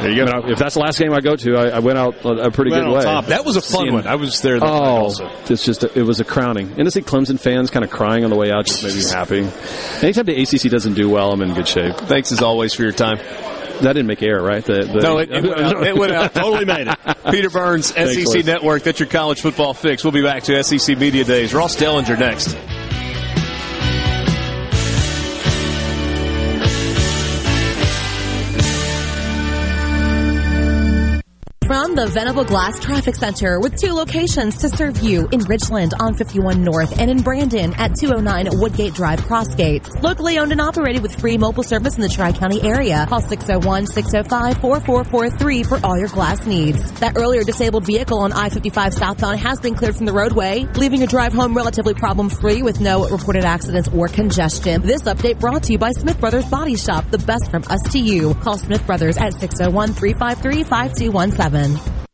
There you go. if that's the last game I go to, I, I went out a a pretty Went good way. top. That was a fun Seeing- one. I was there that night Oh, also. it's just a, it was a crowning, and to see Clemson fans kind of crying on the way out just made me happy. Anytime the ACC doesn't do well, I'm in good shape. Thanks as always for your time. That didn't make air, right? The, the, No, it, it went out. It went out. [LAUGHS] Totally made it. Peter Burns, Thanks, SEC Liz. Network. That's your college football fix. We'll be back to SEC Media Days. Ross Dellenger next. From the Venable Glass Traffic Center with two locations to serve you in Ridgeland on 51 North and in Brandon at 209 Woodgate Drive Crossgates. Locally owned and operated with free mobile service in the Tri-County area. Call 601-605-4443 for all your glass needs. That earlier disabled vehicle on I-55 southbound has been cleared from the roadway, leaving your drive home relatively problem-free with no reported accidents or congestion. This update brought to you by Smith Brothers Body Shop, the best from us to you. Call Smith Brothers at 601-353-5217.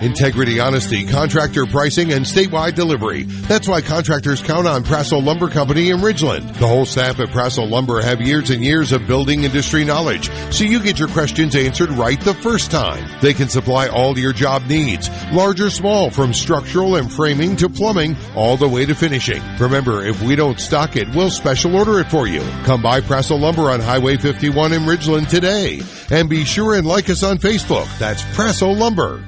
Integrity, honesty, contractor pricing, and statewide delivery. That's why contractors count on Prasso Lumber Company in Ridgeland. The whole staff at Prasso Lumber have years and years of building industry knowledge, so you get your questions answered right the first time. They can supply all your job needs, large or small, from structural and framing to plumbing, all the way to finishing. Remember, if we don't stock it, we'll special order it for you. Come by Prasso Lumber on Highway 51 in Ridgeland today. And be sure and like us on Facebook. That's Prasso Lumber.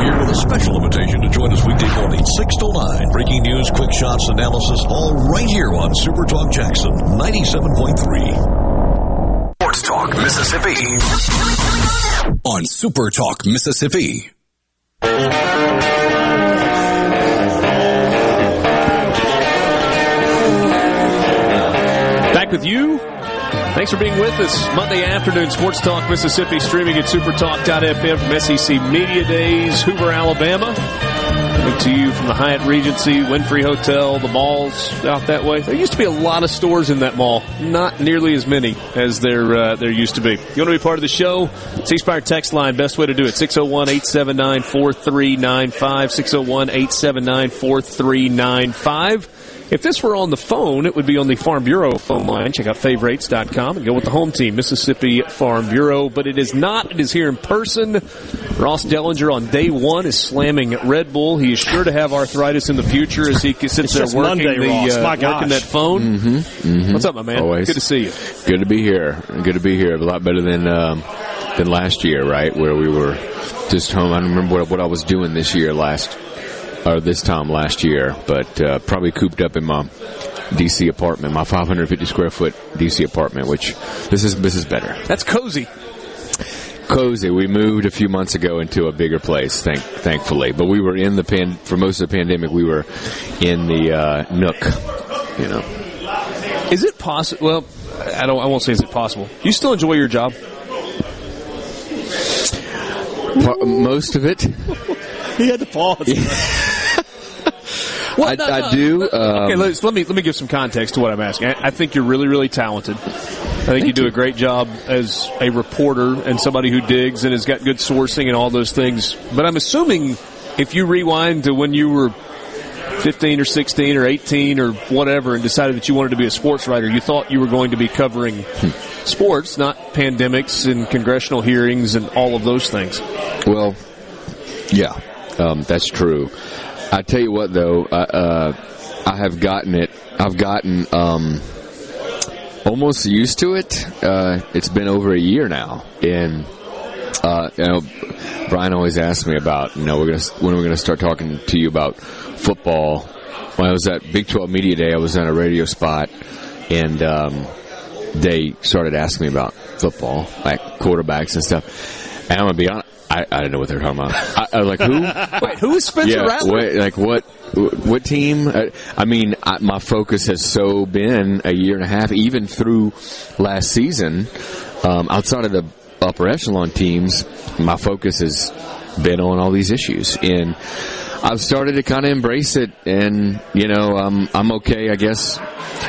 Here with a special invitation to join us weekday morning, 6 to 9. Breaking news, quick shots, analysis, all right here on Super Talk Jackson 97.3. Sports Talk Mississippi. On Super Talk Mississippi. Back with you. Thanks for being with us. Monday afternoon, Sports Talk Mississippi, streaming at supertalk.fm from SEC Media Days, Hoover, Alabama. Coming to you from the Hyatt Regency, Wynfrey Hotel, the malls out that way. There used to be a lot of stores in that mall. Not nearly as many as there uh, there used to be. You want to be part of the show? C Spire text line, best way to do it, 601-879-4395, 601-879-4395. If this were on the phone, it would be on the Farm Bureau phone line. Check out favorites.com and go with the home team, Mississippi Farm Bureau. But it is not. It is here in person. Ross Dellenger on day one is slamming Red Bull. He is sure to have arthritis in the future as he sits It's there working, Monday, the, uh, working that phone. Mhm, mhm. What's up, my man? Always. Good to see you. Good to be here. Good to be here. A lot better than um, than last year, right? Where we were just home. I don't remember what, what I was doing this year last or this time last year, but uh, probably cooped up in my DC apartment, my 550 square foot DC apartment. Which this is this is better. That's cozy. Cozy. We moved a few months ago into a bigger place, thank, thankfully. But we were in the pan for most of the pandemic. We were in the uh, Nook, you know. Is it possible? Well, I don't. I won't say is it possible. You still enjoy your job? Pa- most of it. [LAUGHS] he had to pause. [LAUGHS] Well, I, no, I no. do. Um, okay, let's, let me let me give some context to what I'm asking. I, I think you're really really talented. I think you do a great job as a reporter and somebody who digs and has got good sourcing and all those things. But I'm assuming if you rewind to when you were 15 or 16 or 18 or whatever and decided that you wanted to be a sports writer, you thought you were going to be covering sports, not pandemics and congressional hearings and all of those things. Well, yeah, um, that's true. I tell you what, though, I, uh, I have gotten it. I've gotten um, almost used to it. Uh, it's been over a year now, and uh, you know, Brian always asks me about, you know, we're gonna when we're gonna start talking to you about football. When I was at Big 12 Media Day, I was on a radio spot, and um, they started asking me about football, like quarterbacks and stuff. And I'm gonna be honest, I, I didn't know what they were talking about. I, I was like, who? [LAUGHS] Wait, who is Spencer yeah, Rattler? what, like what? What team? I, I mean, I, my focus has so been a year and a half, even through last season. Um, outside of the upper echelon teams, my focus has been on all these issues, and I've started to kind of embrace it. And you know, um, I'm okay, I guess.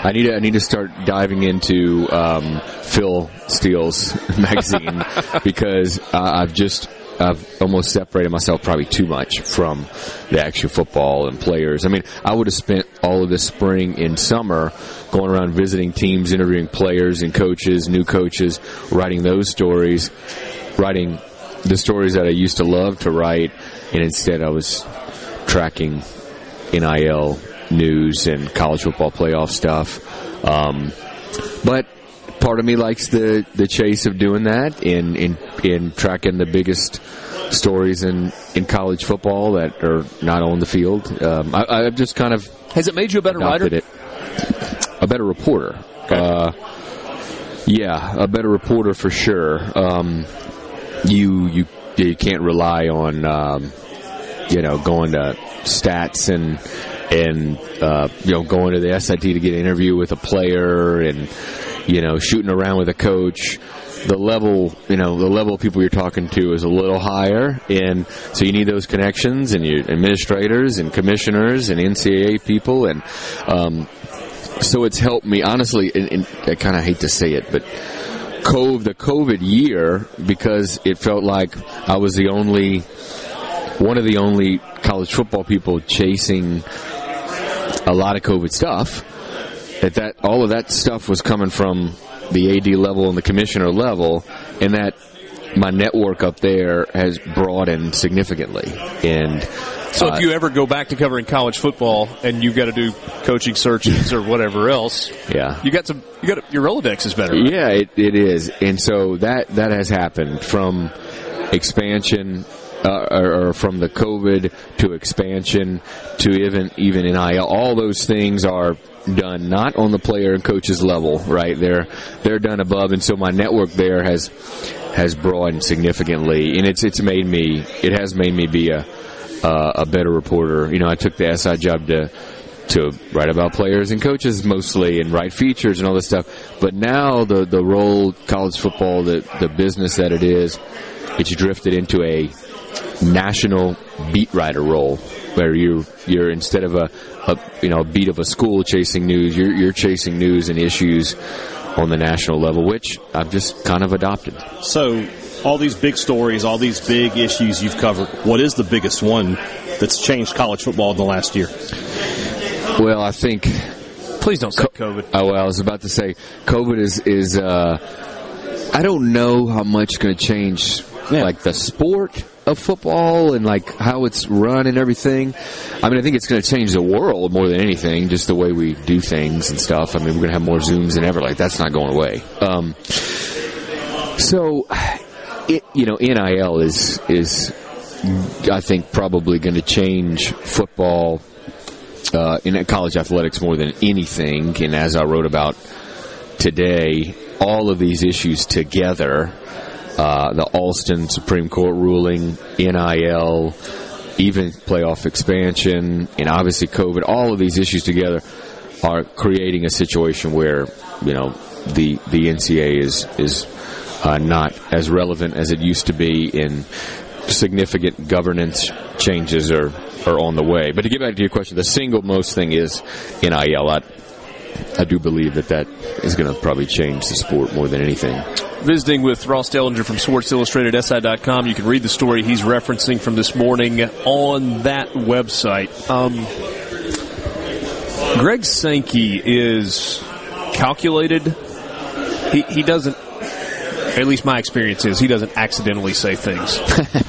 I need to I need to start diving into um, Phil Steele's [LAUGHS] magazine [LAUGHS] because uh, I've just I've almost separated myself probably too much from the actual football and players. I mean, I would have spent all of this spring and summer going around visiting teams, interviewing players and coaches, new coaches, writing those stories, writing the stories that I used to love to write, and instead I was tracking NIL news and college football playoff stuff. Um, but part of me likes the, the chase of doing that in, in, in tracking the biggest stories in, in college football that are not on the field. Um, I, I've just kind of has it made you a better writer? It. A better reporter. Uh, yeah, a better reporter for sure. Um, you you you can't rely on um, you know going to stats and and uh, you know going to the SIT to get an interview with a player and you know shooting around with a coach. The level, you know, the level of people you're talking to is a little higher, and so you need those connections and your administrators and commissioners and NCAA people, and um, so it's helped me honestly. And, and I kind of hate to say it, but COVID, the COVID year, because it felt like I was the only, one of the only college football people chasing a lot of COVID stuff. That that all of that stuff was coming from the AD level and the commissioner level, and that my network up there has broadened significantly. And So uh, if you ever go back to covering college football and you've got to do coaching searches or whatever else, yeah, you got some. You got your Rolodex is better. Right? Yeah, it, it is, and so that that has happened from expansion. Uh, or, from the COVID to expansion to even even NIL, all those things are done not on the player and coaches level, right? They're they're done above, and so my network there has has broadened significantly, and it's it's made me it has made me be a uh, a better reporter. You know, I took the SI job to to write about players and coaches mostly and write features and all this stuff. But now the the role college football, the the business that it is, it's drifted into a national beat writer role where you you're instead of a, a you know a beat of a school chasing news, you're you're chasing news and issues on the national level, which I've just kind of adopted. So, all these big stories, all these big issues you've covered, what is the biggest one that's changed college football in the last year? Well, I think. Please don't say COVID. Oh well, I was about to say COVID is is. Uh, I don't know how much it's going to change, like the sport of football and like how it's run and everything. I mean, I think it's going to change the world more than anything, just the way we do things and stuff. I mean, we're going to have more zooms than ever. Like that's not going away. Um, so, it you know, NIL is is I think probably going to change football uh, in college athletics more than anything. And as I wrote about today, all of these issues together. Uh, the Alston Supreme Court ruling, NIL, even playoff expansion, and obviously COVID, all of these issues together are creating a situation where, you know, the, the NCAA is, is uh, not as relevant as it used to be in significant governance changes are, are on the way. But to get back to your question, the single most thing is NIL. I, I do believe that that is going to probably change the sport more than anything. Visiting with Ross Dellenger from Sports Illustrated SI.com. You can read the story he's referencing from this morning on that website. Um, Greg Sankey is calculated. He, he doesn't at least my experience is he doesn't accidentally say things.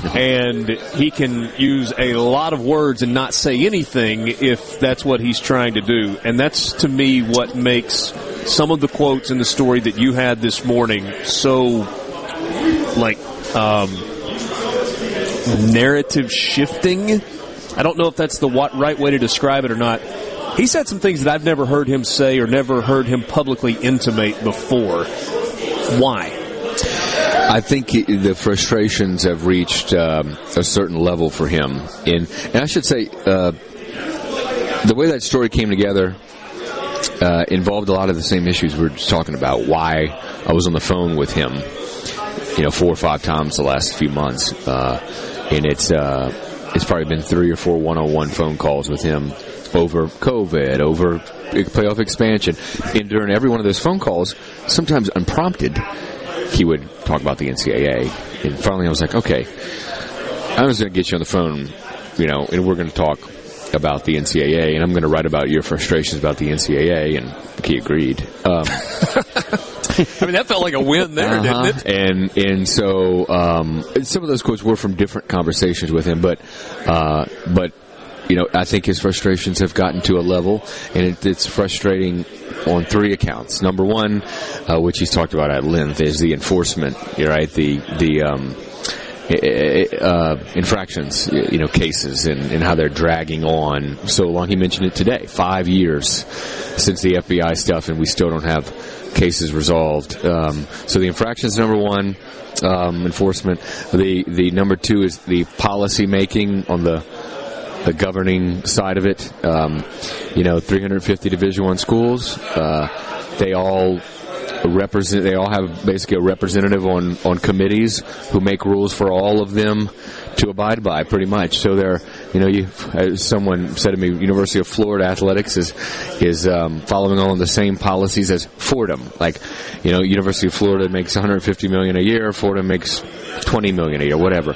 [LAUGHS] and he can use a lot of words and not say anything if that's what he's trying to do. And that's to me what makes some of the quotes in the story that you had this morning so like um, narrative shifting. I don't know if that's the right way to describe it or not. He said some things that I've never heard him say or never heard him publicly intimate before. Why? I think he, the frustrations have reached um, a certain level for him. In, and I should say, uh, the way that story came together uh, involved a lot of the same issues we are just talking about. Why I was on the phone with him, you know, four or five times the last few months, uh, and it's uh, it's probably been three or four one-on-one phone calls with him over COVID, over playoff expansion, and during every one of those phone calls, sometimes unprompted he would talk about the NCAA. And finally, I was like, okay, I'm just going to get you on the phone, you know, and we're going to talk about the NCAA, and I'm going to write about your frustrations about the NCAA. And he agreed. Um, [LAUGHS] I mean, that felt like a win there, uh-huh. didn't it? And and so um, some of those quotes were from different conversations with him, but uh, but you know, I think his frustrations have gotten to a level, and it, it's frustrating on three accounts. Number one, uh, which he's talked about at length, is the enforcement. Right, the the um, uh, infractions, you know, cases and, and, how they're dragging on so long. He mentioned it today. Five years since the FBI stuff, and we still don't have cases resolved. Um, so the infractions, number one, um, enforcement. The the number two is the policy making on the the governing side of it. Um, you know, 350 Division One schools. Uh, they all represent. They all have basically a representative on on committees who make rules for all of them to abide by, pretty much. So they're, you know, you, someone said to me, University of Florida athletics is is um, following all of the same policies as Fordham. Like, you know, University of Florida makes 150 million a year, Fordham makes 20 million a year, whatever.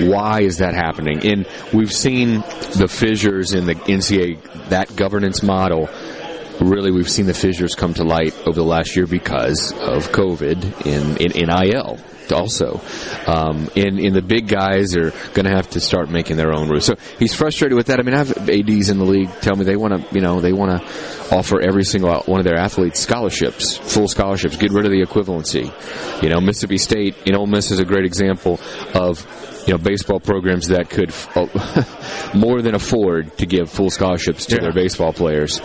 Why is that happening? And we've seen the fissures in the NCAA, that governance model. Really, we've seen the fissures come to light over the last year because of COVID in, in NIL also. Um, and, and the big guys are going to have to start making their own rules. So he's frustrated with that. I mean, I have ADs in the league tell me they want to, you know, they want to offer every single one of their athletes scholarships, full scholarships, get rid of the equivalency. You know, Mississippi State, you know, Ole Miss is a great example of you know baseball programs that could [LAUGHS] more than afford to give full scholarships to yeah. their baseball players.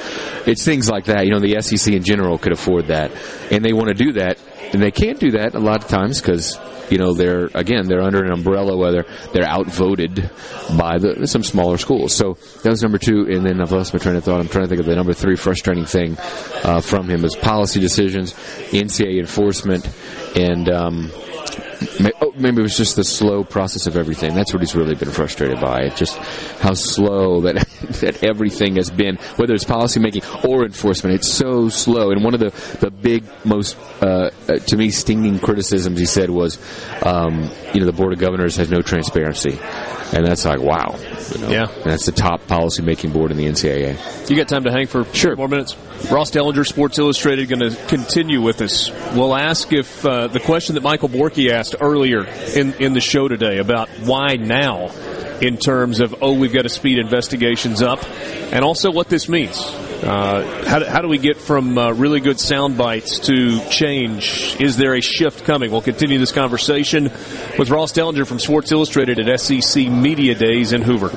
It's things like that. You know, the SEC in general could afford that, and they want to do that and they can't do that a lot of times because you know they're again they're under an umbrella whether they're outvoted by the, some smaller schools. So that was number two, and then I've lost my train of thought. I'm trying to think of the number three frustrating thing uh, from him is policy decisions, NCAA enforcement, and um, Oh, maybe it was just the slow process of everything. That's what he's really been frustrated by. Just how slow that [LAUGHS] that everything has been, whether it's policymaking or enforcement. It's so slow. And one of the the big, most uh, uh, to me stinging criticisms he said was, um, you know, the board of governors has no transparency, and that's like wow. You know? Yeah, that's the top policymaking board in the NCAA. You got time to hang for sure more minutes? Ross Dellenger, Sports Illustrated, going to continue with us. We'll ask if uh, the question that Michael Borky asked earlier in, in the show today about why now in terms of, oh, we've got to speed investigations up, and also what this means. Uh, how, do, how, do, we get from uh, really good sound bites to change? Is there a shift coming? We'll continue this conversation with Ross Dellenger from Sports Illustrated at SEC Media Days in Hoover.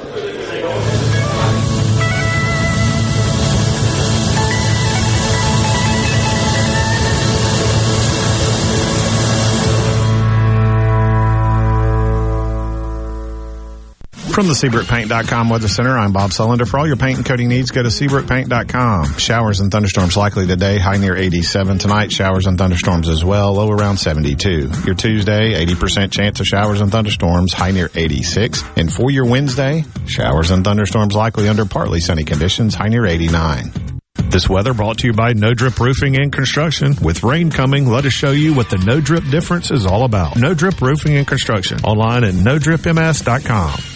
From the SeabrookPaint.com Weather Center, I'm Bob Sullender. For all your paint and coating needs, go to SeabrookPaint.com. Showers and thunderstorms likely today, high near 87. Tonight, showers and thunderstorms as well, low around 72. Your Tuesday, 80% chance of showers and thunderstorms, high near 86. And for your Wednesday, showers and thunderstorms likely under partly sunny conditions, high near 89. This weather brought to you by No Drip Roofing and Construction. With rain coming, let us show you what the No Drip difference is all about. No Drip Roofing and Construction. Online at NoDripMS.com.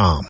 com.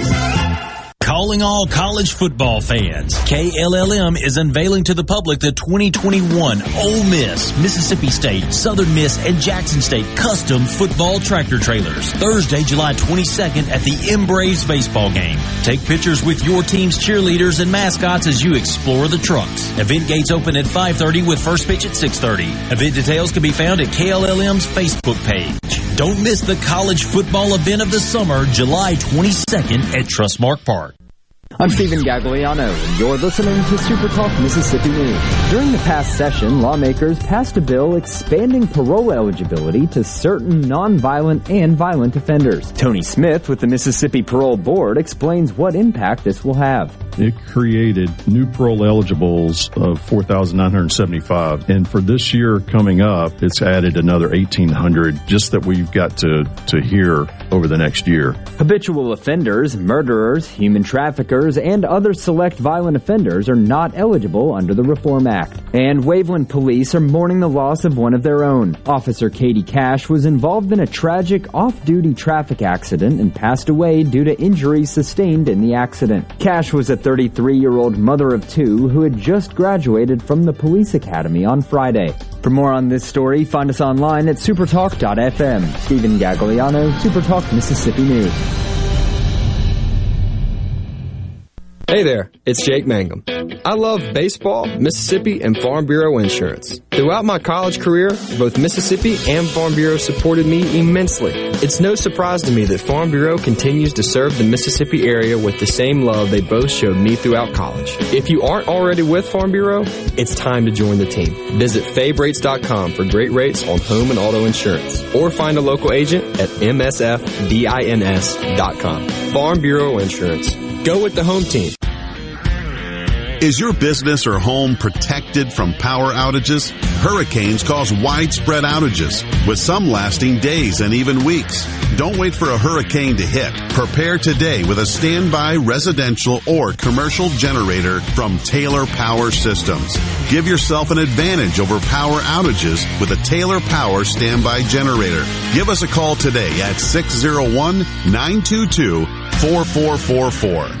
Calling all college football fans. KLLM is unveiling to the public the 2021 Ole Miss, Mississippi State, Southern Miss, and Jackson State custom football tractor trailers. Thursday, July 22nd at the M-Braves baseball game. Take pictures with your team's cheerleaders and mascots as you explore the trucks. Event gates open at 5.30 with first pitch at 6.30. Event details can be found at KLLM's Facebook page. Don't miss the college football event of the summer, July 22nd at Trustmark Park. I'm Stephen Gagliano, and you're listening to Super Talk Mississippi News. During the past session, lawmakers passed a bill expanding parole eligibility to certain nonviolent and violent offenders. Tony Smith with the Mississippi Parole Board explains what impact this will have. It created new parole eligibles of 4,975. And for this year coming up, it's added another 1,800 just that we've got to, to hear over the next year. Habitual offenders, murderers, human traffickers, and other select violent offenders are not eligible under the Reform Act. And Waveland police are mourning the loss of one of their own. Officer Katie Cash was involved in a tragic off-duty traffic accident and passed away due to injuries sustained in the accident. Cash was a 33-year-old mother of two who had just graduated from the police academy on Friday. For more on this story, find us online at supertalk.fm. Stephen Gagliano, Supertalk Mississippi News. Hey there, it's Jake Mangum. I love baseball, Mississippi, and Farm Bureau insurance. Throughout my college career, both Mississippi and Farm Bureau supported me immensely. It's no surprise to me that Farm Bureau continues to serve the Mississippi area with the same love they both showed me throughout college. If you aren't already with Farm Bureau, it's time to join the team. Visit favrates.com for great rates on home and auto insurance, or find a local agent at msfbins.com. Farm Bureau Insurance. Go with the home team. Is your business or home protected from power outages? Hurricanes cause widespread outages, with some lasting days and even weeks. Don't wait for a hurricane to hit. Prepare today with a standby residential or commercial generator from Taylor Power Systems. Give yourself an advantage over power outages with a Taylor Power standby generator. Give us a call today at 601 922 4444.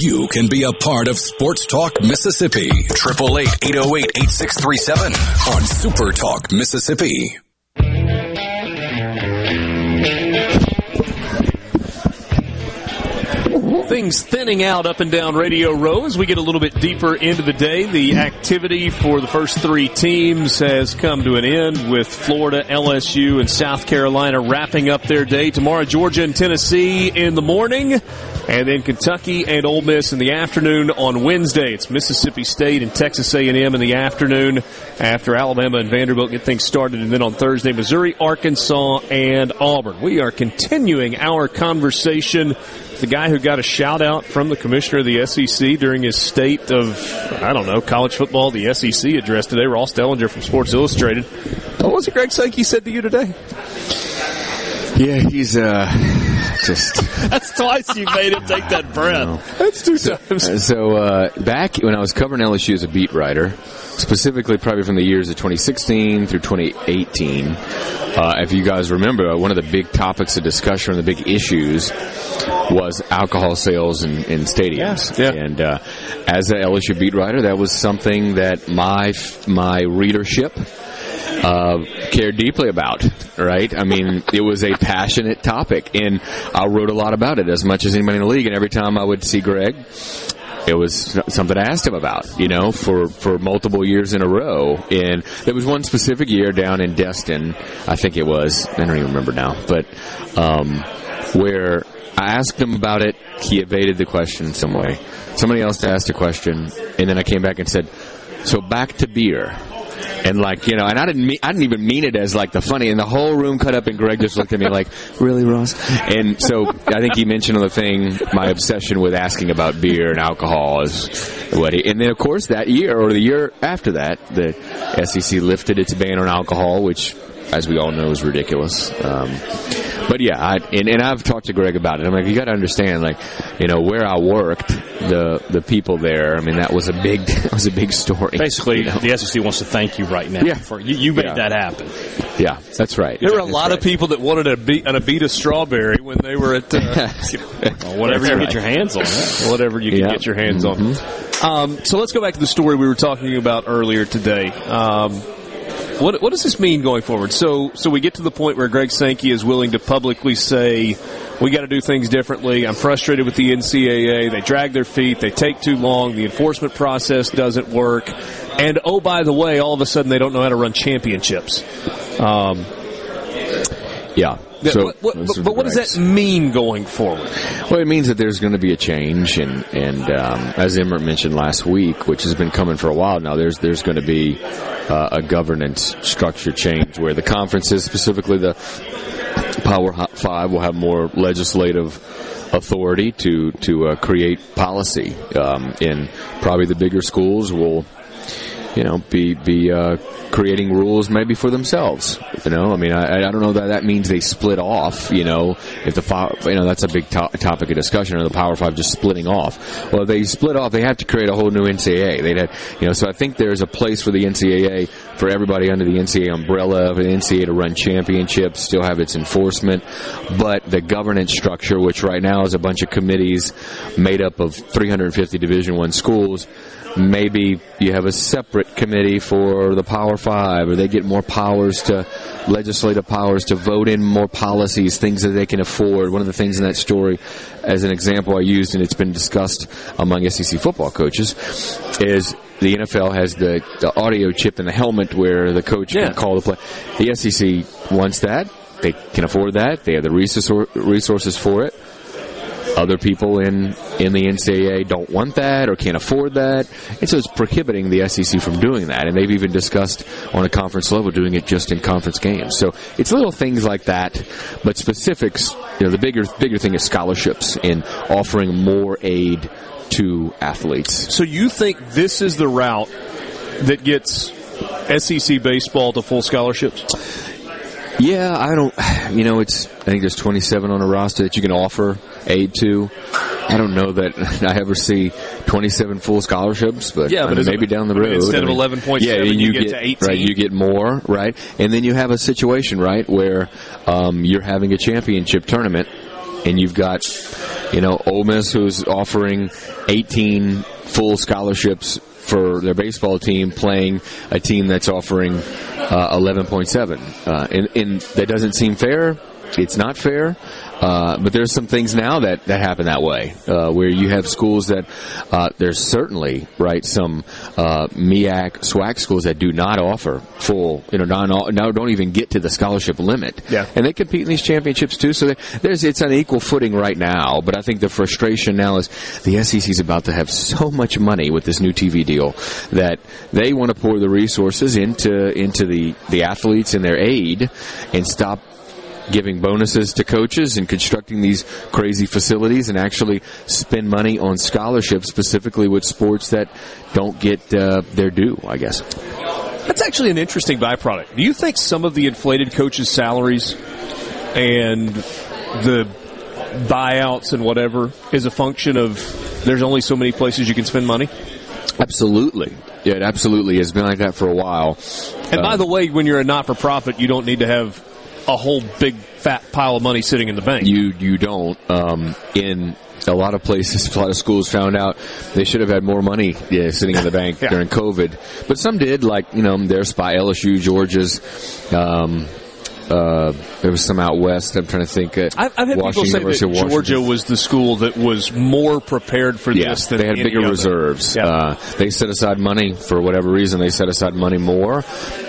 You can be a part of Sports Talk Mississippi. 888-808-8637 on Super Talk Mississippi. Things thinning out up and down Radio Row as we get a little bit deeper into the day. The activity for the first three teams has come to an end with Florida, LSU, and South Carolina wrapping up their day. Tomorrow, Georgia and Tennessee in the morning, and then Kentucky and Ole Miss in the afternoon on Wednesday. It's Mississippi State and Texas A&M in the afternoon after Alabama and Vanderbilt get things started, and then on Thursday, Missouri, Arkansas, and Auburn. We are continuing our conversation the guy who got a shout out from the commissioner of the SEC during his state of, I don't know, college football, the SEC address today, Ross Dellenger from Sports Illustrated. What was it Greg Sankey said to you today? Yeah, he's uh, just. [LAUGHS] That's twice you made him take that breath. That's two times. So uh, back when I was covering LSU as a beat writer, specifically probably from the years of 2016 through 2018, uh, if you guys remember, one of the big topics of discussion, and the big issues, was alcohol sales in, in stadiums. Yeah. And uh, as a LSU beat writer, that was something that my my readership uh, cared deeply about, right? I mean, it was a passionate topic, and I wrote a lot about it as much as anybody in the league. And every time I would see Greg, it was something I asked him about, you know, for, for multiple years in a row. And there was one specific year down in Destin, I think it was, I don't even remember now, but um, where I asked him about it, he evaded the question in some way. Somebody else asked a question, and then I came back and said, "So back to beer." And like you know, and I didn't mean, I didn't even mean it as like the funny. And the whole room cut up, and Greg just looked at me like, "Really, Ross?" And so I think he mentioned on the thing my obsession with asking about beer and alcohol is what he. And then of course that year or the year after that, the SEC lifted its ban on alcohol, which, as we all know, is ridiculous. Um, but yeah, I, and, and I've talked to Greg about it. I'm like, you got to understand, like, you know, where I worked, the the people there. I mean, that was a big [LAUGHS] that was a big story. Basically, you know? the SEC wants to thank you right now. Yeah. For, you, you made Yeah. that happen. Yeah, that's right. There were a lot of people that wanted a beat, an Abita strawberry when they were at uh, [LAUGHS] [LAUGHS] Well, whatever you get your hands on. yeah. whatever you can Yeah. Mm-hmm. get your hands on. Um, so let's go back to the story we were talking about earlier today. Um, what, what does this mean going forward? So, so we get to the point where Greg Sankey is willing to publicly say, "We got to do things differently." I'm frustrated with the NCAA. They drag their feet. They take too long. The enforcement process doesn't work. And oh, by the way, all of a sudden they don't know how to run championships. Um, Yeah. So, what- those but what does that mean going forward? Well, it means that there's going to be a change, and and um, as Emmert mentioned last week, which has been coming for a while now, there's there's going to be uh, a governance structure change where the conferences, specifically the Power Five, will have more legislative authority to to uh, create policy. Um, in probably the bigger schools will you know, be be uh, creating rules maybe for themselves. You know, I mean, I, I don't know that that means they split off. You know, if the you know that's a big to- topic of discussion. Or the Power Five just splitting off. Well, they split off, they have to create a whole new NCAA. They'd have, you know, so I think there's a place for the NCAA for everybody under the NCAA umbrella of the NCAA to run championships, still have its enforcement, but the governance structure, which right now is a bunch of committees made up of 350 Division One schools maybe you have a separate committee for the Power Five, or they get more powers to legislative powers to vote in more policies, things that they can afford. One of the things in that story, as an example, I used, and it's been discussed among SEC football coaches, is the NFL has the, the audio chip in the helmet where the coach can call the play. The SEC wants that. They can afford that. They have the resource, resources for it other people in in the NCAA don't want that or can't afford that, and so it's prohibiting the SEC from doing that. And they've even discussed on a conference level doing it just in conference games. So it's little things like that, but specifics. You know, the bigger bigger thing is scholarships and offering more aid to athletes. So you think this is the route that gets SEC baseball to full scholarships? Yeah, I don't. [SIGHS] You know, it's. I think there's 27 on a roster that you can offer aid to. I don't know that [LAUGHS] I ever see 27 full scholarships, but, Yeah, I but mean, is it- maybe down the I mean, road. instead I of mean, 11.7, yeah, and you get to 18. Right, you get more, right, and then you have a situation, right, where um, you're having a championship tournament, and you've got, you know, Ole Miss who's offering 18 full scholarships for their baseball team playing a team that's offering uh, 11.7. Uh, and, and that doesn't seem fair. It's not fair. Uh, but there's some things now that, that happen that way, uh, where you have schools that uh, there's certainly right some uh, MEAC SWAC schools that do not offer full, you know, non, now don't even get to the scholarship limit, Yeah. and they compete in these championships too. So there- there's it's on equal footing right now. But I think the frustration now is the SEC is about to have so much money with this new TV deal that they want to pour the resources into into the the athletes and their aid and stop giving bonuses to coaches and constructing these crazy facilities and actually spend money on scholarships specifically with sports that don't get uh, their due, I guess. That's actually an interesting byproduct. Do you think some of the inflated coaches' salaries and the buyouts and whatever is a function of there's only so many places you can spend money? Absolutely. Yeah, it absolutely has been like that for a while. And Uh, by the way, when you're a not for profit, you don't need to have a whole big fat pile of money sitting in the bank. You you don't. Um, in a lot of places, [LAUGHS] a lot of schools found out they should have had more money yeah, sitting in the bank [LAUGHS] during COVID, but some did. Like you know, their spy LSU, Georgia's. Um, uh, there was some out west. I'm trying to think. Uh, I've, I've had Washington, people say that Washington. Georgia was the school that was more prepared for Yeah, this than they had bigger other. reserves. Yeah. Uh, they set aside money for whatever reason. They set aside money more,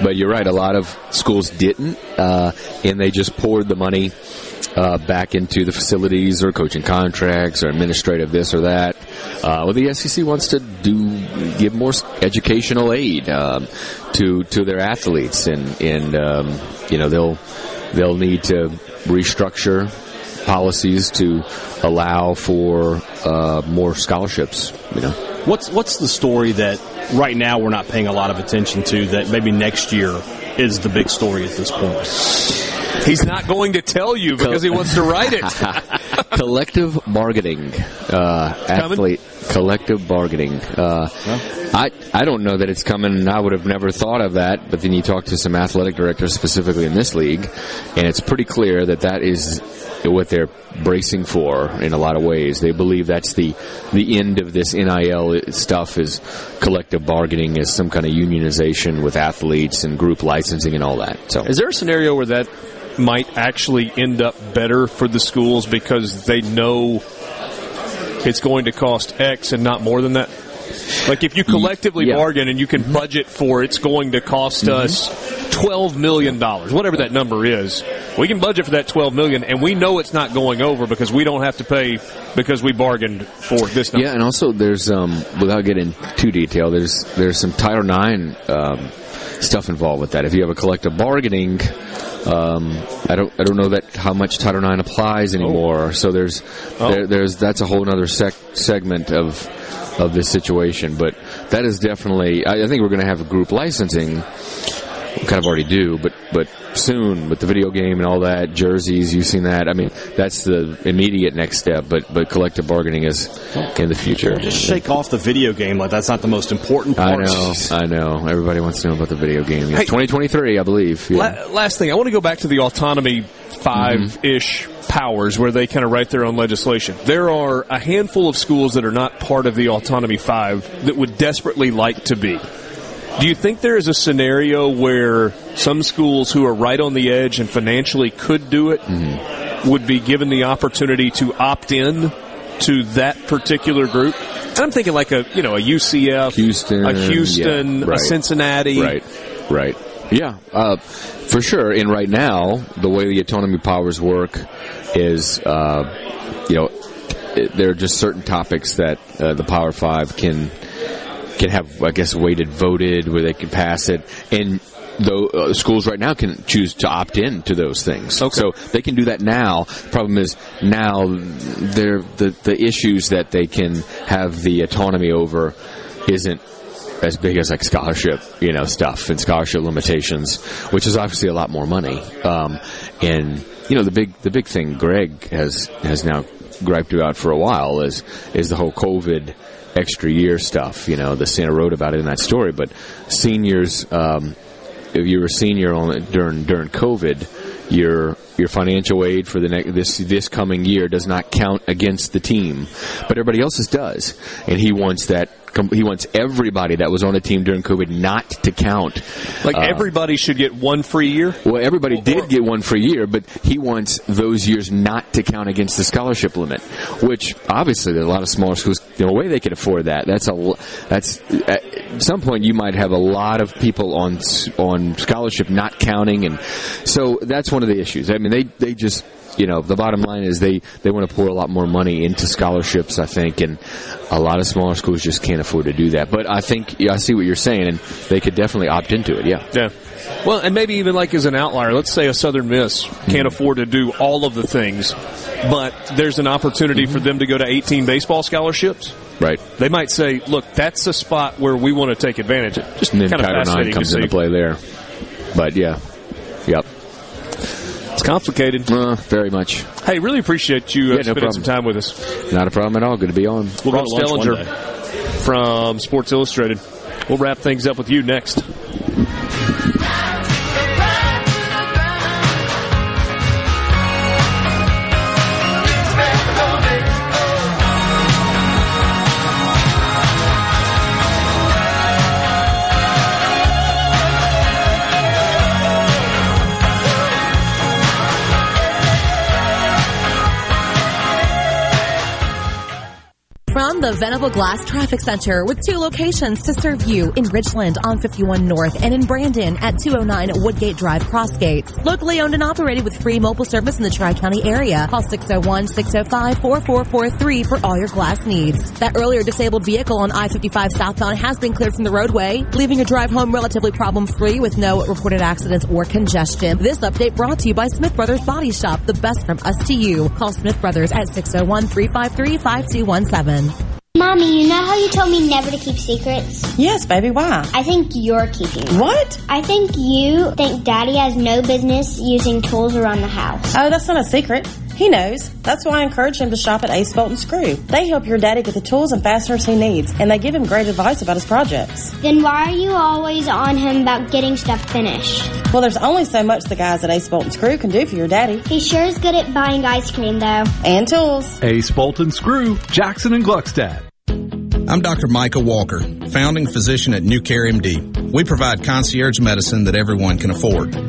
but you're right. A lot of schools didn't, uh, and they just poured the money uh, back into the facilities or coaching contracts or administrative this or that. Uh, well, the SEC wants to do give more educational aid um, to to their athletes, and and um, you know they'll they'll need to restructure policies to allow for uh, more scholarships. You know. What's what's the story that right now we're not paying a lot of attention to that maybe next year is the big story at this point? He's not going to tell you because he wants to write it. [LAUGHS] collective bargaining, uh, athlete collective bargaining. Uh, I I don't know that it's coming. I would have never thought of that. But then you talk to some athletic directors specifically in this league, and it's pretty clear that that is what they're bracing for in a lot of ways. They believe that's the the end of this NIL stuff is collective bargaining, is some kind of unionization with athletes and group licensing and all that. So Is there a scenario where that might actually end up better for the schools because they know it's going to cost X and not more than that? Like if you collectively Yeah. bargain and you can budget for it's going to cost us twelve million dollars, whatever that number is, we can budget for that twelve million, and we know it's not going over because we don't have to pay because we bargained for this number. Yeah, and also there's um without getting too detailed, there's there's some Title IX um, stuff involved with that. If you have a collective bargaining, um, I don't I don't know that how much Title IX applies anymore. So there's there, there's that's a whole other sec- segment of of this situation. But that is definitely I, I think we're going to have a group licensing. We kind of already do, but but soon with the video game and all that, jerseys, you've seen that. I mean, that's the immediate next step. But but collective bargaining is in the future. Just shake off the video game like that's not the most important I part. know, I know. Everybody wants to know about the video game. Yeah, Hey. 2023, I believe. Yeah. La- last thing, I want to go back to the autonomy five ish powers where they kind of write their own legislation. There are a handful of schools that are not part of the autonomy five that would desperately like to be. Do you think there is a scenario where some schools who are right on the edge and financially could do it would be given the opportunity to opt in to that particular group? And I'm thinking like a you know a UCF, Houston, a Houston, yeah, a. Cincinnati, Right, right. Yeah, uh, for sure. And right now, the way the autonomy powers work is, uh, you know, there are just certain topics that uh, the Power Five can can have, I guess, weighted voted where they can pass it, and though uh, schools right now can choose to opt in to those things. So they can do that now. Problem is now they're the the issues that they can have the autonomy over isn't as big as like scholarship, you know, stuff and scholarship limitations, which is obviously a lot more money. Um, and you know, the big the big thing Greg has has now griped about for a while is is the whole COVID extra year stuff. You know, the Santa wrote about it in that story, but seniors. Um, if you were a senior on during during COVID, your your financial aid for the next this this coming year does not count against the team, but everybody else's does, and he wants that. He wants everybody that was on a team during COVID not to count. Like Uh, everybody should get one free year. well, everybody did get one free year, but he wants those years not to count against the scholarship limit. Which obviously, there's a lot of smaller schools. Only way they could afford that. That's a. That's at some point you might have a lot of people on on scholarship not counting, and so that's one of the issues. I mean, they they just. You know, the bottom line is they, they want to pour a lot more money into scholarships, I think, and a lot of smaller schools just can't afford to do that. But I think, yeah, I see what you're saying, and they could definitely opt into it, yeah. Yeah. Well, and maybe even like as an outlier, let's say a Southern Miss can't mm-hmm. afford to do all of the things, but there's an opportunity for mm-hmm. them to go to 18 baseball scholarships. Right. They might say, "Look, that's a spot where we want to take advantage of." Just And then kind of Title fascinating IX comes into play there. But yeah, yep. It's complicated. Uh, very much. Hey, really appreciate you uh, Yeah, no spending some time with us. Not a problem at all. Good to be on. We'll We're go to on lunch one Stellinger from Sports Illustrated. We'll wrap things up with you next. The Venable Glass Traffic Center with two locations to serve you in Richland on 51 North and in Brandon at 209 Woodgate Drive Crossgates. Locally owned and operated with free mobile service in the Tri-County area. Call 601-605-4443 for all your glass needs. That earlier disabled vehicle on I-55 southbound has been cleared from the roadway, leaving your drive home relatively problem-free with no reported accidents or congestion. This update brought to you by Smith Brothers Body Shop, the best from us to you. Call Smith Brothers at 601-353-5217. Mommy, you know how you told me never to keep secrets? Yes, baby, why? I think you're keeping them. What? I think you think Daddy has no business using tools around the house. Oh, that's not a secret. He knows. That's why I encourage him to shop at Ace Bolt and Screw. They help your daddy get the tools and fasteners he needs, and they give him great advice about his projects. Then why are you always on him about getting stuff finished? Well, there's only so much the guys at Ace Bolt and Screw can do for your daddy. He sure is good at buying ice cream, though. And tools. Ace Bolt and Screw, Jackson and Gluckstadt. I'm Dr. Micah Walker, founding physician at New Care MD. We provide concierge medicine that everyone can afford.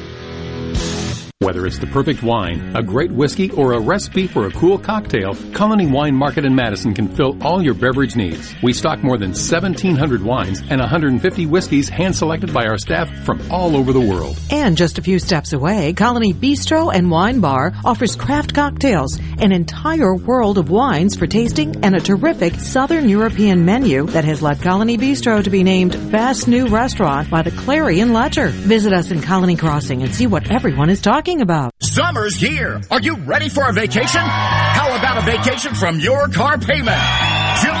Whether it's the perfect wine, a great whiskey, or a recipe for a cool cocktail, Colony Wine Market in Madison can fill all your beverage needs. We stock more than 1,700 wines and 150 whiskeys hand selected by our staff from all over the world. And just a few steps away, Colony Bistro and Wine Bar offers craft cocktails, an entire world of wines for tasting, and a terrific Southern European menu that has led Colony Bistro to be named Best New Restaurant by the Clarion Ledger. Visit us in Colony Crossing and see what everyone is talking about. Summer's here. Are you ready for a vacation? How about a vacation from your car payment? June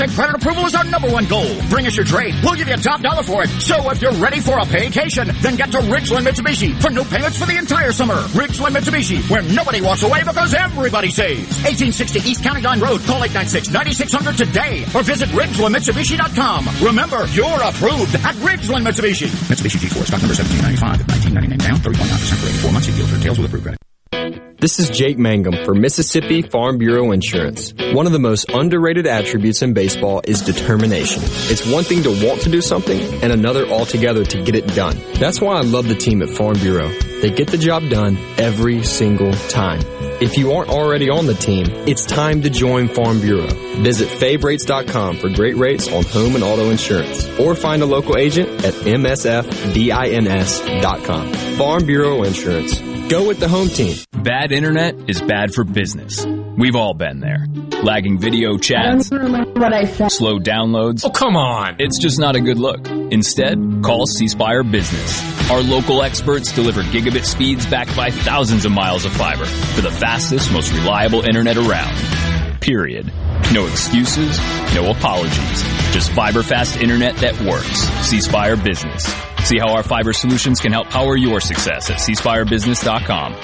100% credit approval is our number one goal. Bring us your trade. We'll give you a top dollar for it. So if you're ready for a vacation, then get to Ridgeland Mitsubishi for no payments for the entire summer. Ridgeland Mitsubishi, where nobody walks away because everybody saves. 1860 East County Line Road. Call 896-9600 today or visit RidgelandMitsubishi.com. Remember, you're approved at Ridgeland Mitsubishi. Mitsubishi G4 stock number 1795 1999 down, 3.9% for 84 months. See deal for details with approved credit. This is Jake Mangum for Mississippi Farm Bureau Insurance. One of the most underrated attributes in baseball is determination. It's one thing to want to do something and another altogether to get it done. That's why I love the team at Farm Bureau. They get the job done every single time. If you aren't already on the team, it's time to join Farm Bureau. Visit favrates.com for great rates on home and auto insurance or find a local agent at msfbins.com. Farm Bureau Insurance. Go with the home team. Bad internet is bad for business. We've all been there. Lagging video chats, slow downloads. Oh, come on. It's just not a good look. Instead, call C Spire Business. Our local experts deliver gigabit speeds backed by thousands of miles of fiber for the fastest, most reliable internet around. Period. No excuses, no apologies. Just fiber fast internet that works. C Spire Business. See how our fiber solutions can help power your success at cspirebusiness.com.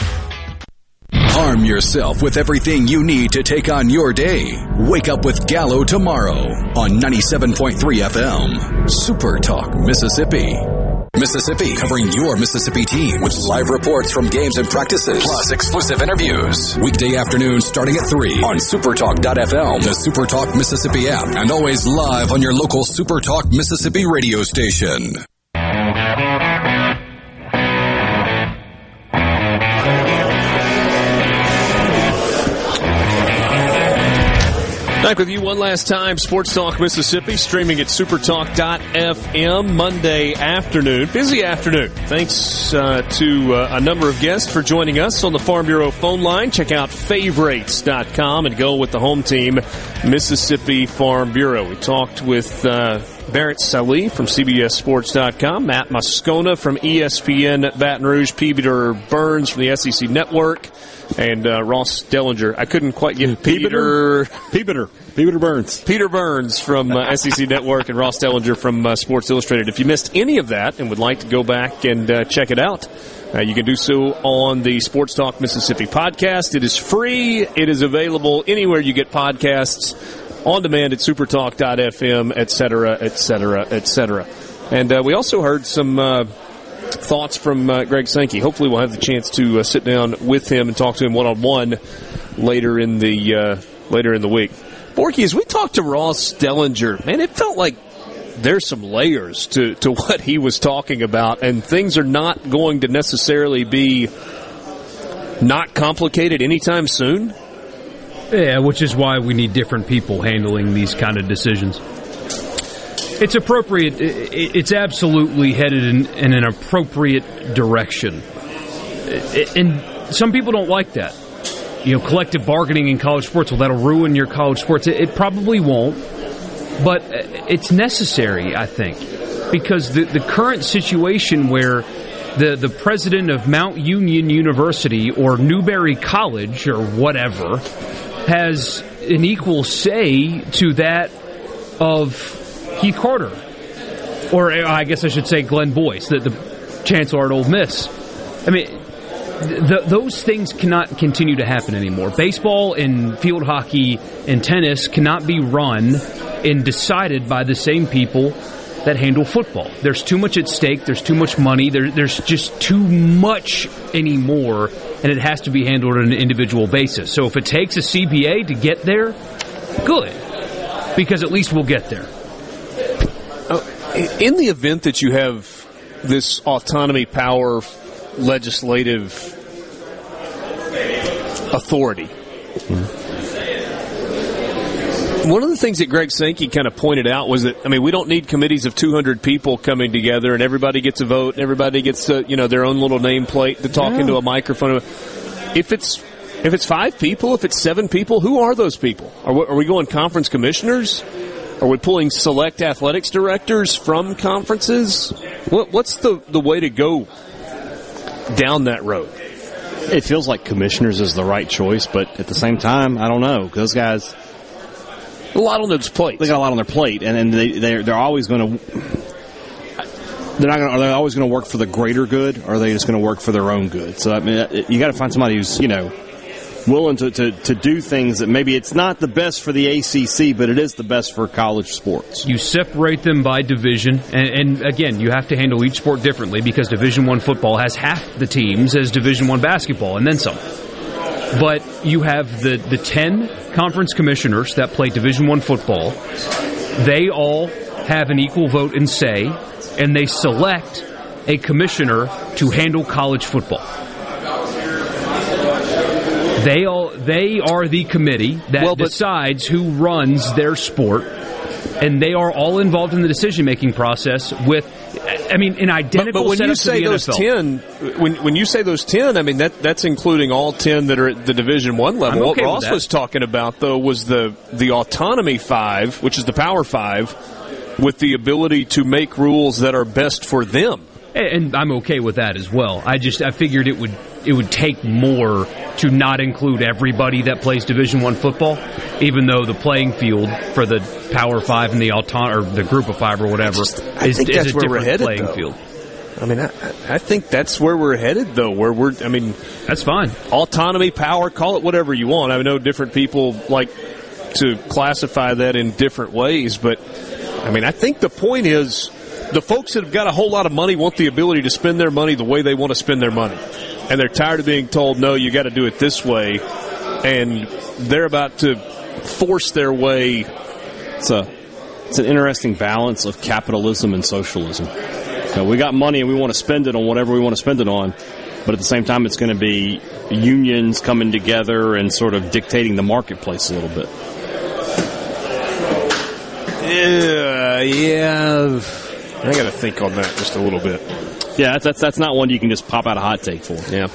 Arm yourself with everything you need to take on your day. Wake up with Gallo tomorrow on 97.3 FM. Super Talk, Mississippi. Mississippi, covering your Mississippi team with live reports from games and practices, plus exclusive interviews. Weekday afternoon starting at 3 on supertalk.fm, the Supertalk Mississippi app, and always live on your local Supertalk Mississippi radio station. Back with you one last time, Sports Talk Mississippi, streaming at supertalk.fm Monday afternoon. Busy afternoon. Thanks uh, to uh, a number of guests for joining us on the Farm Bureau phone line. Check out favrates.com and go with the home team, Mississippi Farm Bureau. We talked with uh, Barrett Sallee from CBSSports.com, Matt Moscona from ESPN Baton Rouge, Peter Burns from the SEC Network, and uh, Ross Dellenger. I couldn't quite get Peter. Peter. Peter Burns. Peter Burns from uh, SEC Network and Ross Dellenger from uh, Sports Illustrated. If you missed any of that and would like to go back and uh, check it out, uh, you can do so on the Sports Talk Mississippi podcast. It is free. It is available anywhere you get podcasts on demand at supertalk.fm, et cetera, et cetera, et cetera. And uh, we also heard some uh, thoughts from uh, Greg Sankey. Hopefully, we'll have the chance to uh, sit down with him and talk to him one on one later in the uh, later in the week. Borky, as we talked to Ross Dellenger, man, it felt like there's some layers to, to [LAUGHS] what he was talking about, and things are not going to necessarily be not complicated anytime soon. Yeah, which is why we need different people handling these kind of decisions. It's appropriate. It's absolutely headed in, in an appropriate direction. And some people don't like that. You know, collective bargaining in college sports, well, that'll ruin your college sports. It, probably won't, but uh, it's necessary, I think, because the, the current situation where the, the president of Mount Union University or Newberry College or whatever has an equal say to that of Keith Carter. Or I guess I should say Glenn Boyce, the, the chancellor at Ole Miss. I mean, th- those things cannot continue to happen anymore. Baseball and field hockey and tennis cannot be run and decided by the same people that handle football. There's too much at stake. There's too much money. There, there's just too much anymore, and it has to be handled on an individual basis. So if it takes a CBA to get there, good, because at least we'll get there. Uh, in the event that you have this autonomy power legislative authority, mm-hmm. One of the things that Greg Sankey kind of pointed out was that I mean we don't need committees of 200 people coming together and everybody gets a vote and everybody gets to, you know their own little nameplate to talk Yeah. into a microphone. If it's if it's five people, if it's seven people, who are those people? Are we, are we going conference commissioners? Are we pulling select athletics directors from conferences? What, what's the, the way to go down that road? It feels like commissioners is the right choice, but at the same time, I don't know. Those guys, A lot on their plate. They got a lot on their plate, and then they they're, they're always going to. They're not going. Are they always going to work for the greater good, or are they just going to work for their own good? So I mean, uh, you got to find somebody who's you know willing to, to, to do things that maybe it's not the best for the ACC, but it is the best for college sports. You separate them by division, and, and again, you have to handle each sport differently because Division One football has half the teams as Division One basketball, and then some. But you have the the ten conference commissioners that play Division One football. They all have an equal vote and say, and they select a commissioner to handle college football. They all they are the committee that Well, decides who runs their sport, and they are all involved in the decision making process. With, I mean, an But, identical but when you say those NFL. ten, when when you say those ten, I mean that that's including all ten that are at the Division One level. I'm what Ross that. was talking about though was the the autonomy five, which is the Power Five, with the ability to make rules that are best for them. and I'm okay with that as well. I just I figured it would it would take more to not include everybody that plays Division One football, even though the playing field for the Power Five and the auton or the Group of Five or whatever I is, think is that's a different headed, playing though. field. I mean, I, I think that's where we're headed, though. Where we're, I mean, that's fine. Autonomy, power, call it whatever you want. I know different people like to classify that in different ways, but I mean, I think the point is the folks that have got a whole lot of money want the ability to spend their money the way they want to spend their money, and they're tired of being told, "No, you got to do it this way," and they're about to force their way. It's a it's an interesting balance of capitalism and socialism. So we got money and we want to spend it on whatever we want to spend it on, but at the same time, it's going to be unions coming together and sort of dictating the marketplace a little bit. Yeah, yeah. I got to think on that just a little bit. Yeah, that's, that's that's not one you can just pop out a hot take for. Yeah.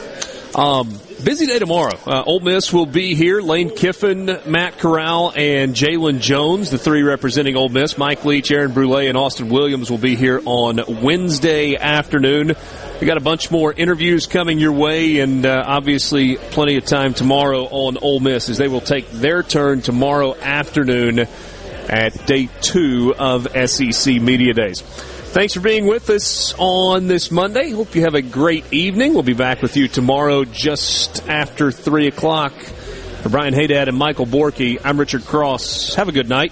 Um, busy day tomorrow. Uh, Ole Miss will be here. Lane Kiffin, Matt Corral, and Jalen Jones, the three representing Ole Miss. Mike Leach, Aaron Brule, and Austin Williams will be here on Wednesday afternoon. We got a bunch more interviews coming your way, and uh, obviously plenty of time tomorrow on Ole Miss as they will take their turn tomorrow afternoon at day two of SEC Media Days. Thanks for being with us on this Monday. Hope you have a great evening. We'll be back with you tomorrow just after 3 o'clock. For Brian Hadad and Michael Borky, I'm Richard Cross. Have a good night.